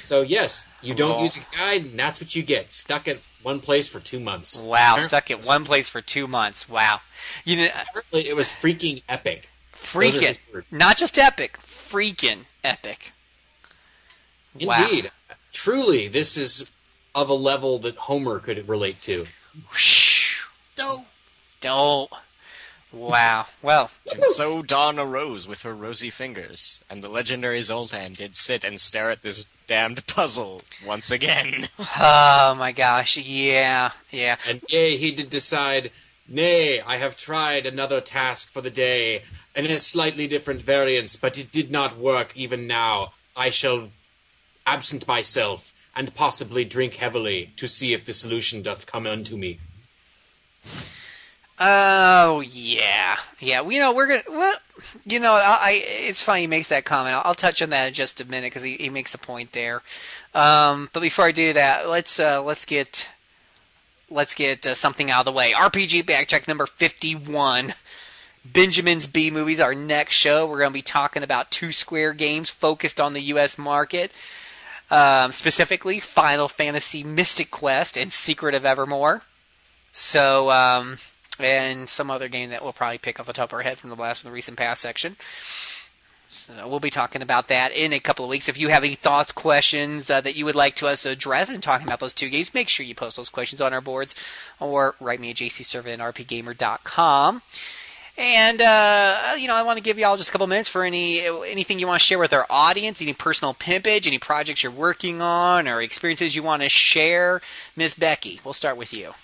So yes, you don't Cool. use a guide, and that's what you get. Stuck at one place for two months. wow! Appar- Stuck at one place for two months. Wow, you know, uh, Apparently, it was freaking epic. Freaking, his not just epic, freaking epic. Wow. Indeed, truly, this is of a level that Homer could relate to. Don't. Don't. Wow. Well, And so dawn arose with her rosy fingers, and the legendary Zoltan did sit and stare at this damned puzzle once again. oh my gosh. Yeah. Yeah. And yea, he did decide, Nay, I have tried another task for the day, and in a slightly different variance, but it did not work even now. I shall absent myself, and possibly drink heavily, to see if the solution doth come unto me. Oh yeah. Yeah. We you know we're gonna. Well, you know, I, I it's funny he makes that comment. I'll, I'll touch on that in just a minute because he, he makes a point there. Um, but before I do that, let's uh, let's get let's get uh, something out of the way. RPG backtrack number fifty-one. Benjamin's B movies. Our next show, we're going to be talking about two Square games focused on the U.S. market, um, specifically Final Fantasy Mystic Quest and Secret of Evermore. So, um, and some other game that we'll probably pick off the top of our head from the last from the recent past section. So we'll be talking about that in a couple of weeks. If you have any thoughts, questions uh, that you would like to us address in talking about those two games, make sure you post those questions on our boards or write me at jcservant at rpgamer.com. And uh, you know, I want to give you all just a couple minutes for any anything you want to share with our audience, any personal pimpage, any projects you're working on, or experiences you want to share. Miss Becky, we'll start with you.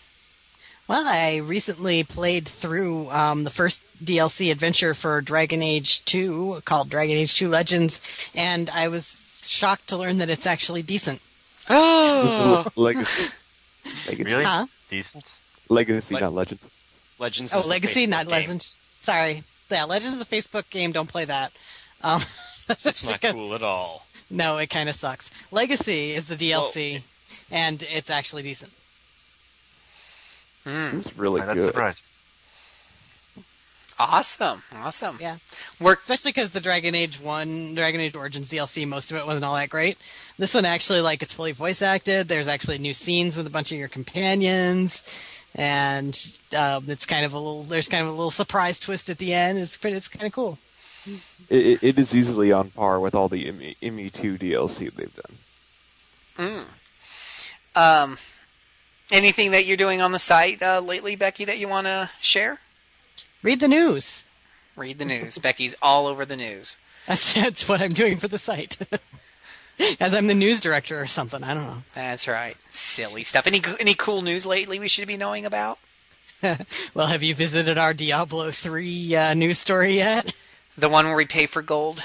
Well, I recently played through um, the first DLC adventure for Dragon Age 2 called Dragon Age 2 Legends, and I was shocked to learn that it's actually decent. Oh, Legacy. Legacy. Really? Huh? Decent. Legacy, Le- not Legend. Legends. Oh, is the Legacy, not game. Legend. Sorry. Yeah, Legends is the Facebook game. Don't play that. Um, It's not because- cool at all. No, it kind of sucks. Legacy is the DLC, and it's actually decent. Hmm. It's really That's good. surprising. awesome, awesome. Yeah. Work. especially because the Dragon Age One, Dragon Age Origins DLC, most of it wasn't all that great. This one actually, like, it's fully voice acted. There's actually new scenes with a bunch of your companions, and um, it's kind of a little. There's kind of a little surprise twist at the end. It's pretty, it's kind of cool. It, it, it is easily on par with all the ME, ME2 DLC they've done. Mm. Um, anything that you're doing on the site uh, lately, Becky, that you want to share? Read the news. Read the news. Becky's all over the news. That's that's what I'm doing for the site. As I'm the news director or something. I don't know. That's right. Silly stuff. Any any cool news lately we should be knowing about? Well, have you visited our Diablo 3 uh, news story yet? The one where we pay for gold?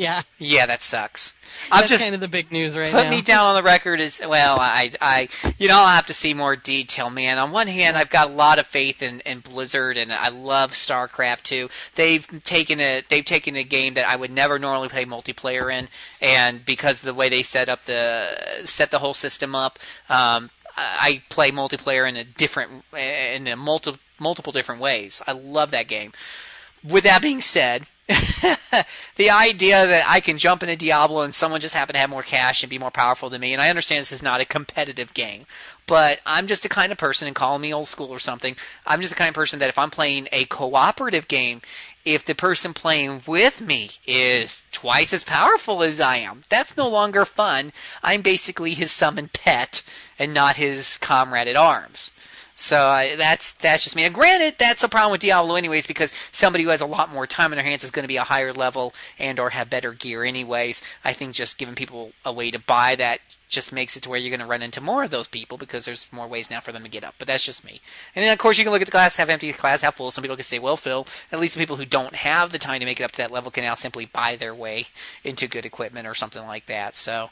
Yeah, Yeah, that sucks. I'm that's just kind of the big news right put now. me down on the record as well. I, I, you know, I'll have to see more detail, man. On one hand, I've got a lot of faith in, in Blizzard, and I love StarCraft too. They've taken a, they've taken a game that I would never normally play multiplayer in, and because of the way they set up the, set the whole system up, um, I play multiplayer in a different, in a multi, multiple different ways. I love that game. With that being said, the idea that I can jump into Diablo and someone just happen to have more cash and be more powerful than me, and I understand this is not a competitive game, but I'm just the kind of person, and call me old school or something, I'm just the kind of person that if I'm playing a cooperative game, if the person playing with me is twice as powerful as I am, that's no longer fun. I'm basically his summoned pet and not his comrade at arms. So uh, that's that's just me. And granted, that's a problem with Diablo, anyways, because somebody who has a lot more time in their hands is going to be a higher level and or have better gear, anyways. I think just giving people a way to buy that just makes it to where you're going to run into more of those people because there's more ways now for them to get up. But that's just me. And then of course you can look at the glass half empty, the glass half full. Some people can say, well, Phil, at least the people who don't have the time to make it up to that level can now simply buy their way into good equipment or something like that. So.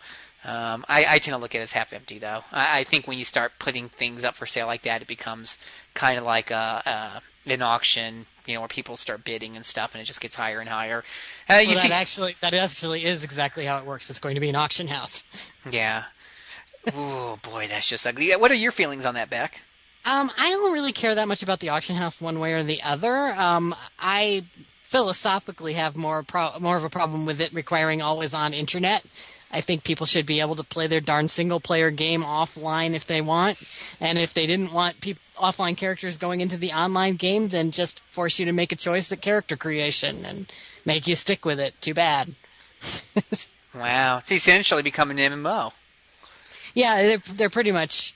Um, I, I tend to look at it as half empty, though. I, I think when you start putting things up for sale like that, it becomes kind of like a, a an auction, you know, where people start bidding and stuff, and it just gets higher and higher. Uh, you Well, see, that actually that actually is exactly how it works. It's going to be an auction house. yeah. Oh boy, that's just ugly. What are your feelings on that, Beck? Um, I don't really care that much about the auction house one way or the other. Um, I philosophically have more pro- more of a problem with it requiring always on internet. I think people should be able to play their darn single player game offline if they want, and if they didn't want peop offline characters going into the online game, then just force you to make a choice at character creation and make you stick with it. Too bad. Wow, it's essentially becoming an MMO. Yeah, they're, they're pretty much.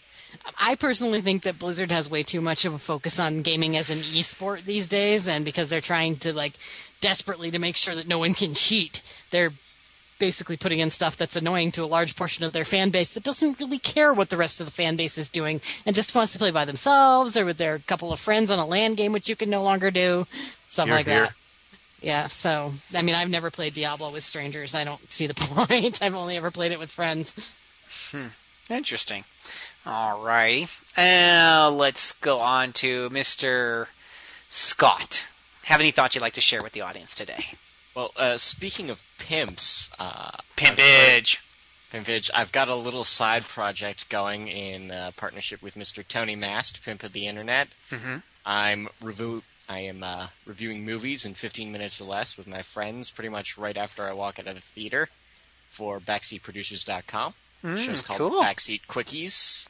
I personally think that Blizzard has way too much of a focus on gaming as an esport these days, and because they're trying to like desperately to make sure that no one can cheat, they're basically putting in stuff that's annoying to a large portion of their fan base that doesn't really care what the rest of the fan base is doing and just wants to play by themselves or with their couple of friends on a land game, which you can no longer do, stuff You're like here. that. Yeah, so I mean, I've never played Diablo with strangers. I don't see the point. I've only ever played it with friends. Hmm. Interesting. Alrighty. Uh, let's go on to Mr. Scott. Have any thoughts you'd like to share with the audience today? Well, uh, speaking of pimps, uh, Pimpage. Pimpage, I've got a little side project going in uh, partnership with Mr. Tony Mast, Pimp of the Internet. Mhm. I'm review. I am uh, reviewing movies in 15 minutes or less with my friends, pretty much right after I walk out of the theater, for BackseatProducers.com. The Mm, show's called cool. Backseat Quickies.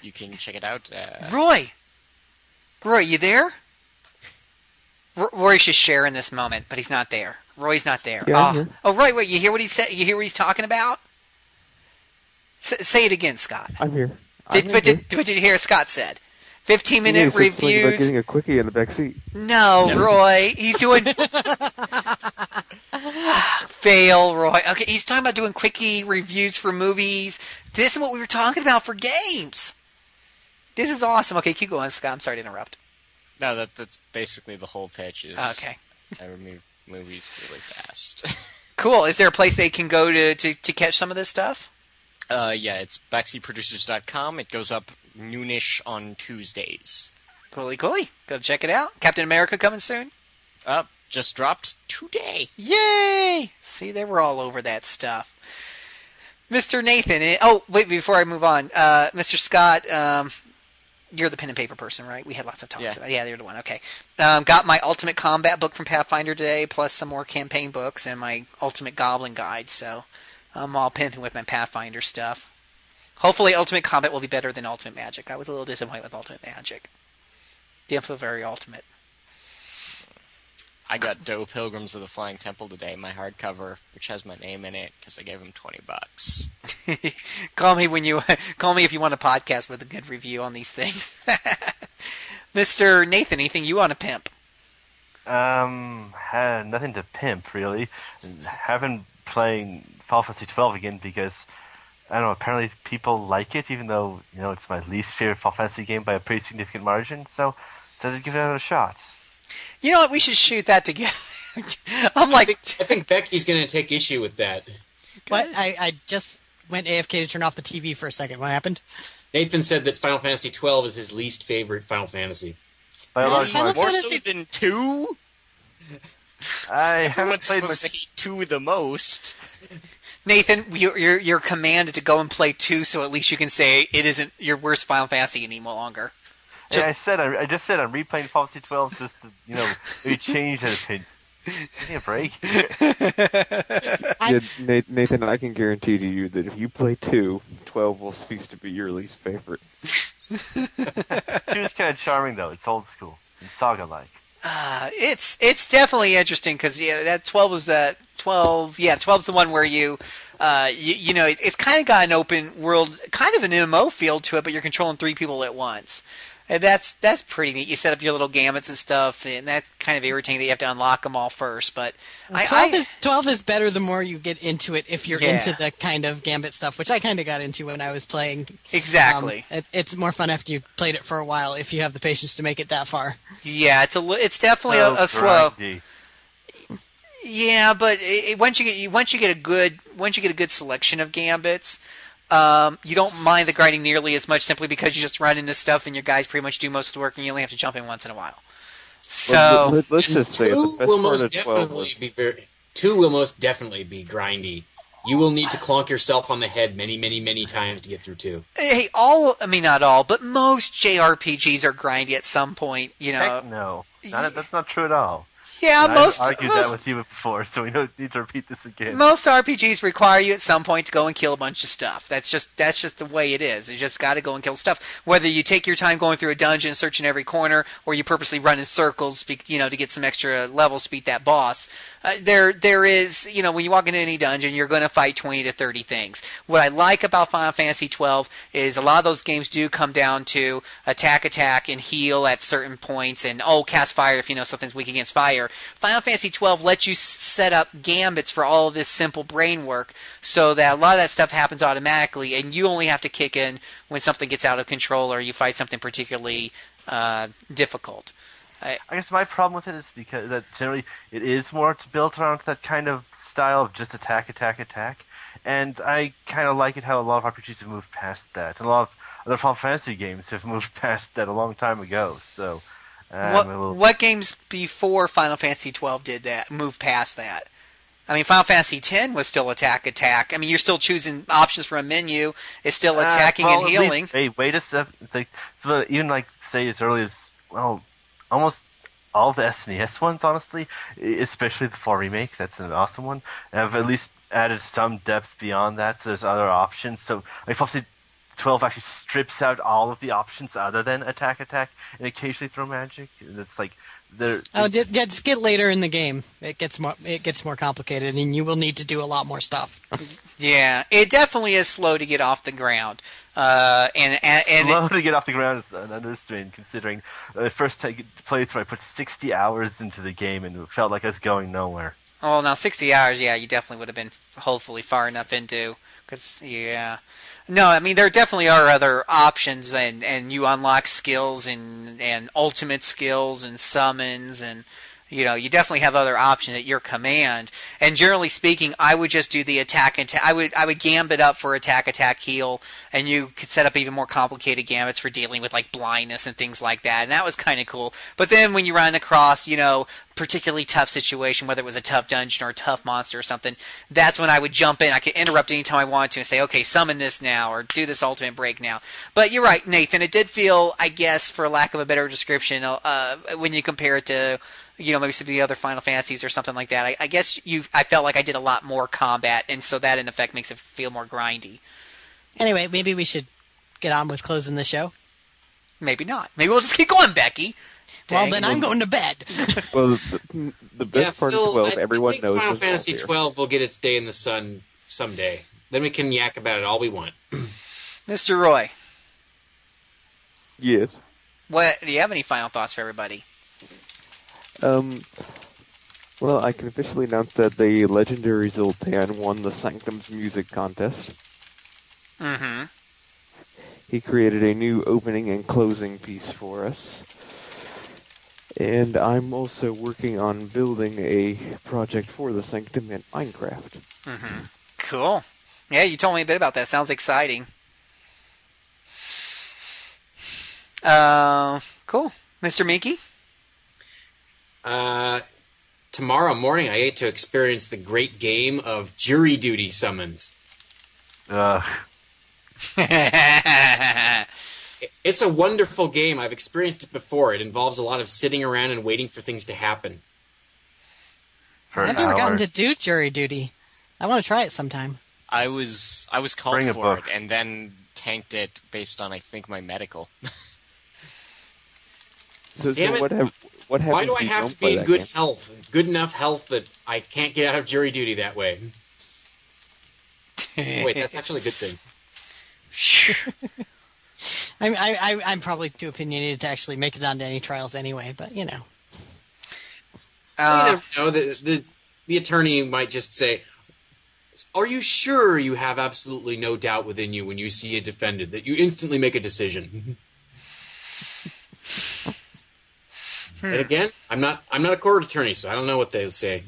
You can check it out. Uh, Roy. Roy, you there? R- Roy should share in this moment, but he's not there. Roy's not there. Yeah, I'm oh, here. oh, Roy, wait, you hear what he said? You hear what he's talking about? S- say it again, Scott. I'm here. Did, I'm but here. did, what did you hear Scott said? 15 Yeah, minute he's just thinking about getting a quickie in the back seat. No, Roy. He's doing. Fail, Roy. Okay, he's talking about doing quickie reviews for movies. This is what we were talking about for games. This is awesome. Okay, keep going, Scott. I'm sorry to interrupt. No, that that's basically the whole pitch. Is Okay. I remove movies really fast. Cool. Is there a place they can go to, to, to catch some of this stuff? uh, yeah, it's backseatproducers.com. It goes up noonish on Tuesdays. Coolly, coolly. Go check it out. Captain America coming soon. Up, just dropped today. Yay! See, they were all over that stuff. Mr. Nathan. eh, Oh, wait, before I move on. Uh, Mr. Scott, um, you're the pen and paper person, right? We had lots of talks Yeah. about Yeah, you're the one. Okay. Um, got my Ultimate Combat book from Pathfinder today, plus some more campaign books and my Ultimate Goblin Guide, so I'm all pimping with my Pathfinder stuff. Hopefully, Ultimate Combat will be better than Ultimate Magic. I was a little disappointed with Ultimate Magic. Didn't feel very ultimate. I got Doe Pilgrims of the Flying Temple today, my hardcover, which has my name in it because I gave him twenty bucks. call me when you call me if you want a podcast with a good review on these things. Mr. Nathan, anything you want to pimp? Um, had nothing to pimp really. And haven't playing Final Fantasy 12 again because I don't know. Apparently, people like it, even though you know it's my least favorite Final Fantasy game by a pretty significant margin. So, so to give it another shot. You know what? We should shoot that together. I'm like, I think Becky's going to take issue with that. What? I, I just went AFK to turn off the TV for a second. What happened? Nathan said that Final Fantasy twelve is his least favorite Final Fantasy. By a large Final margin. More Fantasy- so than two. I haven't Everyone's played supposed much. to hate two the most. Nathan, you're, you're you're commanded to go and play two, so at least you can say it isn't your worst Final Fantasy any longer. Hey, I said I, I just said I'm replaying Final Fantasy 12 just to you know maybe change that opinion. Give me a break. Yeah, Nathan, I can guarantee to you that if you play two, 12 will cease to be your least favorite. Two is kind of charming though. It's old school and saga-like. Uh, it's it's definitely interesting because yeah, that twelve was that twelve. Yeah, 12's the one where you, uh, you, you know, it, it's kind of got an open world, kind of an MMO feel to it, but you're controlling three people at once. And that's that's pretty neat. You set up your little gambits and stuff, and that's kind of irritating that you have to unlock them all first. But I, Twelve I is twelve is better the more you get into it. If you're Yeah. into the kind of gambit stuff, which I kind of got into when I was playing. exactly. Um, it, it's more fun after you've played it for a while if you have the patience to make it that far. yeah, it's a it's definitely So a, a slow. Yeah, but it, it- once you get once you get a good once you get a good selection of gambits, um, you don't mind the grinding nearly as much simply because you just run into stuff and your guys pretty much do most of the work and you only have to jump in once in a while. So let, us just say two the will most of 12 was definitely be very. Two will most definitely be grindy. You will need to clonk yourself on the head many, many, many times to get through two. hey, all I mean not all, but most JRPGs are grindy at some point. You know, Heck no. Not, that's not true at all. Yeah, And most I've argued most, that with you before, so we don't need to repeat this again. most RPGs require you at some point to go and kill a bunch of stuff. That's just that's just the way it is. You just got to go and kill stuff. Whether you take your time going through a dungeon, searching every corner, or you purposely run in circles, you know, to get some extra levels to beat that boss. Uh, there there is, you know, when you walk into any dungeon, you're going to fight 20 to 30 things. What I like about Final Fantasy 12 is a lot of those games do come down to attack, attack, and heal at certain points, and oh, cast fire if you know something's weak against fire. Final Fantasy 12 lets you set up gambits for all of this simple brain work, so that a lot of that stuff happens automatically, and you only have to kick in when something gets out of control or you fight something particularly uh, difficult. I guess my problem with it is because that generally it is more built around that kind of style of just attack, attack, attack, and I kind of like it how a lot of RPGs have moved past that, and a lot of other Final Fantasy games have moved past that a long time ago. So, what, little, what games before Final Fantasy 12 did that? Move past that. I mean, Final Fantasy 10 was still attack, attack. I mean, you're still choosing options from a menu. It's still Uh, attacking well, and at least- healing. hey, wait a sec. It's like so even like say as early as well, almost all the SNES ones, honestly, especially the 4 remake. That's an awesome one. Have at least added some depth beyond that. So there's other options. So like obviously, 12 actually strips out all of the options other than attack, attack, and occasionally throw magic. And it's like there. Oh, ju- ju- just get later in the game. It gets more it gets more complicated, and you will need to do a lot more stuff. Yeah, it definitely is slow to get off the ground. Uh, and and, and slow to get off the ground is an understatement, considering the first t- playthrough I put 60 hours into the game and it felt like I was going nowhere. well, now sixty hours, yeah, you definitely would have been f- hopefully far enough into. Because yeah, no, I mean there definitely are other options, and and you unlock skills and and ultimate skills and summons and. You know, you definitely have other options at your command. And generally speaking, I would just do the attack and I would I would gambit up for attack, attack, heal, and you could set up even more complicated gambits for dealing with like blindness and things like that. And that was kind of cool. But then when you run across, you know, particularly tough situation, whether it was a tough dungeon or a tough monster or something, that's when I would jump in. I could interrupt anytime I wanted to and say, okay, summon this now or do this ultimate break now. But you're right, Nathan. It did feel, I guess, for lack of a better description, uh, when you compare it to you know, maybe some of the other Final Fantasies or something like that. I, I guess you, I felt like I did a lot more combat, and so that in effect makes it feel more grindy. Anyway, maybe we should get on with closing the show. Maybe not. Maybe we'll just keep going, Becky. Well, then I'm going to bed. Well, the, the best yeah, part Phil, of 12, I, everyone I think knows Final Fantasy Valkyr. 12 will get its day in the sun someday. Then we can yak about it all we want. Mr. Roy, Yes. what do you have any final thoughts for everybody? Um, well, I can officially announce that the legendary Zoltan won the Sanctum's music contest. Mm-hmm. He created a new opening and closing piece for us. And I'm also working on building a project for the Sanctum in Minecraft. Mm-hmm. Cool. Yeah, you told me a bit about that. Sounds exciting. Uh, cool. Mr. Moehnke? Uh, tomorrow morning, I get to experience the great game of jury duty summons. Ugh. It's a wonderful game. I've experienced it before. It involves a lot of sitting around and waiting for things to happen. For I've never hour. gotten to do jury duty. I want to try it sometime. I was I was called Bring for it and then tanked it based on I think my medical. So, Damn so it. what have what happens Why do I have to be in good game? health? Good enough health that I can't get out of jury duty that way. Wait, that's actually a good thing. I, I, I, I'm probably too opinionated to actually make it onto any trials anyway, but you know. you Uh, never know. The, the, the attorney might just say, Are you sure you have absolutely no doubt within you when you see a defendant that you instantly make a decision? and again, I'm not I'm not a court attorney, so I don't know what they would say.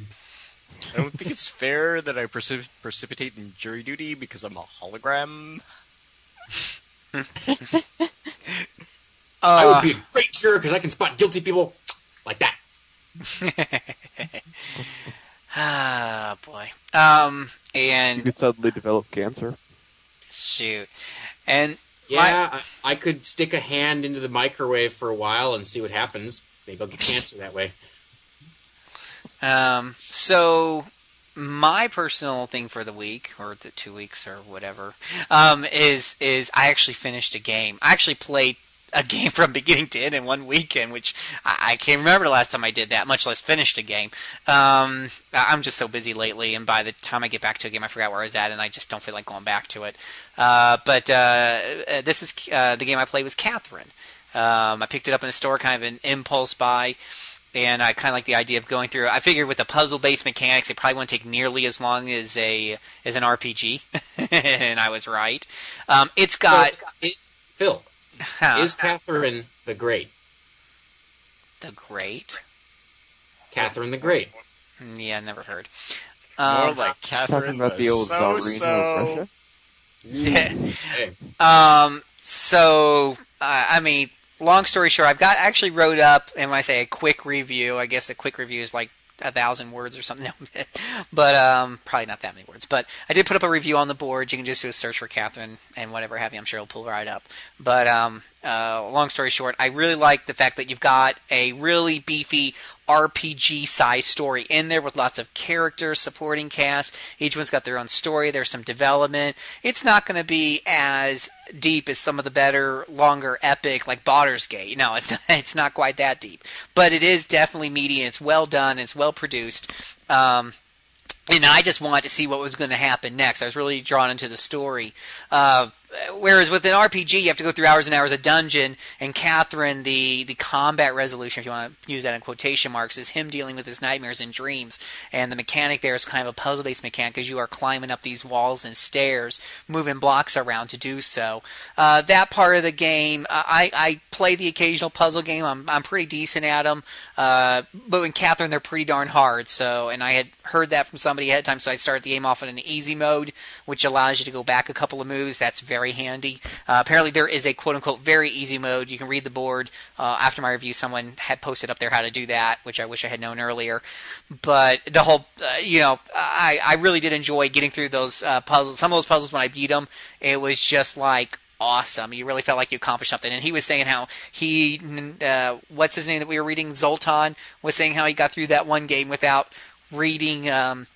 I don't think it's fair that I precip- precipitate in jury duty because I'm a hologram. I uh, would be a great juror because I can spot guilty people like that. ah, boy. Um, and You could suddenly develop cancer. shoot. And Yeah, I, I could stick a hand into the microwave for a while and see what happens. I'll get cancer that way. Um, so my personal thing for the week or the two weeks or whatever um, is is I actually finished a game. I actually played a game from beginning to end in one weekend, which I, I can't remember the last time I did that, much less finished a game. Um, I'm just so busy lately, and by the time I get back to a game, I forgot where I was at, and I just don't feel like going back to it. Uh, but uh, this is uh, the game I played was Catherine. Um, I picked it up in a store, kind of an impulse buy and I kind of like the idea of going through. I figured with the puzzle-based mechanics, it probably wouldn't take nearly as long as a as an RPG, and I was right. Um, it's got It- Phil, huh, is Catherine the Great? the great. Catherine the Great. Mm, Yeah, never heard. More Um, like Catherine about the the old so so. Yeah. Hey, Um, so uh, I mean, long story short, I've got actually wrote up, and when I say a quick review, I guess a quick review is like a thousand words or something, but um, probably not that many words. But I did put up a review on the board. You can just do a search for Catherine and whatever have you. I'm sure it'll pull right up. But um, uh, long story short, I really like the fact that you've got a really beefy RPG size story in there with lots of characters, supporting cast. Each one's got their own story. There's some development. It's not going to be as deep as some of the better, longer epic like Baldur's Gate. No, it's it's not quite that deep, but it is definitely meaty and it's well done. It's well produced. Um, and I just wanted to see what was going to happen next. I was really drawn into the story. Uh, whereas with an RPG, you have to go through hours and hours of dungeon. And Catherine, the the combat resolution, if you want to use that in quotation marks, is him dealing with his nightmares and dreams. And the mechanic there is kind of a puzzle based mechanic because you are climbing up these walls and stairs, moving blocks around to do so. Uh, that part of the game, uh, I I play the occasional puzzle game. I'm I'm pretty decent at them. Uh, but in Catherine, they're pretty darn hard. So, and I had heard that from somebody ahead of time, so I started the game off in an easy mode, which allows you to go back a couple of moves. That's very handy. Uh, apparently, there is a quote unquote very easy mode. You can read the board. Uh, after my review, someone had posted up there how to do that, which I wish I had known earlier. But the whole, uh, you know, I, I really did enjoy getting through those uh, puzzles. Some of those puzzles, when I beat them, it was just like awesome. You really felt like you accomplished something. And he was saying how he, uh, what's his name that we were reading, Zoltan, was saying how he got through that one game without reading um,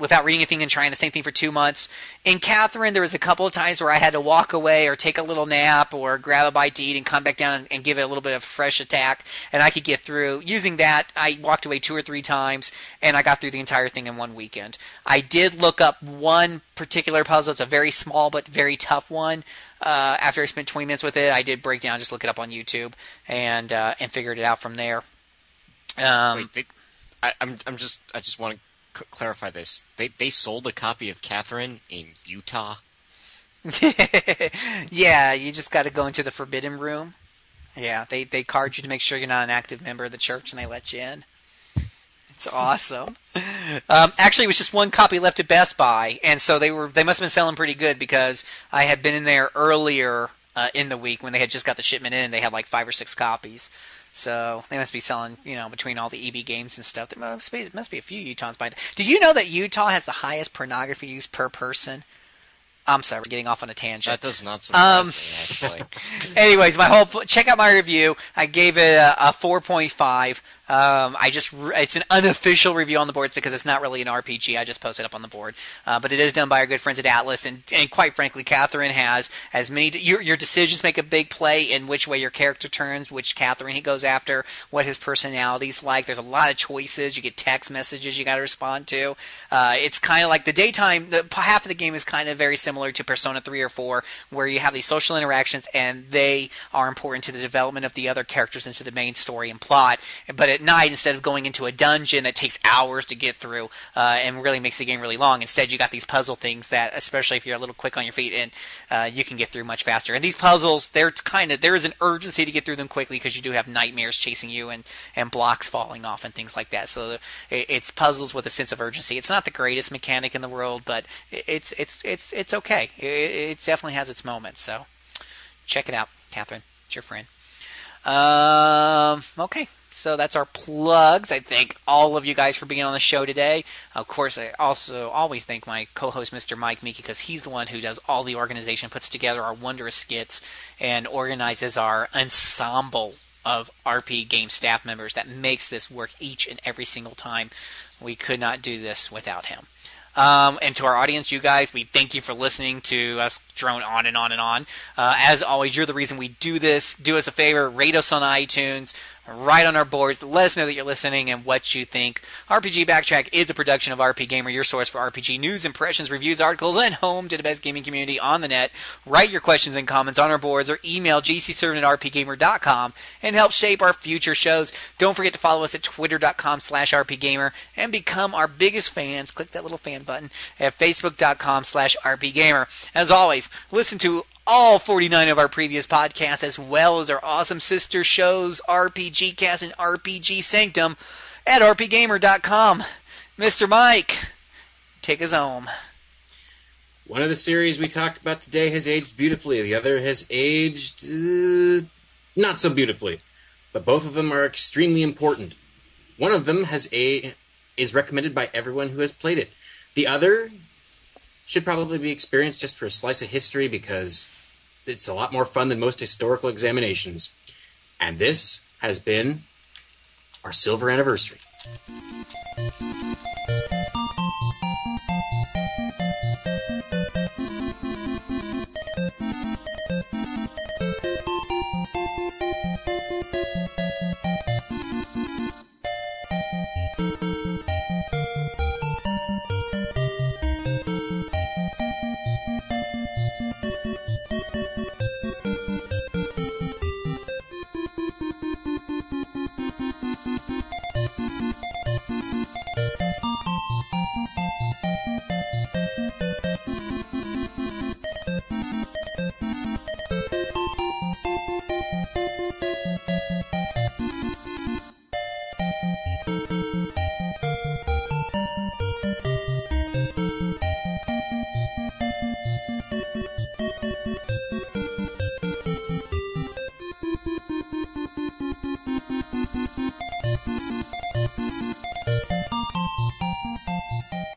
without reading anything and trying the same thing for two months. In Catherine, there was a couple of times where I had to walk away or take a little nap or grab a bite to eat and come back down and, and give it a little bit of fresh attack, and I could get through. Using that, I walked away two or three times, and I got through the entire thing in one weekend. I did look up one particular puzzle. It's a very small but very tough one. Uh, after I spent 20 minutes with it, I did break down, just look it up on YouTube, and uh, and figured it out from there. Um, Wait, they, I, I'm I'm just I just want to c- clarify this. They they sold a copy of Catherine in Utah. yeah, you just got to go into the forbidden room. Yeah, they they card you to make sure you're not an active member of the church, and they let you in. It's awesome. Um, actually, it was just one copy left at Best Buy, and so they were they must have been selling pretty good because I had been in there earlier uh, in the week when they had just got the shipment in. They had like five or six copies. So they must be selling, you know, between all the EB games and stuff. There must be, must be a few Utahns by. The Do you know that Utah has the highest pornography use per person? I'm sorry, we're getting off on a tangent. That does not surprise Um, me actually. Anyways, my whole check out my review. I gave it a, a 4.5. Um, I just it's an unofficial review on the boards because it's not really an RPG. I just posted up on the board, uh, but it is done by our good friends at Atlus, and, and quite frankly, Catherine has as many. Your your decisions make a big play in which way your character turns, which Catherine he goes after, what his personality's like. There's a lot of choices. You get text messages you got to respond to. Uh, it's kind of like the daytime. The half of the game is kind of very similar to Persona 3 or 4, where you have these social interactions and they are important to the development of the other characters into the main story and plot. But at night, instead of going into a dungeon that takes hours to get through uh, and really makes the game really long, instead you got these puzzle things that, especially if you're a little quick on your feet, and uh, you can get through much faster. And these puzzles, they're kind of there is an urgency to get through them quickly because you do have nightmares chasing you and and blocks falling off and things like that. So it, it's puzzles with a sense of urgency. It's not the greatest mechanic in the world, but it's it's it's it's okay. It, it definitely has its moments. So check it out, Catherine. It's your friend. Um, okay, so that's our plugs. I thank all of you guys for being on the show today. Of course, I also always thank my co-host, Mr. Mike Moehnke, because he's the one who does all the organization, puts together our wondrous skits, and organizes our ensemble of RPGamer staff members that makes this work each and every single time. We could not do this without him. Um, and to our audience, you guys, we thank you for listening to us drone on and on and on. Uh, as always, you're the reason we do this. Do us a favor, rate us on iTunes, write on our boards, let us know that you're listening and what you think. RPG Backtrack is a production of RPGamer, your source for RPG news, impressions, reviews, articles, and home to the best gaming community on the net. Write your questions and comments on our boards or email gcservant at rpgamer.com and help shape our future shows. Don't forget to follow us at twitter.com slash rpgamer and become our biggest fans. Click that little fan button at facebook.com slash rpgamer. As always, listen to all 49 of our previous podcasts, as well as our awesome sister shows, RPG Cast and RPG Sanctum, at rpgamer.com. Mr. Mike, take us home. One of the series we talked about today has aged beautifully. The other has aged uh, not so beautifully, but both of them are extremely important. One of them has a is recommended by everyone who has played it. The other should probably be experienced just for a slice of history because it's a lot more fun than most historical examinations. And this has been our silver anniversary.